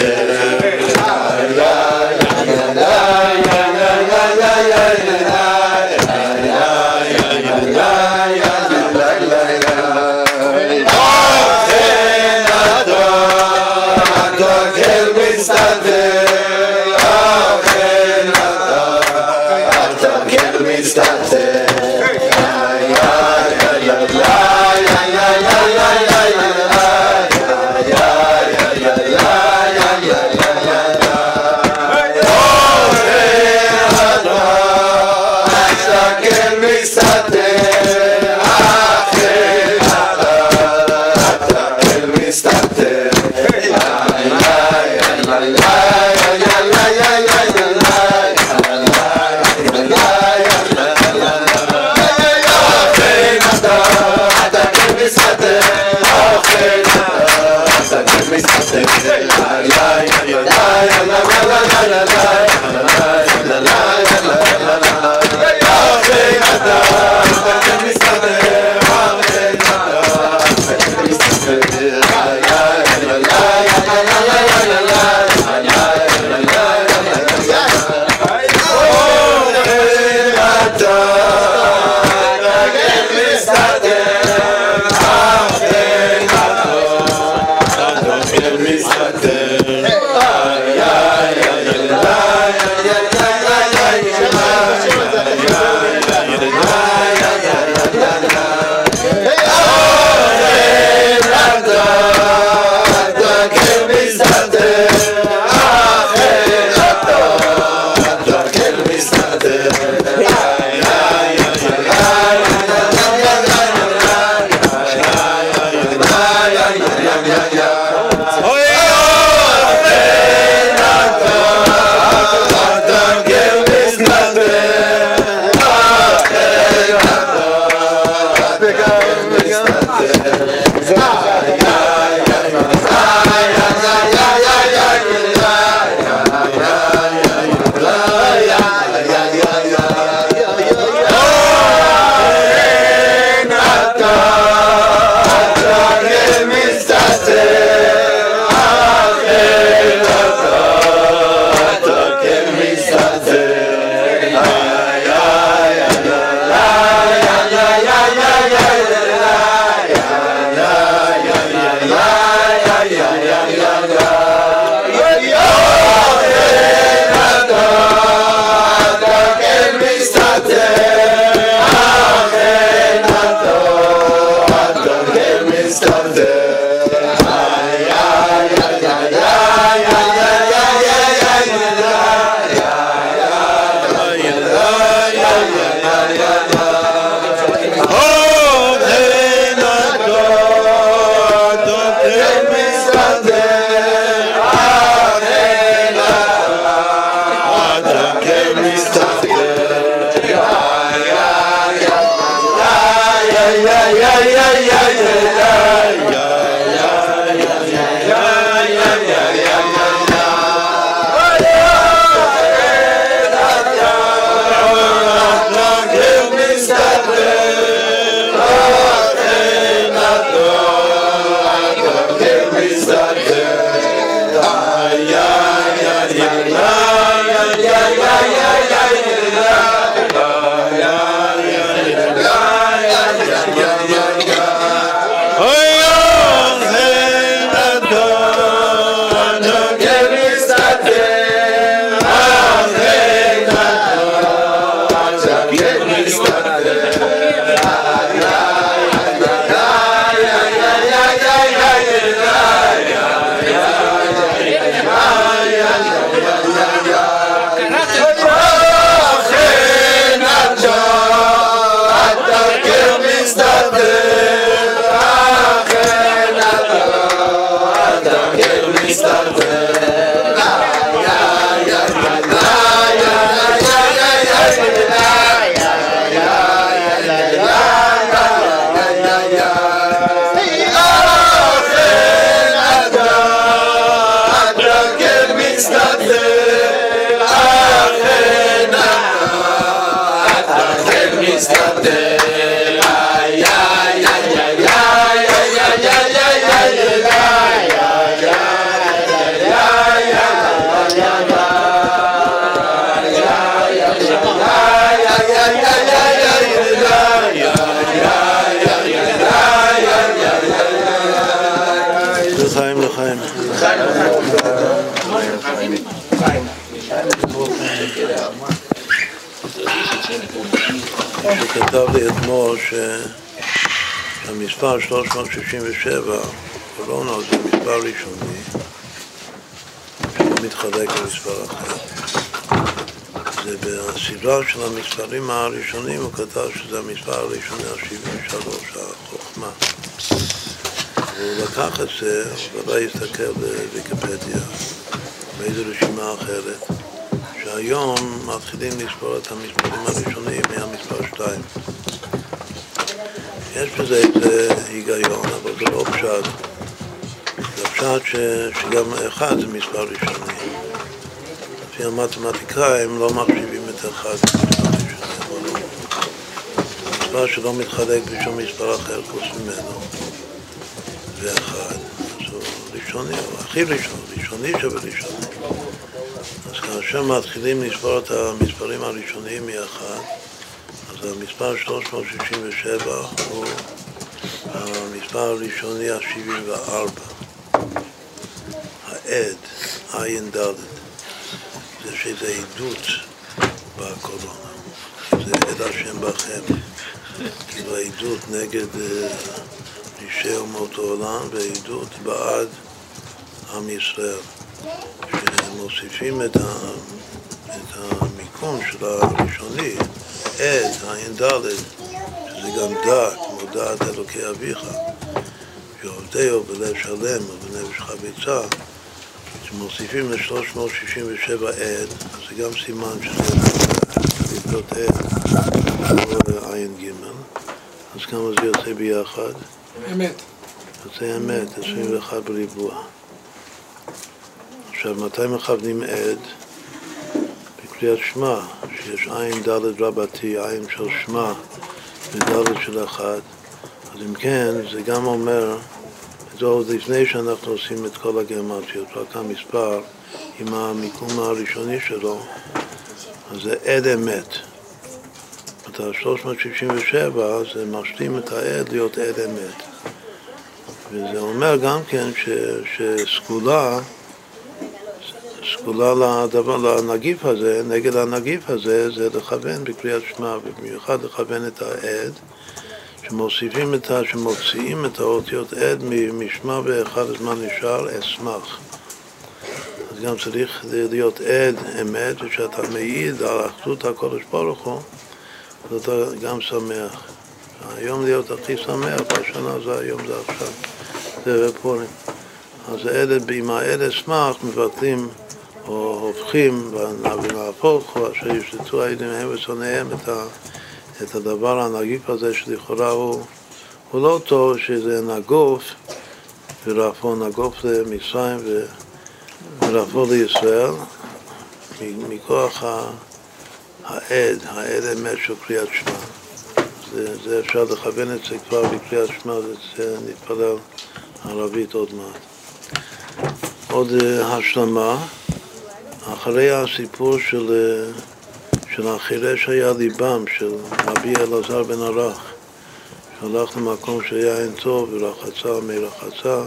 Yeah. שכתב לי אתמול. שהמספר 367, קורונה זה מספר ראשוני, שלא מתחלק למספר אחר. זה בסדרה של המספרים הראשונים, הוא כתב שזה המספר הראשוני, ה-73, החוכמה. הוא לקח את זה, ודאי הסתכל בוויקיפדיה, באיזו רשימה אחרת, שהיום מתחילים לספור את המספרים הראשונים מהמספר 2. יש בזה איזה היגיון, אבל זה לא פשט. זה פשט ש, שגם אחד זה מספר ראשוני. לפי המתמטיקאים לא מחשיבים את אחד כמספר ראשוני, אבל מספר שלא מתחלק בשום מספר אחר חוץ ממנו. ואחד, אז הוא ראשוני, הוא הכי ראשון, ראשוני שבראשוני. כאשר מתחילים לספור את המספרים הראשוניים מאחד, אז המספר 367 הוא המספר הראשוני ה-74, העד, עין ד', זה שזה עדות בקורונה, זה עד השם בכם, כאילו העדות נגד אה, אישי אומות העולם ועדות בעד עם ישראל, שמוסיפים את, ה, את המיקום של הראשוני, עד, עין ד', שזה גם דעת, כמו דעת אלוקי אביך, שעובדהו בלב שלם ובנפש חביצה, שמוסיפים ל-367 עד, אז זה גם סימן שזה להיות עד, או עין ג', אז כמה זה יוצא ביחד? אמת. יוצא אמת, 21 בריבוע. עכשיו, מתי מכוונים עד? בקריאת שמע, שיש עין ד' רבתי, עין של שמע וד' של אחד, אז אם כן, זה גם אומר, זה עוד לפני שאנחנו עושים את כל הגרמטיות, רק המספר עם המיקום הראשוני שלו, אז זה עד אמת. את ה-367 זה משלים את העד להיות עד אמת. וזה אומר גם כן ש, שסגולה, סגולה לדבר, לנגיף הזה, נגד הנגיף הזה, זה לכוון בקריאת שמע, ובמיוחד לכוון את העד, שמוסיפים את ה... שמוציאים את האותיות עד משמע ואחד הזמן נשאר אשמח. אז גם צריך להיות עד אמת, ושאתה מעיד על אחדות הקודש ברוך הוא, אז אתה גם שמח. היום להיות הכי שמח בשנה זה היום זה עכשיו, זה פורים. אז האלה, עם האלה אשמח מבטלים או הופכים ונהפוך, או אשר ישלטו העדים הם ושונאיהם את, את הדבר הנגיף הזה שלכאורה הוא, הוא לא טוב, שזה נגוף ורפוא נגוף למצרים ורפוא לישראל מכוח העד, העד אמת של קריאת שמע. זה, זה אפשר לכוון את זה כבר בקריאת שמע, זה נתפלל ערבית עוד מעט. עוד uh, השלמה, אחרי הסיפור של, uh, של החירש היה ליבם של רבי אלעזר בן ערך, שהלך למקום שהיה אין טוב ורחצה מרחצה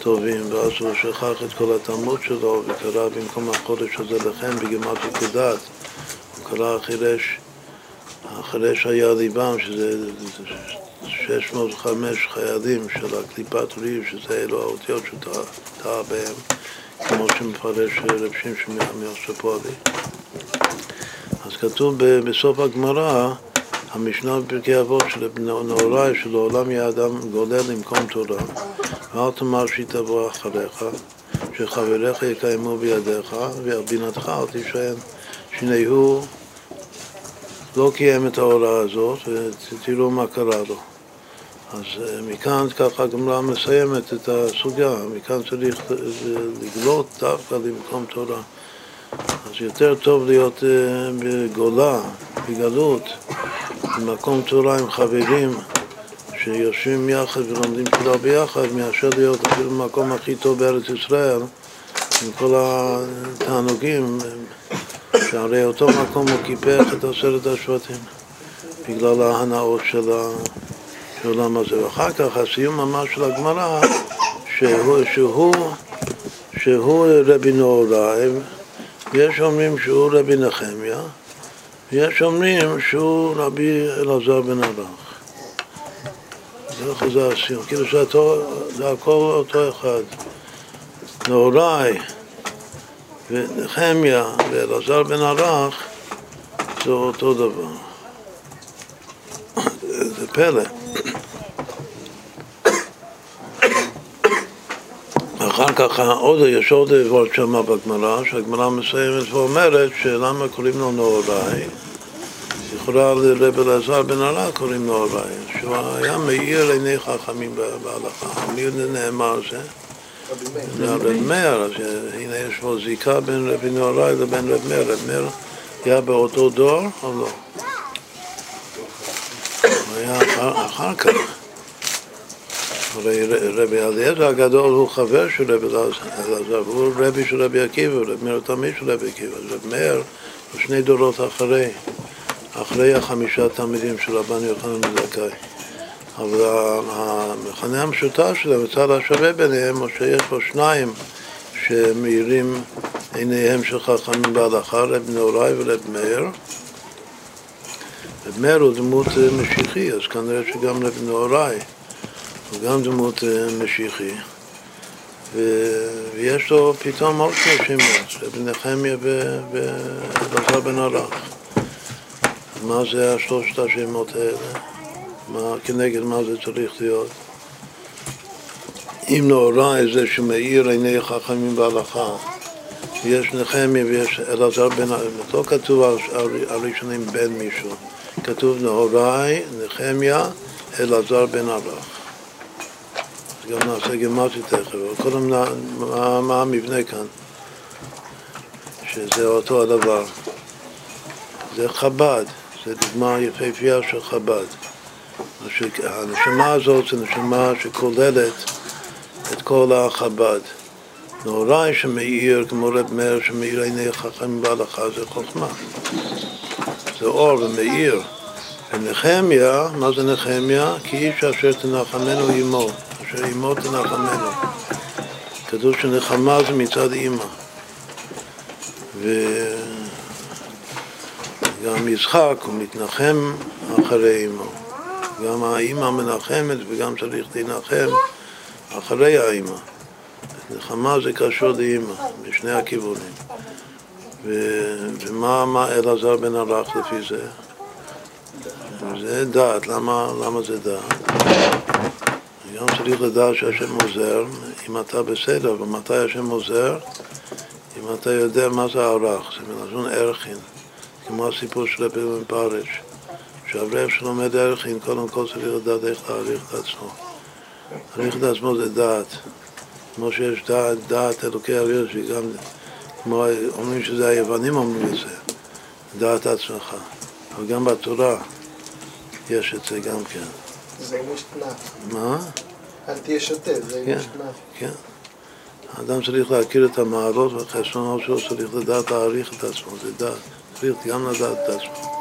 טובים, ואז הוא שכח את כל התלמוד שלו וקרא במקום החודש הזה לכם בגמר פקודת, הוא קרא החירש החירש היה ליבם, שזה 605 חיילים של הקליפת ריב, שזה אלו האותיות שהוא טעה בהם, כמו שמפרש רב שמשון מהספורי. אז כתוב בסוף הגמרא, המשנה בפרקי אבות של נהוראי, שלעולם יהיה אדם גולל למקום תורה, ואל תאמר שהיא תבוא אחריך, שחבריך יקיימו בידיך, ועל בינתך אל תישען. שניהו לא קיים את ההוראה הזאת, ותראו מה קרה לו. אז מכאן ככה הגמרא מסיימת את הסוגיה, מכאן צריך לגלות דווקא למקום תורה. אז יותר טוב להיות בגולה, בגלות, במקום תורה עם חברים שיושבים יחד ולומדים תפילה ביחד, מאשר להיות אפילו במקום הכי טוב בארץ ישראל, עם כל התענוגים. שהרי אותו מקום הוא קיפח את עשרת השבטים בגלל ההנאות של העולם הזה. ואחר כך הסיום ממש של הגמרא, שהוא, שהוא, שהוא רבי נהוראי, יש אומרים שהוא רבי נחמיה, ויש אומרים שהוא רבי אלעזר בן ערך. זה חוזר הסיום, כאילו שאתו, זה הכל אותו אחד. נהוראי ונחמיה ואלעזר בן ערך זה אותו דבר. <coughs> זה פלא. אחר כך עוד, יש עוד וורט שמה בגמרא, שהגמרא מסיימת ואומרת שלמה קוראים לו נהוראי, לכאורה לרב אלעזר בן עלה קוראים נהוראי, שהוא היה מאיר עיני חכמים בהלכה. מי נאמר זה? רב מאיר, שהנה יש פה זיקה בין רבי נהוראי לבין רב מאיר. רב מאיר היה באותו דור או לא? הוא היה אחר כך. הרי רבי אליעזר הגדול הוא חבר של רבי אלעזר, והוא רבי של רבי עקיבא, רבי מאיר תלמיד של רבי עקיבא. רבי מאיר הוא שני דורות אחרי, אחרי החמישה תלמידים של רבן יוחנן זכאי. אבל המכנה המשותף שלהם, הצד השווה ביניהם, הוא שיש פה שניים שמאירים עיניהם של חכמים בהלכה, רב נהוראי ורב מאיר. רב מאיר הוא דמות משיחי, אז כנראה שגם רב נהוראי הוא גם דמות משיחי. ויש לו פתאום עוד שני שמות, רב נחמיה ואלעזר בן ערך. מה זה השלושת השמות האלה? מה, כנגד מה זה צריך להיות? אם נהוראי זה שמאיר עיני חכמים בהלכה, יש נחמיה ויש אלעזר בן... לא כתוב הראשונים בן מישהו, כתוב נהוראי, נחמיה, אלעזר בן ערך. גם נעשה גמטי תכף, אבל קודם מה, מה המבנה כאן? שזה אותו הדבר. זה חב"ד, זה דוגמה יפהפייה של חב"ד. הנשמה הזאת זו נשמה שכוללת את כל החב"ד. נהוראי שמאיר, כמו רב מאיר שמאיר עיני חכמים בהלכה, זה חוכמה. זה אור ומאיר. ונחמיה, מה זה נחמיה? כי איש אשר תנחמנו עמו, אשר עמו תנחמנו. כתוב שנחמה זה מצד אימא. וגם יצחק הוא מתנחם אחרי אמו. גם האימא מנחמת וגם צריך להנחם אחרי האימא. נחמה זה קשור לאימא, משני הכיוונים. ו... ומה מה אלעזר בן ערך לפי זה? זה דעת, למה, למה זה דעת? גם צריך לדעת שהשם עוזר, אם אתה בסדר, ומתי השם עוזר? אם אתה יודע מה זה ערך, זה מלשון ערכין, כמו הסיפור של רבי מפרש. שאברך שלומד ערכין, קודם כל צריך לדעת איך להעריך את עצמו. להעריך את עצמו זה דעת. כמו שיש דעת, דעת אלוקי אוויר, שגם, כמו אומרים שזה היוונים אומרים את זה, דעת עצמך. אבל גם בתורה יש את זה גם כן. זה אימוש תנא. מה? אל תהיה שוטה, זה אימוש תנא. כן. האדם צריך להכיר את המעלות והחסרונות שלו, צריך לדעת להעריך את עצמו, זה דעת. צריך גם לדעת את עצמו.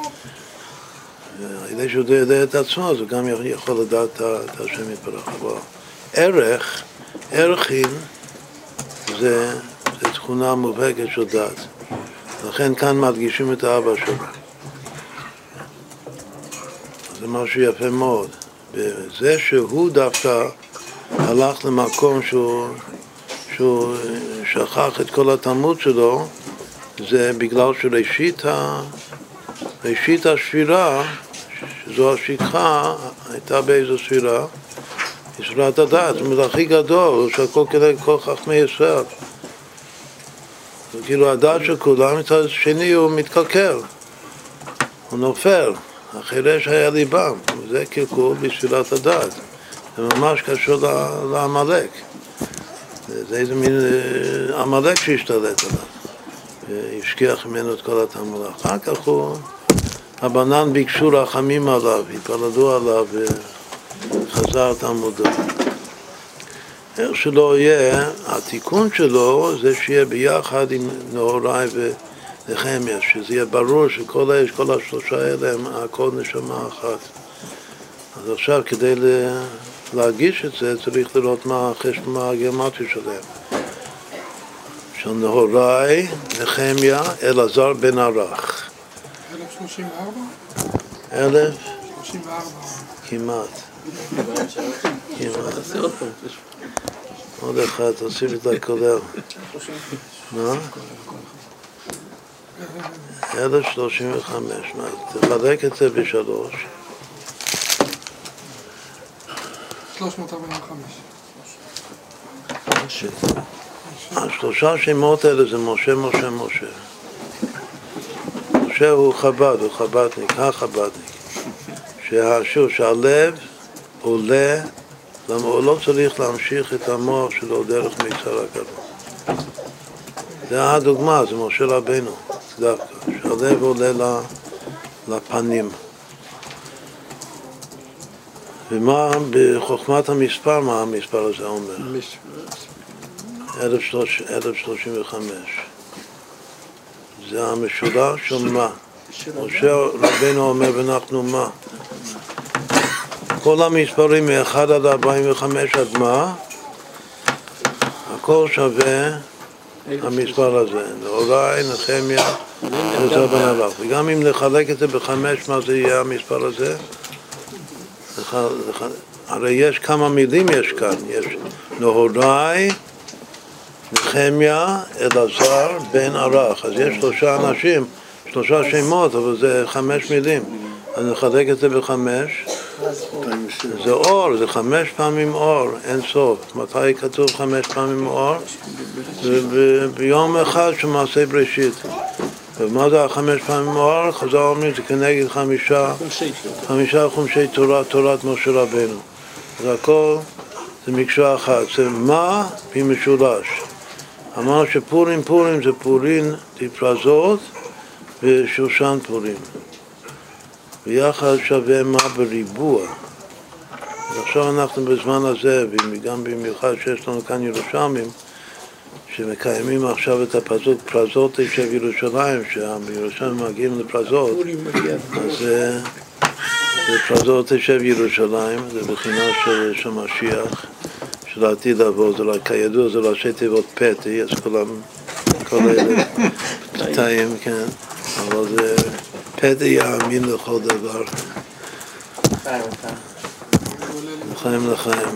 על ידי שהוא יודע את עצמו, אז הוא גם יכול לדעת את השם יתברך. אבל ערך, ערכין, זה, זה תכונה מובהקת של דת. לכן כאן מדגישים את האבא שלו. זה משהו יפה מאוד. וזה שהוא דווקא הלך למקום שהוא, שהוא שכח את כל התלמוד שלו, זה בגלל שראשית. ראשית השבירה, שזו השכחה, הייתה באיזו ספירה? ספירת הדעת, זאת אומרת הכי גדול, של כל כדי כל חכמי ישראל. כאילו הדעת של כולם, מצד שני הוא מתקלקל, הוא נופל, החירש היה ליבם, זה קלקול בספירת הדעת, זה ממש קשור לעמלק, זה איזה מין עמלק שהשתלט עליו, והשכיח ממנו את כל התעמולה. אחר כך הוא הבנן ביקשו רחמים עליו, התפלדו עליו וחזר תלמודו. איך שלא יהיה, התיקון שלו זה שיהיה ביחד עם נהוראי ונחמיה, שזה יהיה ברור שכל האש, כל השלושה האלה הם הכל נשמה אחת. אז עכשיו כדי להגיש את זה צריך לראות מה החשבון מה הגיאומטרי שלהם. של נהוראי, נחמיה, אלעזר בן ערך. 1034? 1000 34. כמעט. כמעט. עוד אחד, תוסיף את הכולל. מה? 1035. מה, תחלק את זה בשלוש. 345. השלושה שמות האלה זה משה, משה, משה. משה הוא חב"ד, הוא חב"דניק, החב"דניק. שהשוב, שהלב עולה, למה הוא לא צריך להמשיך את המוח שלו דרך מיצר הגדול. זה הדוגמה, זה משה רבנו, דווקא, שהלב עולה לפנים. ומה בחוכמת המספר, מה המספר הזה אומר? 1035. זה המשולש של מה? משה רבנו אומר ואנחנו מה? כל המספרים מ-1 עד 45 עד מה? הכל שווה המספר הזה. נאורי, נחמיה, וזה בן עליו. וגם אם נחלק את זה בחמש, מה זה יהיה המספר הזה? הרי יש כמה מילים יש כאן. יש נהורי, נחמיה, אלעזר, בן ערך. אז יש שלושה אנשים, שלושה שמות, אבל זה חמש מילים. אז נחלק את זה בחמש. זה אור, זה חמש פעמים אור, אין סוף. מתי כתוב חמש פעמים אור? זה ביום אחד של מעשה בראשית. ומה זה החמש פעמים אור? חז"ל אומרים זה כנגד חמישה, חמישה חומשי תורה, תורת משה רבנו. אז הכל זה מקשה אחת, זה מה במשולש. אמר שפורים פורים זה פורין דפרזות ושושן פורים. ביחד שווה מה בריבוע. עכשיו אנחנו בזמן הזה, וגם במיוחד שיש לנו כאן ירושלמים, שמקיימים עכשיו את הפרזות, פרזות של ירושלים, שהירושלמים מגיעים לפרזות, אז זה פרזות של ירושלים, זה בחינה של, של משיח, של העתיד לבוא, זה לא, כידוע זה ראשי תיבות פתי, אז כולם, כל אלה <laughs> פתאים, כן, אבל זה פתי יאמין לכל דבר, לחיים לחיים.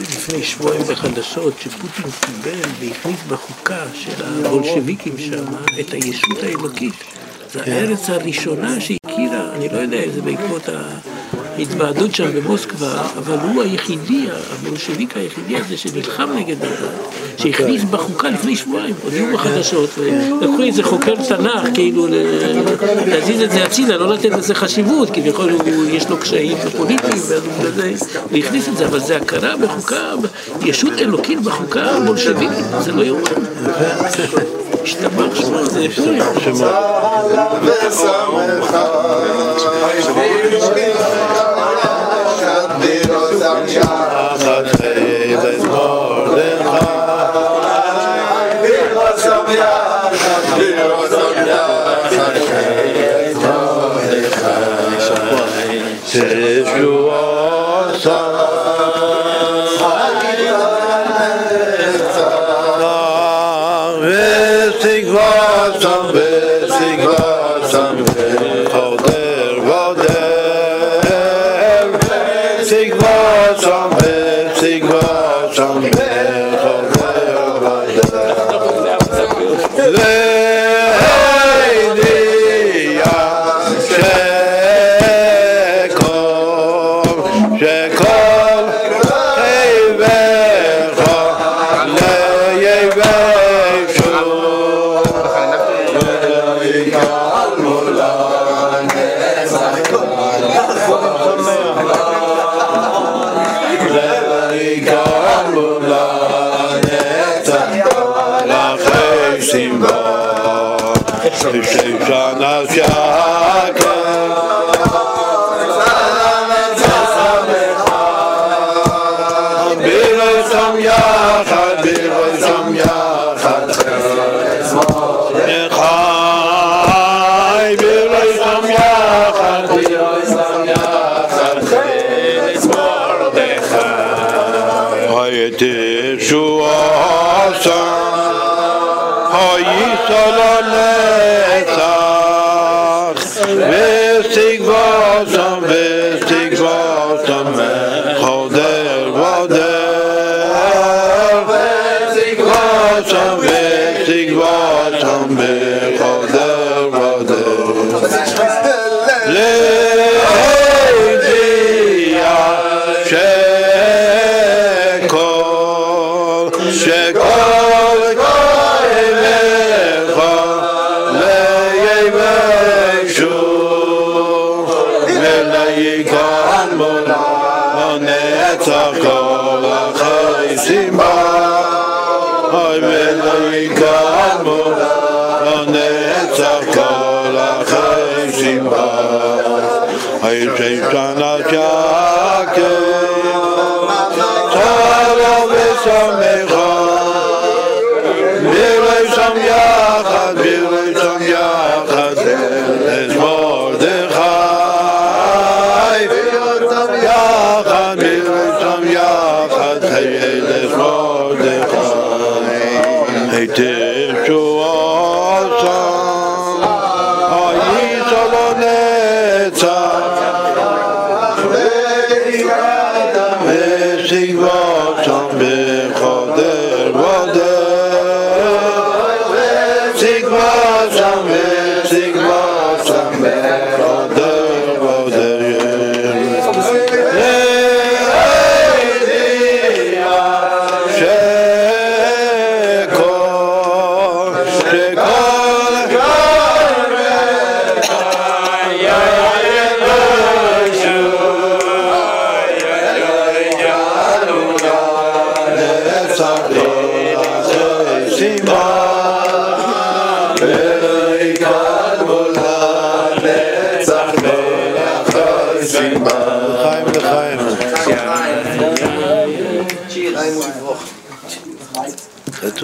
לפני שבועיים בחדשות שפוטין קיבל והכניס בחוקה של הבולשביקים שם את הישות האלוקית. זו הארץ הראשונה שהכירה, אני לא יודע אם זה בעקבות ההתוועדות שם במוסקבה, אבל הוא היחידי, הבולשביק היחידי הזה שנלחם נגד הדת, שהכניס בחוקה לפני שבועיים, הודיעו בחדשות, ולקחו איזה חוקר תנ"ך, כאילו להזיז את זה הצידה, לא לתת לזה חשיבות, כביכול יש לו קשיים פוליטיים, ואז הוא בזה- והכניס את זה, אבל זה הכרה בחוקה, ישות אלוקית בחוקה הבולשביקית, זה לא יאומן. השתבח שמו, זה פורים. Shana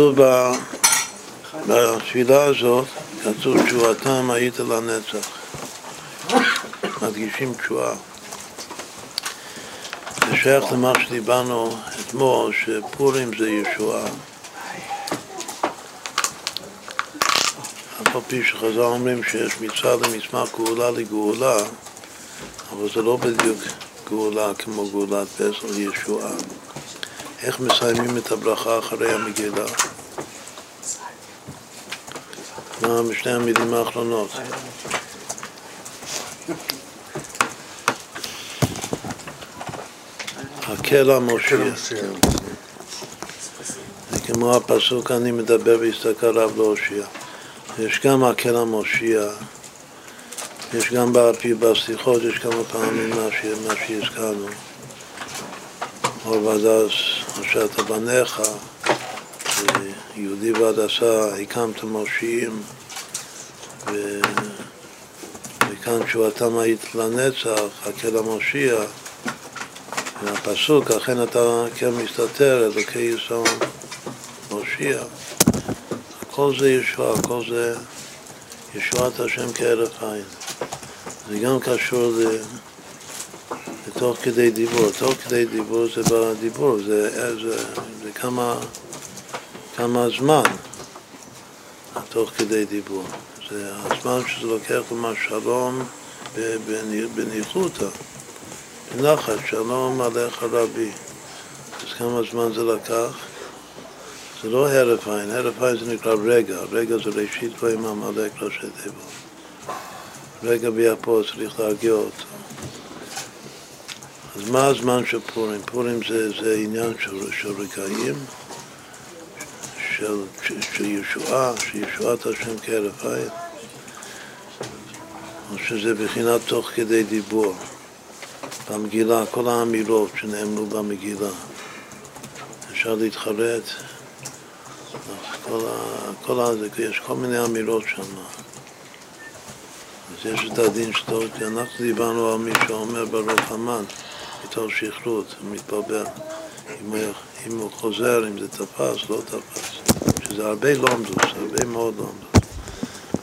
כתוב בתפילה הזאת, כתוב תשועתם היית לנצח. מדגישים תשועה. זה שייך למה שדיברנו אתמול, שפורים זה ישועה. אף על פי שחז"ל אומרים שיש מצד למסמך גאולה לגאולה, אבל זה לא בדיוק גאולה כמו גאולת פסח ישועה. איך מסיימים את הברכה אחרי המגילה? מה משני המילים האחרונות? הקל המושיע. זה כמו הפסוק אני מדבר והסתכל רב להושיע. יש גם הקל המושיע, יש גם בשיחות, יש כמה פעמים מה, ש... מה שהזכרנו. עוד אז הושעת בניך, יהודי והדסה, הקמת מושיעים, ו... וכאן תשובתם היית לנצח, הקל המושיע, והפסוק, אכן אתה כן מסתתר, אלוקי ישראל מושיע. הכל זה ישועה, הכל זה ישועת השם כהרף עין. זה גם קשור ל... לתוך כדי דיבור. תוך כדי דיבור זה בדיבור, זה, זה, זה כמה, כמה זמן תוך כדי דיבור. זה הזמן שזה לוקח למה שלום בניחותא, בנחת, שלום עליך רבי. אז כמה זמן זה לקח? זה לא הרף עין, הרף עין זה נקרא רגע, רגע זה ראשית לא עם עמלק ראשי תיבות. רגע ביפו צריך להרגיע אותו. אז מה הזמן של פורים? פורים זה, זה עניין של, של רגעים, של, של ישועה, של ישועת השם כהרף עין, או שזה בחינת תוך כדי דיבור. במגילה, כל האמירות שנאמרו במגילה, אפשר להתחרט, כל, ה, כל ה, יש כל מיני אמירות שם. אז יש את הדין שלו, כי אנחנו דיברנו על מי שאומר ברוך המן, מתוך שכרות, מתבלבל. אם הוא חוזר, אם זה תפס, לא תפס. שזה הרבה לומדוס, הרבה מאוד לומדוס.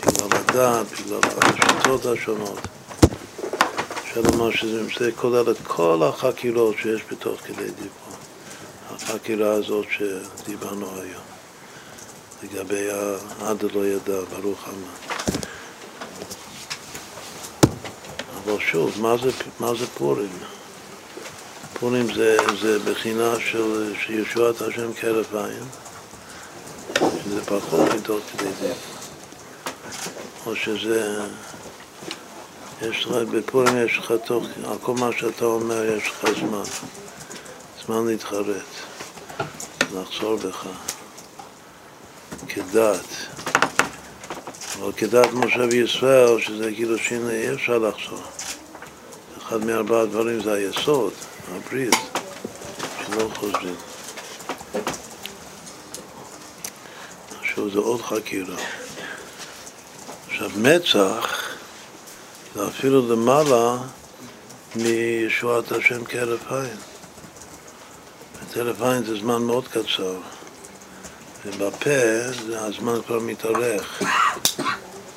בגלל הדת, בגלל השיטות השונות. אפשר לומר שזה כולל את כל החקירות שיש בתוך כדי דיבור. החקירה הזאת שדיברנו היום, לגבי העד לא ידע, ברוך המן. אבל שוב, מה זה, מה זה פורים? פורים זה, זה בחינה של ישועת השם כהרף עין, שזה פחות כדי דין. או שזה, יש לך, בפורים יש לך תוך, על כל מה שאתה אומר יש לך זמן, זמן להתחרט, לחזור בך, כדת. אבל כדת משה וישראל, שזה כאילו שהנה אי אפשר לחזור. אחד מארבעה הדברים זה היסוד, הברית, שלא חוזרים. עכשיו זה עוד חקירה. עכשיו מצח זה אפילו למעלה מישועת השם כהרף עין. כהרף עין זה זמן מאוד קצר, ובפה זה הזמן כבר מתארך.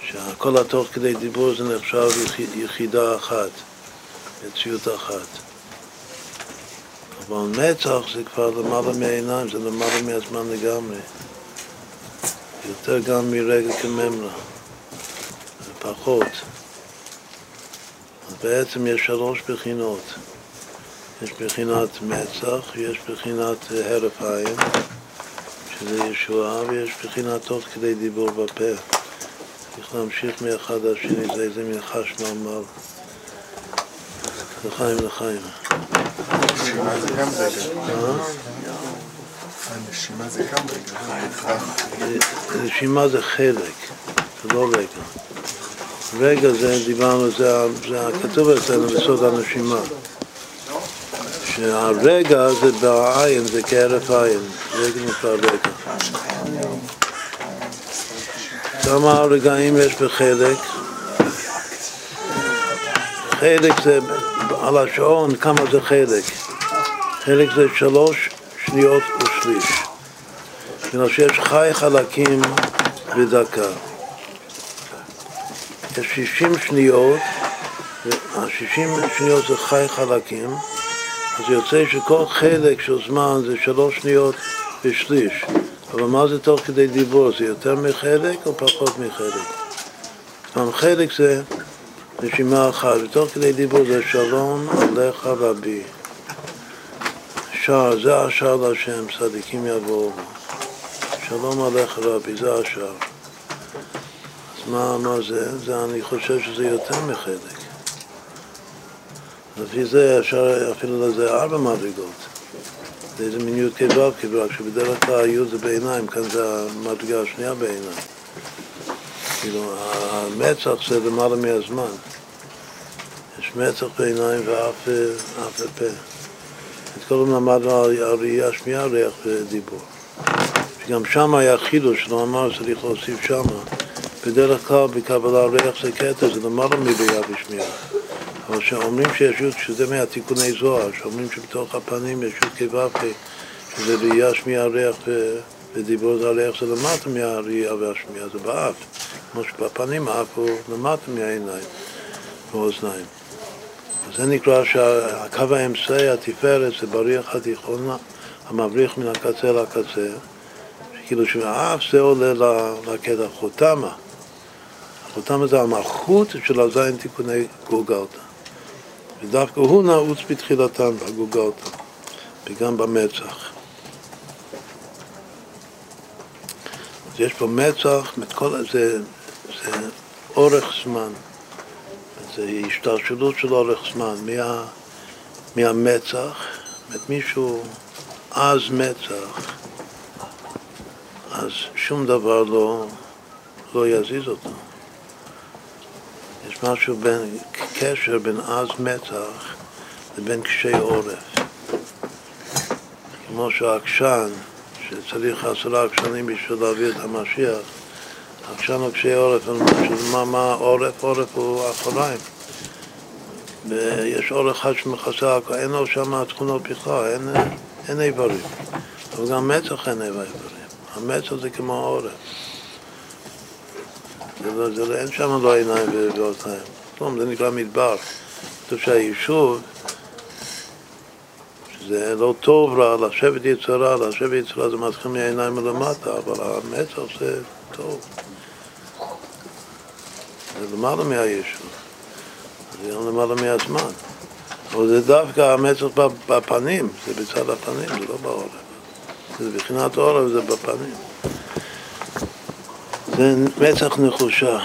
שכל התוך כדי דיבור זה נחשב יחידה אחת, מציאות אחת. אבל מצח זה כבר למעלה מהעיניים, זה למעלה מהזמן לגמרי. יותר גם מרגע כממרה, פחות. אז בעצם יש שלוש בחינות. יש בחינת מצח, יש בחינת הרף עין, שזה ישועה, ויש בחינת תוך כדי דיבור בפה. צריך להמשיך מאחד לשני, זה איזה מין חש מאמר. לחיים, לחיים. הנשימה זה גם רגע. אה? הנשימה זה חלק, זה לא רגע. רגע זה, דיברנו, זה, זה כתוב אצלנו בסוד הנשימה. שהרגע זה בעין, זה כהרף עין, רגע נקרא רגע. כמה רגעים יש בחלק? חלק זה, על השעון, כמה זה חלק? חלק זה שלוש שניות ושליש. בגלל שיש חי חלקים בדקה. יש 60 שניות, ה-60 שניות זה חי חלקים, אז יוצא שכל חלק של זמן זה שלוש שניות ושליש. אבל מה זה תוך כדי דיבור? זה יותר מחלק או פחות מחלק? פעם חלק זה נשימה אחת, ותוך כדי דיבור זה שלום עליך רבי. שער, זה השער להשם, צדיקים יבואו בו. שלום עליך רבי, זה השער. אז מה, מה זה? זה? אני חושב שזה יותר מחלק. לפי זה אפשר אפילו לזה ארבע מדרגות. זה איזה מין י' כ' ו' כ' רק שבדרך כלל הי' זה בעיניים, כאן זה המדרגה השנייה בעיניים. כאילו, המצח זה למעלה מהזמן. יש מצח בעיניים ואף אף כל הזמן למדנו על ראייה, שמיעה, ריח ודיבור. שגם שם היה חידוש, שלא אמר שצריך להוסיף שם. בדרך כלל בקבלה ריח זה קטע, זה למעלה מראייה ושמיעה. אבל שאומרים שיש י' שזה מהתיקוני זוהר, שאומרים שבתוך הפנים יש י' כו' שזה ראייה, שמיעה, ריח ו... ודיבור זה הריח זה למטה מהראייה והשמיעה, זה באף. כמו שבפנים האף הוא למטה מהעיניים והאוזניים. זה נקרא שהקו האמצעי, התפארת, זה בריח התיכון המבריח מן הקצה לקצה, כאילו שהאף זה עולה לקטע חותמה. החותמה זה המלכות של הזין תיקוני גולגלתא. ודווקא הוא נעוץ בתחילתן בגולגלתא, וגם במצח. אז יש פה מצח, זה, זה אורך זמן, זה השתלשלות של אורך זמן, מה, מהמצח, זאת מישהו אז מצח, אז שום דבר לא, לא יזיז אותו. יש משהו בין, קשר בין עז מצח לבין קשי עורף. כמו שהעקשן, שצריך עשרה עקשנים בשביל להביא את המשיח, עקשן הוא קשי עורף, מה, מה עורף? עורף הוא אחוריים. ויש עורף אחד שמכסה, אין לו שם תכונות בכלל, אין, אין איברים. אבל גם מצח אין איברים. המצח זה כמו עורף. לא, לא, אין שם לא עיניים ואוזניים. כלום, זה נקרא מדבר. כתוב שהיישוב, זה לא טוב רע, לשבת יצרה, לשבת יצרה זה מתחיל מהעיניים מלמטה, אבל המצח זה טוב. זה למעלה מהישות, זה גם למעלה מהזמן. אבל זה דווקא המצח בפנים, זה בצד הפנים, זה לא בעורף. זה בחינת עורף, זה בפנים. זה מצח נחושה.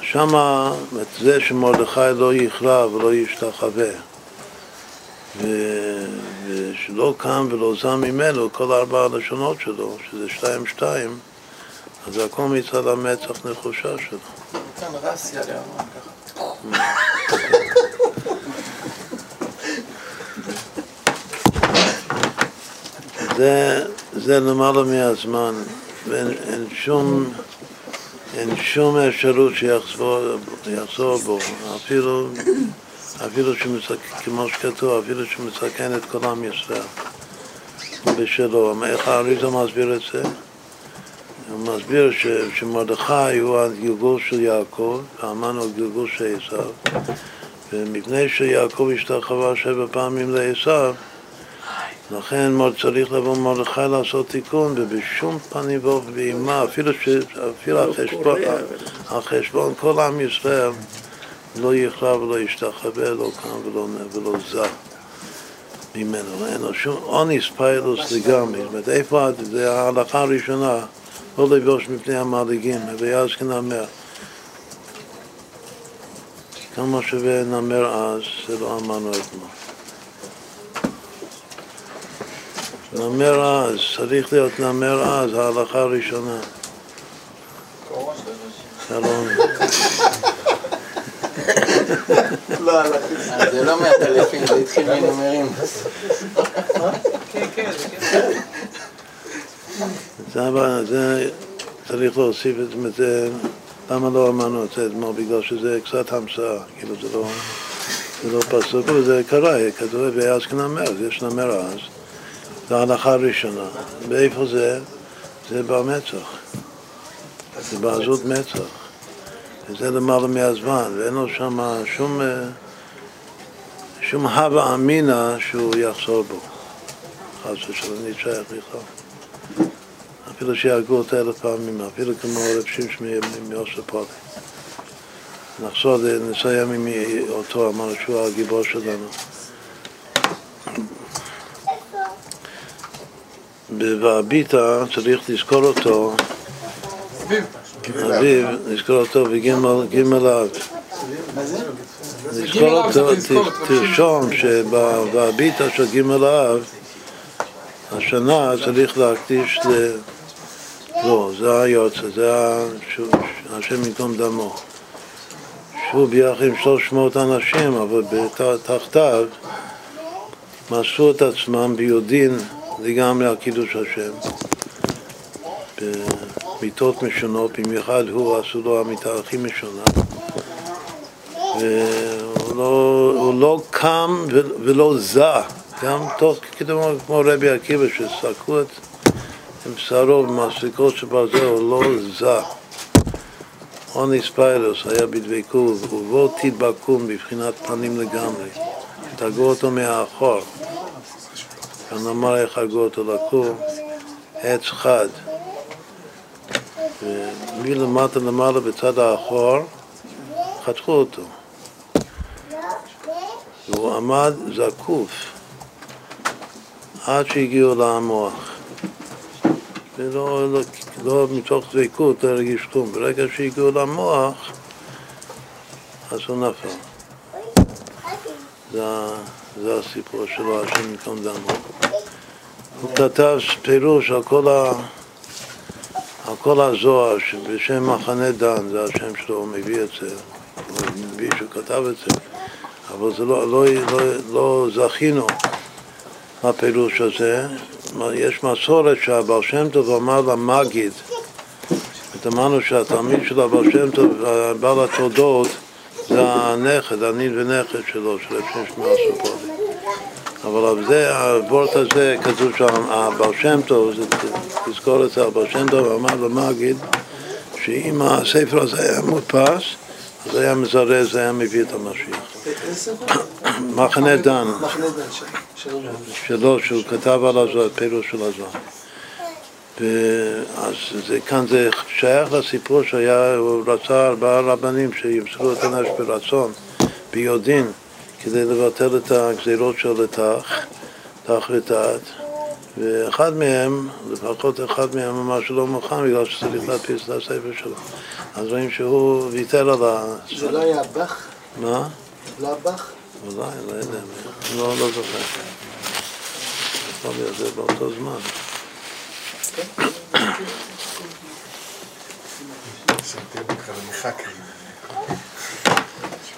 שמה, זה שמרדכי לא יכרע ולא ישתחווה, ו- ושלא קם ולא זם ממנו, כל ארבע הלשונות שלו, שזה שתיים שתיים, אז זה הכל מצד המצח נחושה שלו. כאן רסי עליה אמרה ככה. זה, זה למעלה מהזמן, ואין אין שום, אין שום אפשרות שיחזור יחזור בו, אפילו, אפילו שמסכ... כמו שכתוב, אפילו שמסכן את כל עם ישראל בשלו. איך האריזה מסביר את זה? הוא מסביר ש, שמרדכי הוא הגלגול של יעקב, והמן הוא הגלגול של עשיו, ומפני שיעקב השתחווה שבע פעמים לעשיו, לכן צריך לבוא מרדכי לעשות תיקון, ובשום פנים ואימה, אפילו, ש, אפילו החשבון, החשבון כל עם ישראל לא יכרע ולא ישתחווה, לא קם ולא, ולא זע ממנו. אין לו שום אוניס פיילוס לגמרי. זאת אומרת, איפה, זה ההלכה הראשונה, לא לבוש מפני המעליגים, ואז כנמר. כמה שווה נמר אז, זה לא אמרנו אתמול. נמר אז, צריך להיות נמר אז, ההלכה הראשונה. שלום. לא, לא. זה לא מהטלפים, זה התחיל מנומרים. זה, אבל- זה צריך להוסיף את זה, למה לא אמרנו את זה אתמול? בגלל שזה קצת המצאה, כאילו זה לא, זה לא פסוק, אבל זה קרה, כתוב ואז כנמר, יש נמר אז, זה ההלכה הראשונה. ואיפה זה? זה במצח, זה בעזות מצח. וזה למעלה מהזמן, ואין לו שם שום, אה, שום הווה אמינא שהוא יחזור בו. חס ושלום נתשייך בכלל. אפילו שיהרגו אותה אלף פעמים, אפילו כמו רב שמשמי מיוספולי. נחזור, נסיים עם אותו, אמרנו שהוא הגיבור שלנו. בביטה צריך לזכור אותו, אביב, לזכור אותו בגימל אב. לזכור אותו, תרשום שבביטה של גימל אב, השנה צריך להקדיש ל... לא, זה היוצא, זה השם ייקום דמו. שהוא ביחד עם 300 אנשים, אבל תחתיו מסרו את עצמם ביודעין לגמרי על קידוש השם. במיתות משונות, במיוחד הוא עשו לו המיטה הכי משונה. והוא לא, לא קם ולא זע, גם תוך כמו, כמו רבי עקיבא שסקו את עם בשרו במסריקות של ברזל, הוא לא זע. אוניס פיילוס היה בדבקות, ובו תדבקום בבחינת פנים לגמרי. תגעו אותו מהאחור. כאן אמר איך הגו אותו לקום, עץ חד. ומלמטה למעלה בצד האחור, חתכו אותו. והוא עמד זקוף עד שהגיעו למוח. ולא לא, לא מתוך דבקות, לא הרגיש כלום. ברגע שהגיעו למוח, אז הוא נפל. זה, זה הסיפור שלו, השם ייקום דמו. הוא כתב פירוש על כל, ה, על כל הזוהר שבשם מחנה דן, זה השם שלו, הוא מביא את זה, הוא מביא שהוא כתב את זה, אבל זה לא, לא, לא, לא זכינו לפירוש הזה. יש מסורת שהבר שם טוב אמר למגיד, אמרנו שהתלמיד של הבר שם טוב, בעל התודות, זה הנכד, הנין ונכד שלו, של רב שמשמע הסופורי. אבל זה, הוורט הזה, כתוב שהבר שם טוב, זה, תזכור את זה, הבר שם טוב אמר למגיד, שאם הספר הזה היה מודפס, אז היה מזרז, זה היה מביא את המשיח. מחנה דן, מחנה דן שם, שלו. שהוא כתב על הזוהר, פירוש של הזוהר. ואז זה, כאן זה שייך לסיפור שהיה, הוא רצה ארבעה רבנים שימסרו את הנפש ברצון, ביודעין, כדי לבטל את הגזירות של תח, תח ותת, ואחד מהם, לפחות אחד מהם אמר שלא מוכן בגלל שצריך להדפיס את הספר שלו. אז רואים שהוא ויתר על ה... זה לא היה באך? מה? לא הבאך? אולי, לא יודע, לא, לא זוכר. יכול להיות זה באותו זמן.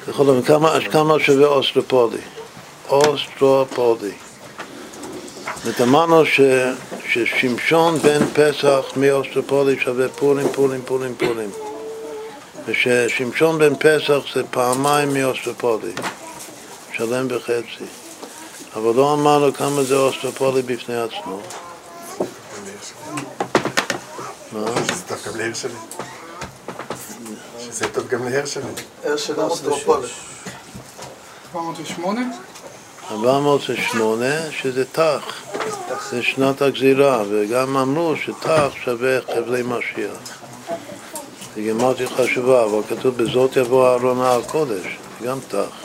בכל אופן, כמה, שווה אוסטרופודי? אוסטרופודי. זאת אמרנו ששמשון בן פסח מאוסטרופודי שווה פורים, פורים, פורים, פורים. וששמשון בן פסח זה פעמיים מאוסטרופודי, שלם וחצי. אבל לא אמרנו כמה זה אוסטרופודי בפני עצמו. מה? שזה טוב גם לעיר שלי. שזה טוב גם לעיר שלי. של אוסטרופולת. 408? 408, שזה תח, זה שנת הגזירה, וגם אמרו שתח שווה חבלי משיח. זה גמרתי חשובה, אבל כתוב בזאת יבוא אהרון על קודש, זה גם תח.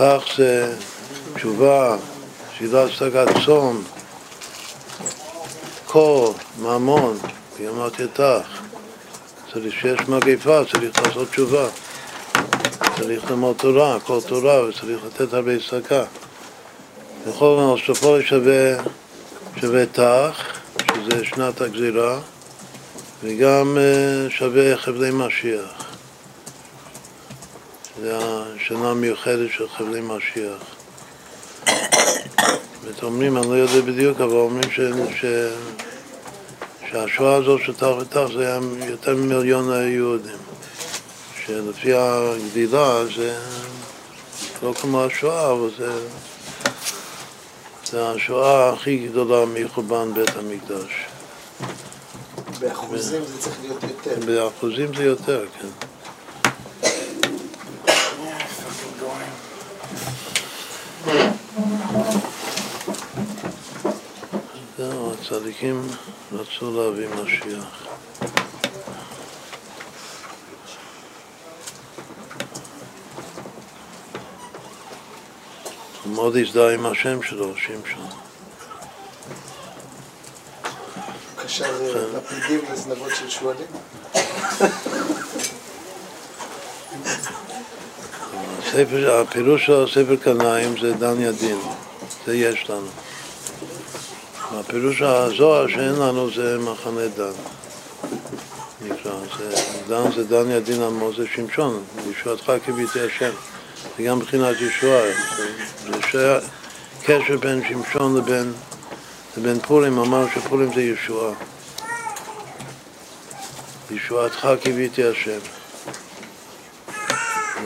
תח זה תשובה, שאלת השגת צום, קור, ממון, גמרתי תח. צריך שיש מגפה, צריך לעשות תשובה. צריך ללמוד תורה, כל תורה, וצריך לתת הרבה צדקה. בכל אופן, אוסטרופולי שווה, שווה תח, שזה שנת הגזירה, וגם אה, שווה חבלי משיח. זה השנה המיוחדת של חבלי משיח. באמת אומרים, אני לא יודע בדיוק, אבל אומרים ש... ש... שהשואה הזאת של תח ותח זה היה יותר ממיליון יהודים. שלפי הגדילה זה לא כמו השואה, אבל זה, זה השואה הכי גדולה מחורבן בית המקדש. באחוזים זה צריך להיות יותר. באחוזים זה יותר, כן. זהו, הצדיקים רצו להביא משיח. הוא מאוד הזדהה עם השם שלו, שמשון. קשר לפלידים לזנבות של שועלים. <laughs> הספר, הפירוש של הספר קנאים זה דן ידין, זה יש לנו. הפירוש הזוהר שאין לנו זה מחנה דן. נקרא, זה, דן זה דן ידין עמו, זה שמשון, ישועתך כביתי השם. זה גם מבחינת ישועה, זה, שהיה קשר בין שמשון לבין, לבין פורים, אמרנו שפורים זה ישועה. ישועתך קיוויתי השם.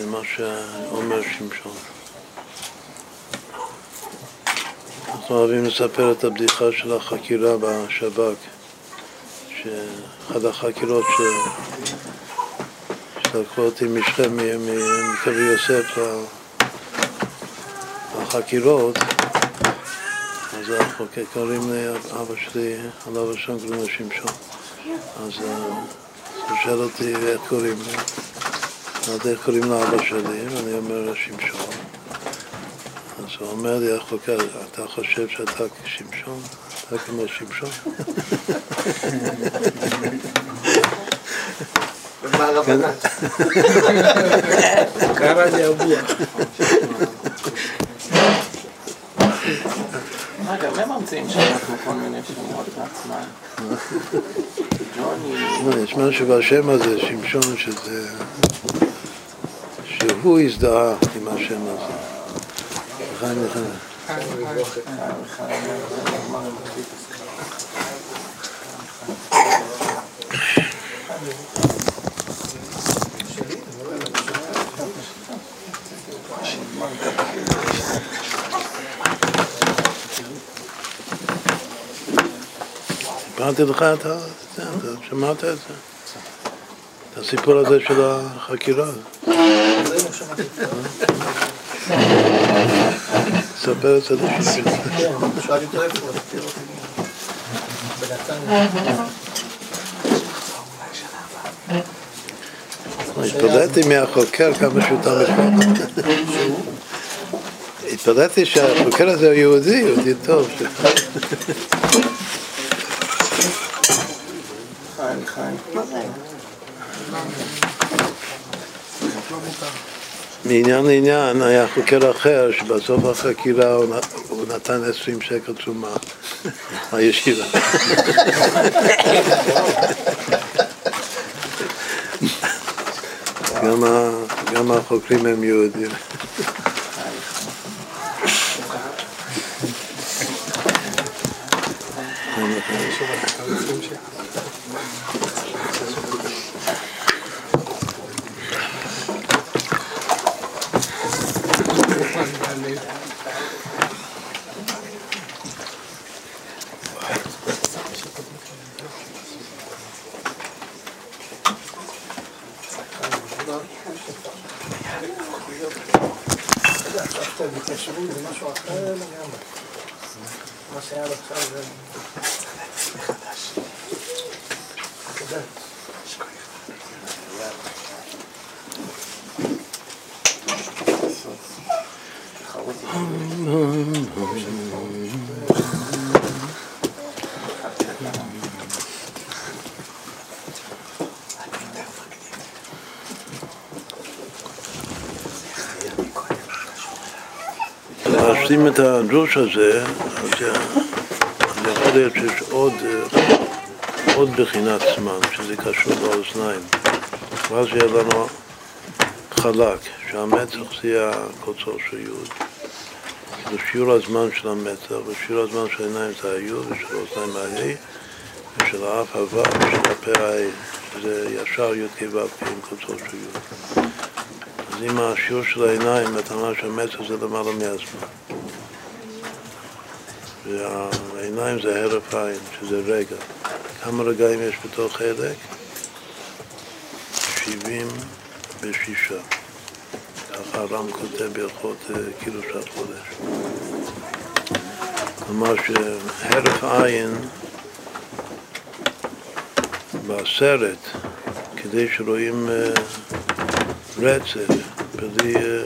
זה מה שאומר שמשון. אנחנו אוהבים לספר את הבדיחה של החקירה בשב"כ, שאחת החקירות ש... שלקחו אותי משכם, מקווי יוסף לחקירות, אז החוקר קוראים לאבא שלי, עליו השם קוראים לו שמשון. אז הוא שואל אותי איך קוראים לי. אז איך קוראים לאבא שלי? ואני אומר שמשון. אז הוא אומר לי, החוקר, אתה חושב שאתה שמשון? אתה כמו שמשון? ומה הרבנה? <laughs> קרא לי אבוח. רגע, מי ממציאים שאנחנו כל מיני שמות לעצמם? ג'וני, <laughs> לא, יש משהו בשם הזה, שמשון, שזה... שהוא הזדהה עם השם הזה. חיים וחיים. סיפרתי לך. אתה שמעת את זה? את הסיפור הזה של החקירה. ספר את זה. התפלאתי מהחוקר כמה שהוא תמיד התפלאתי שהחוקר הזה הוא יהודי, יהודי טוב. חיים, חיים. מעניין לעניין היה חוקר אחר שבסוף החקירה הוא נתן 20 שקל תרומה לישיבה. <laughs> <laughs> גם החוקרים הם יהודים. התיישבות זה משהו אחר לגמרי. מה שהיה עד עכשיו זה... תודה. הדרוש הזה, אז אז יכול להיות שיש עוד, אה, עוד בחינת זמן, שזה קשור לאוזניים. ואז יהיה לנו חלק, שהמצח זה יהיה הקוצר של יוד. כאילו שיעור הזמן של המצח ושיעור הזמן של העיניים זה היוד ושל האוזניים הה' ושל האף הו' ושל הפה הה', שזה ישר י' כ' ו' כ' עם קוצר של יוד. אז אם השיעור של העיניים, אתה אומר שהמצח זה למעלה מהזמן. והעיניים זה הרף עין, שזה רגע. כמה רגעים יש בתוך חלק? 76. ככה הר"ם כותב בהלכות אה, קידושת חודש. כלומר שהרף עין בסרט, כדי שרואים אה, רצף, בלי, אה,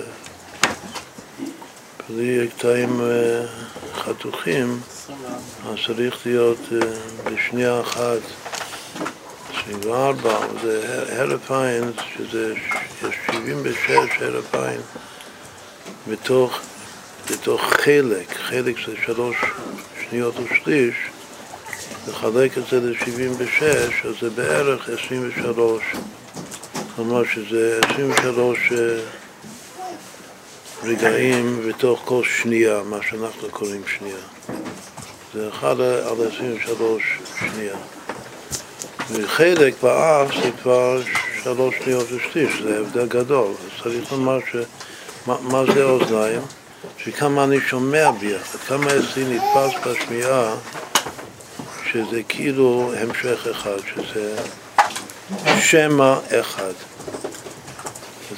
בלי קטעים חתוכים, אז צריך להיות אה, בשנייה אחת 24, זה הרף עין, שזה, יש 76 הרף עין בתוך, בתוך חלק, חלק זה שלוש שניות ושליש, לחלק את זה ל-76, אז זה בערך 23, כלומר שזה 23 אה, רגעים בתוך כל שנייה, מה שאנחנו קוראים שנייה. זה אחד על 23 שנייה. וחלק באף זה כבר שלוש שניות ושליש, זה הבדל גדול. צריך לומר ש... מה, מה זה אוזניים? שכמה אני שומע ביחד, כמה אצלי נתפס בשמיעה שזה כאילו המשך אחד, שזה שמע אחד.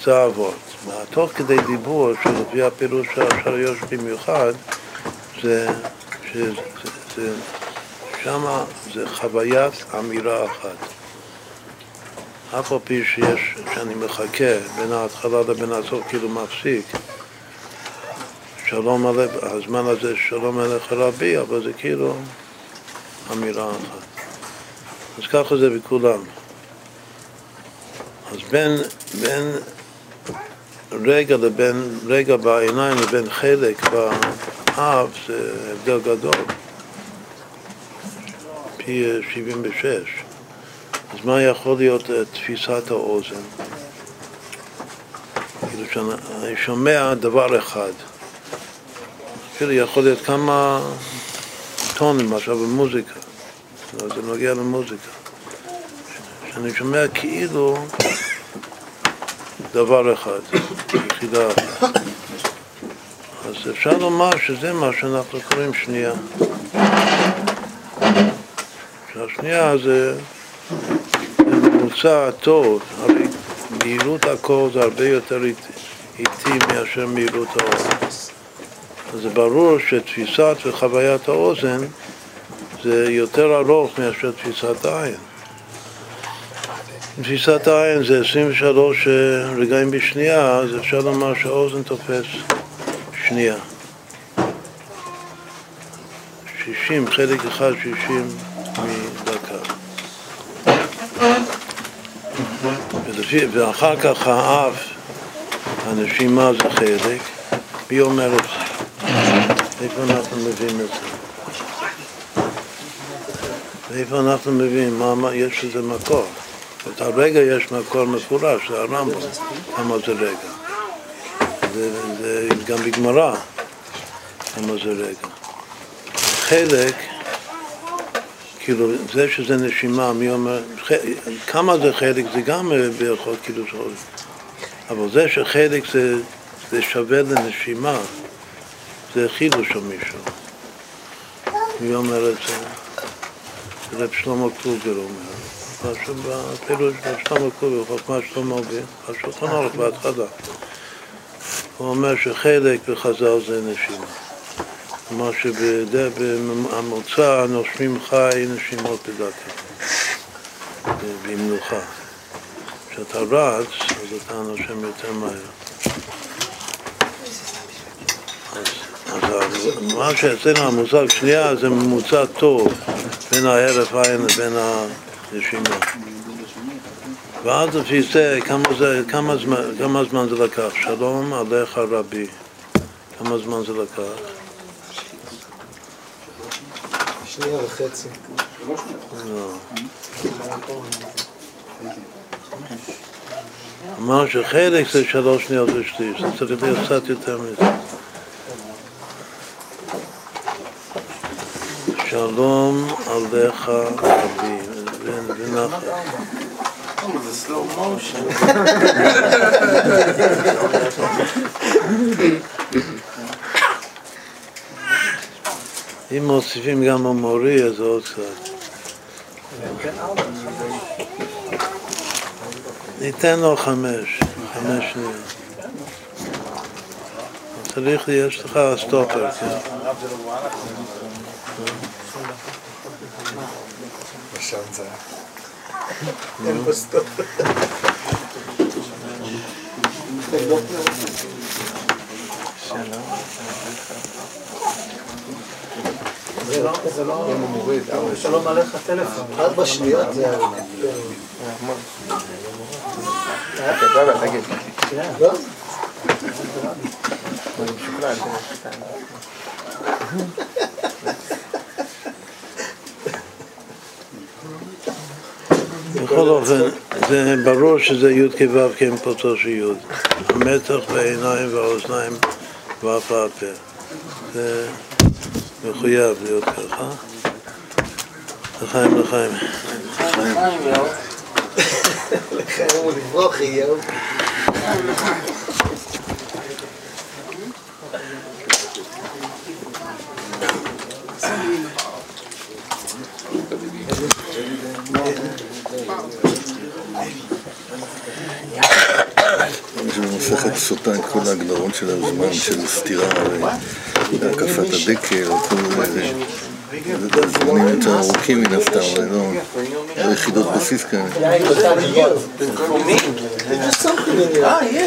זה האבות. תוך כדי דיבור, שלפי הפירוש של השריוש במיוחד, זה, שזה, זה, שמה זה חוויית אמירה אחת. אף על פי שיש, שאני מחכה בין ההתחלה לבין הסוף, כאילו מפסיק. שלום עליך, הזמן הזה שלום עליך רבי, אבל זה כאילו אמירה אחת. אז ככה זה בכולם. אז בין, בין רגע לבין רגע בעיניים לבין חלק באף זה הבדל גדול. פי 76. אז מה יכול להיות אה, תפיסת האוזן? כאילו שאני שומע דבר אחד. אפילו יכול להיות כמה טונים עכשיו במוזיקה. זה נוגע למוזיקה. שאני שומע כאילו דבר אחד, יחידה אחת. אז אפשר לומר שזה מה שאנחנו קוראים שנייה. שהשנייה זה ממוצע טוב, הרי מהירות הקור זה הרבה יותר איטי, מאשר מהירות האור. אז זה ברור שתפיסת וחוויית האוזן זה יותר ארוך מאשר תפיסת העין. תפיסת העין זה 23 רגעים בשנייה, אז אפשר לומר שהאוזן תופס שנייה. 60, חלק אחד 60 מדקה. ואחר כך האף, הנשימה זה חלק, מי אומר את זה? איפה אנחנו מביאים את זה? ואיפה אנחנו מה, יש לזה מקור. את הרגע יש מקור מפורש, זה הרמב"ם, כמה זה רגע. זה, זה גם בגמרא, כמה זה רגע. חלק, כאילו, זה שזה נשימה, מי אומר, כמה זה חלק, זה גם אה, בהלכות קידוש חודש. אבל זה שחלק זה, זה שווה לנשימה, זה חידוש של מישהו. מי אומר את זה? רב שלמה קלוגר אומר. משהו בפירוש של שלמה קלוגר, חוכמה שלמה בשולחן ערוך בהתחלה. הוא אומר שחלק בחז"ל זה נשימה. כלומר שבממוצע נושמים חי נשימות בדעתי, במנוחה. כשאתה רץ, אז אתה נושם יותר מהר. אז, מה שאצלנו המושג שנייה זה ממוצע טוב בין ההרף עין לבין הנשימה. ואז לפי זה, כמה, זה, כמה, זמן, כמה זמן זה לקח? שלום עליך רבי. כמה זמן זה לקח? שנייה וחצי. אמר שחלק זה שלוש שניות ושליש, זה צריך להיות קצת יותר מזה. שלום עליך רבי, ונחת. זה slow motion. אם מוסיפים גם המורי, אז עוד קצת. ניתן לו חמש, חמש שניות. צריך, יש לך סטופר, כן. שם זה היה. אין פה סטופ. זה לא, זה לא, שלום עליך טלפון. ארבע שניות זה היה. לא? בכל אופן, זה ברור שזה י' כו' כי הם פוצו של י'. המתח בעיניים והאוזניים ואף הפה. זה מחויב להיות ככה. לחיים לחיים. חיים, יאו. לחיים <laughs> ולברוך יהיו. יש במסכת סוטה את כל ההגדרות של הזמן, של סתירה והקפת הדקל, כל. זה זמנים יותר ארוכים מן הסתם, לא לא יחידות בסיס כאלה. Ah.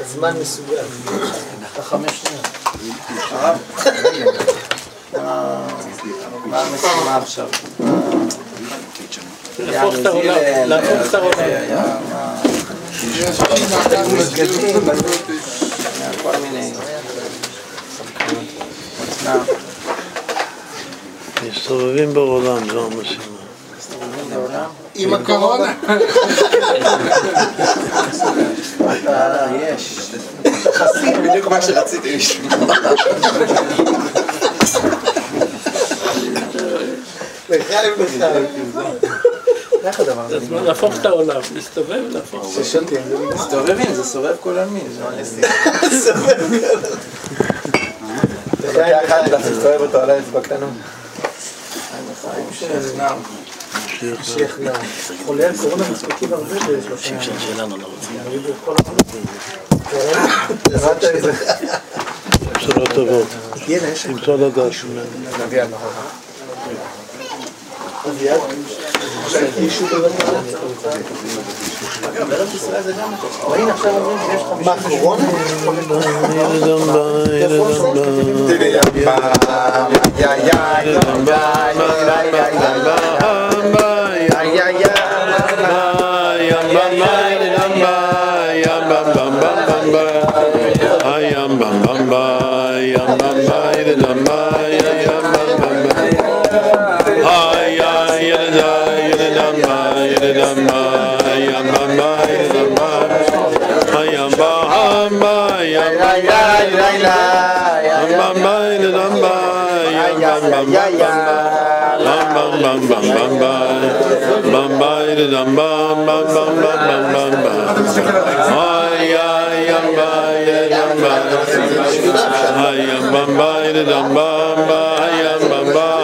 הזמן מסוגל. מה המשימה עכשיו? להפוך את העולם, להפוך את העולם. מסתובבים בעולם, זו המשימה. עם הקורונה. אה, יש. בדיוק מה שרציתי לשמוע. איך הדבר זה הזה? הזמן להפוך את העולם, להסתובב ולהפוך. ששותים, זה. מסתובבים, זה סובב כל המין. לחיים לחיים. להסתובב אותו על האצבע קטנה. משיח לחולי הקורונה מספיקים הרבה בשלושה ימים. שלנו לא רוצים. איימבמבמביי איימבמבמביי איימבמבמביי איימבמבמביי איימבמבמביי איימבמבמביי Bamba, I am Bamba, I am Bamba.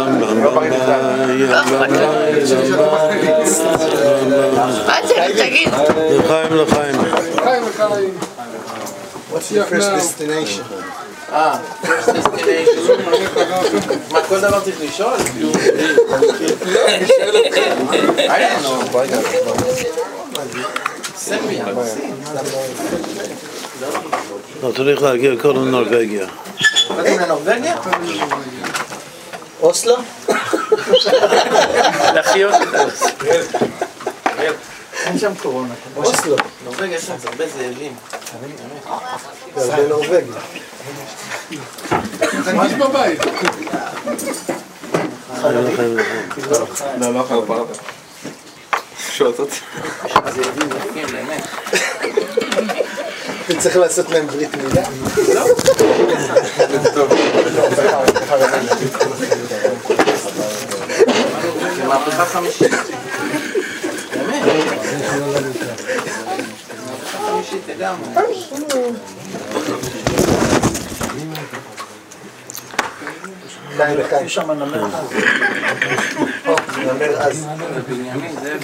מה זה? תגיד. לחיים לחיים. חיים וקראים. What's your first destination? אה, first destination. מה, כל דבר צריך לשאול? I don't know. Send me, I'll see. לא צריך להגיע קודם לנורבגיה? אוסלו? <laughs> לחיות את זה. אין שם קורונה. אוסלו. נורבגיה יש שם הרבה זאבים. זה הרבה נורבגיה. תרגיש בבית. לא, לא לפרט. שואלת אותי. זאבים יפים, באמת. וצריך לעשות להם ברית מילה. זה מהפכה חמישית. באמת. מהפכה חמישית לגמרי. חיים וחיים. יש שם נמר אז. או, נמר אז. בנימין, זה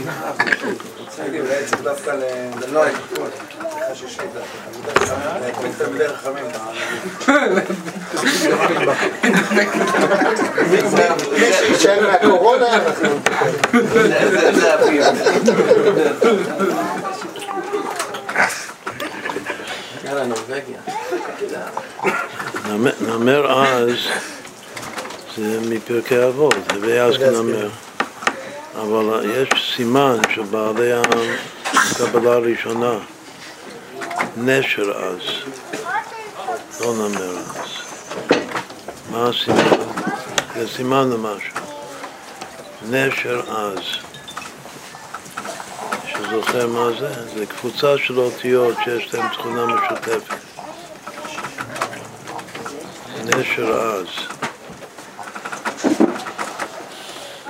רוצה להגיד, אולי צריך דווקא ל... לא, תלמידי חכמים. מי שיישאר מהקורונה, אנחנו... יאללה, נורבגיה. נמר- אז זה מפרקי אבות, זה ויעש כנמר. אבל יש סימן של בעלי הקבלה הראשונה, נשר אז, לא נמר אז. מה הסימן? זה סימן למשהו. נשר אז. שזוכר מה זה? זה קבוצה של אותיות שיש להן תכונה משותפת. נשר אז.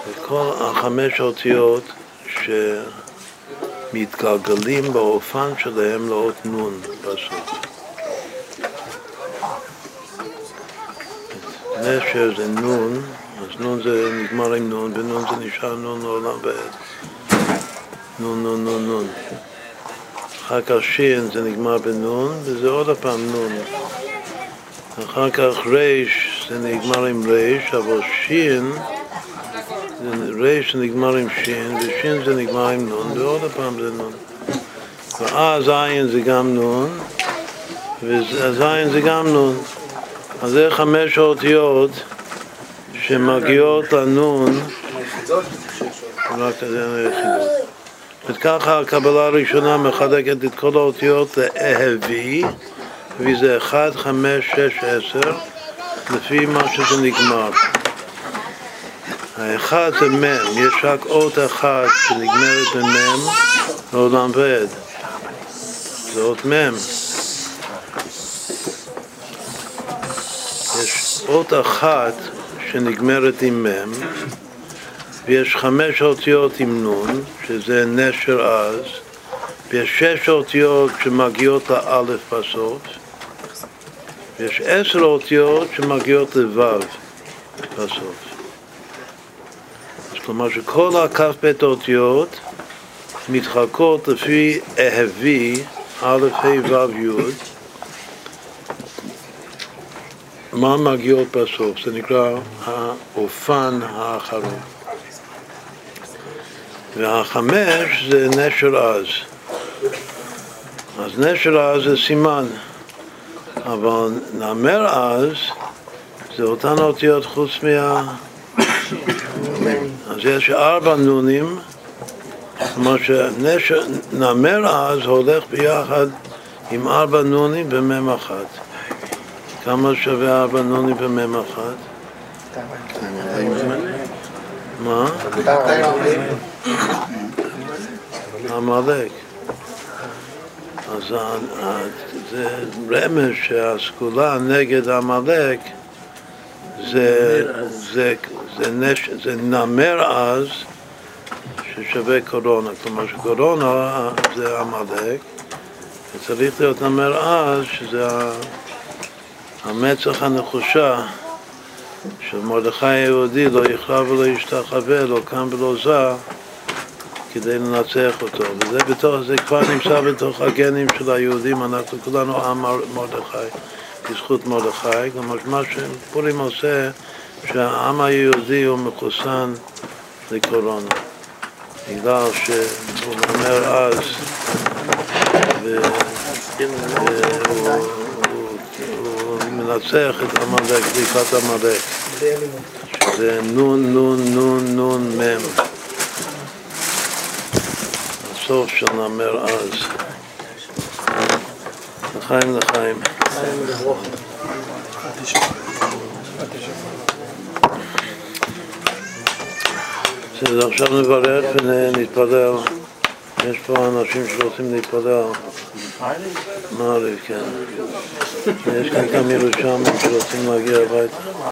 וכל החמש אותיות שמתגלגלים באופן שלהם לאות נון בסוף. נשר זה נון, אז נון זה נגמר עם נון, ונון זה נשאר נון לעולם ועד. נון, נון, נון, נון. אחר כך שין זה נגמר בנון, וזה עוד הפעם נון. אחר כך ריש זה נגמר עם ריש, אבל שין, ריש נגמר עם שין, ושין זה נגמר עם נון, ועוד פעם זה נון. ואז עין זה גם נון, וזין זה גם נון. אז זה חמש האותיות שמגיעות לנון, רק זה היחידות. וככה הקבלה הראשונה מחלקת את כל האותיות לאהבי, וזה 1, 5, 6, 10, לפי מה שזה נגמר. האחד זה מ', יש רק אות אחת שנגמרת במ', לעולם ועד. זה אות מ'. יש אות אחת שנגמרת עם מ', ויש חמש אותיות עם נ', שזה נשר אז, ויש שש אותיות שמגיעות לאלף בסוף, ויש עשר אותיות שמגיעות לו' בסוף. אז כלומר שכל הכ"ב אותיות מתחלקות לפי אהבי, א', ה', ו', י', מה מגיעות בסוף? זה נקרא האופן האחרון. והחמש זה נשר עז. אז נשר עז זה סימן, אבל נמר עז זה אותן אותיות חוץ מה... אז יש ארבע נונים, כלומר שנמר עז הולך ביחד עם ארבע נונים במ"ם אחת. כמה שווה ארבע נונים במ"ם אחת? מה? עמלק. אז זה רמז שהסגולה נגד עמלק זה, זה, נש, זה נמר אז ששווה קורונה, כלומר שקורונה זה עמלק וצריך להיות נמר אז שזה המצח הנחושה של מרדכי היהודי לא יכרע ולא ישתחווה, לא קם ולא זע כדי לנצח אותו. וזה בתוך, זה כבר נמצא בתוך הגנים של היהודים, אנחנו כולנו עם מרדכי, בזכות מרדכי. כלומר, מה שפורים עושה, שהעם היהודי הוא מחוסן לקורונה. בגלל שהוא אומר אז, והוא מנצח את עמלק, לקראת עמלק. שזה נון נון נון נון מם. הסוף של נמר אז. לחיים לחיים. בסדר, עכשיו נברך ונתפלל. יש פה אנשים שרוצים להתפלל. מעריב, כן. יש כאן גם ירושלמים שרוצים להגיע הביתה.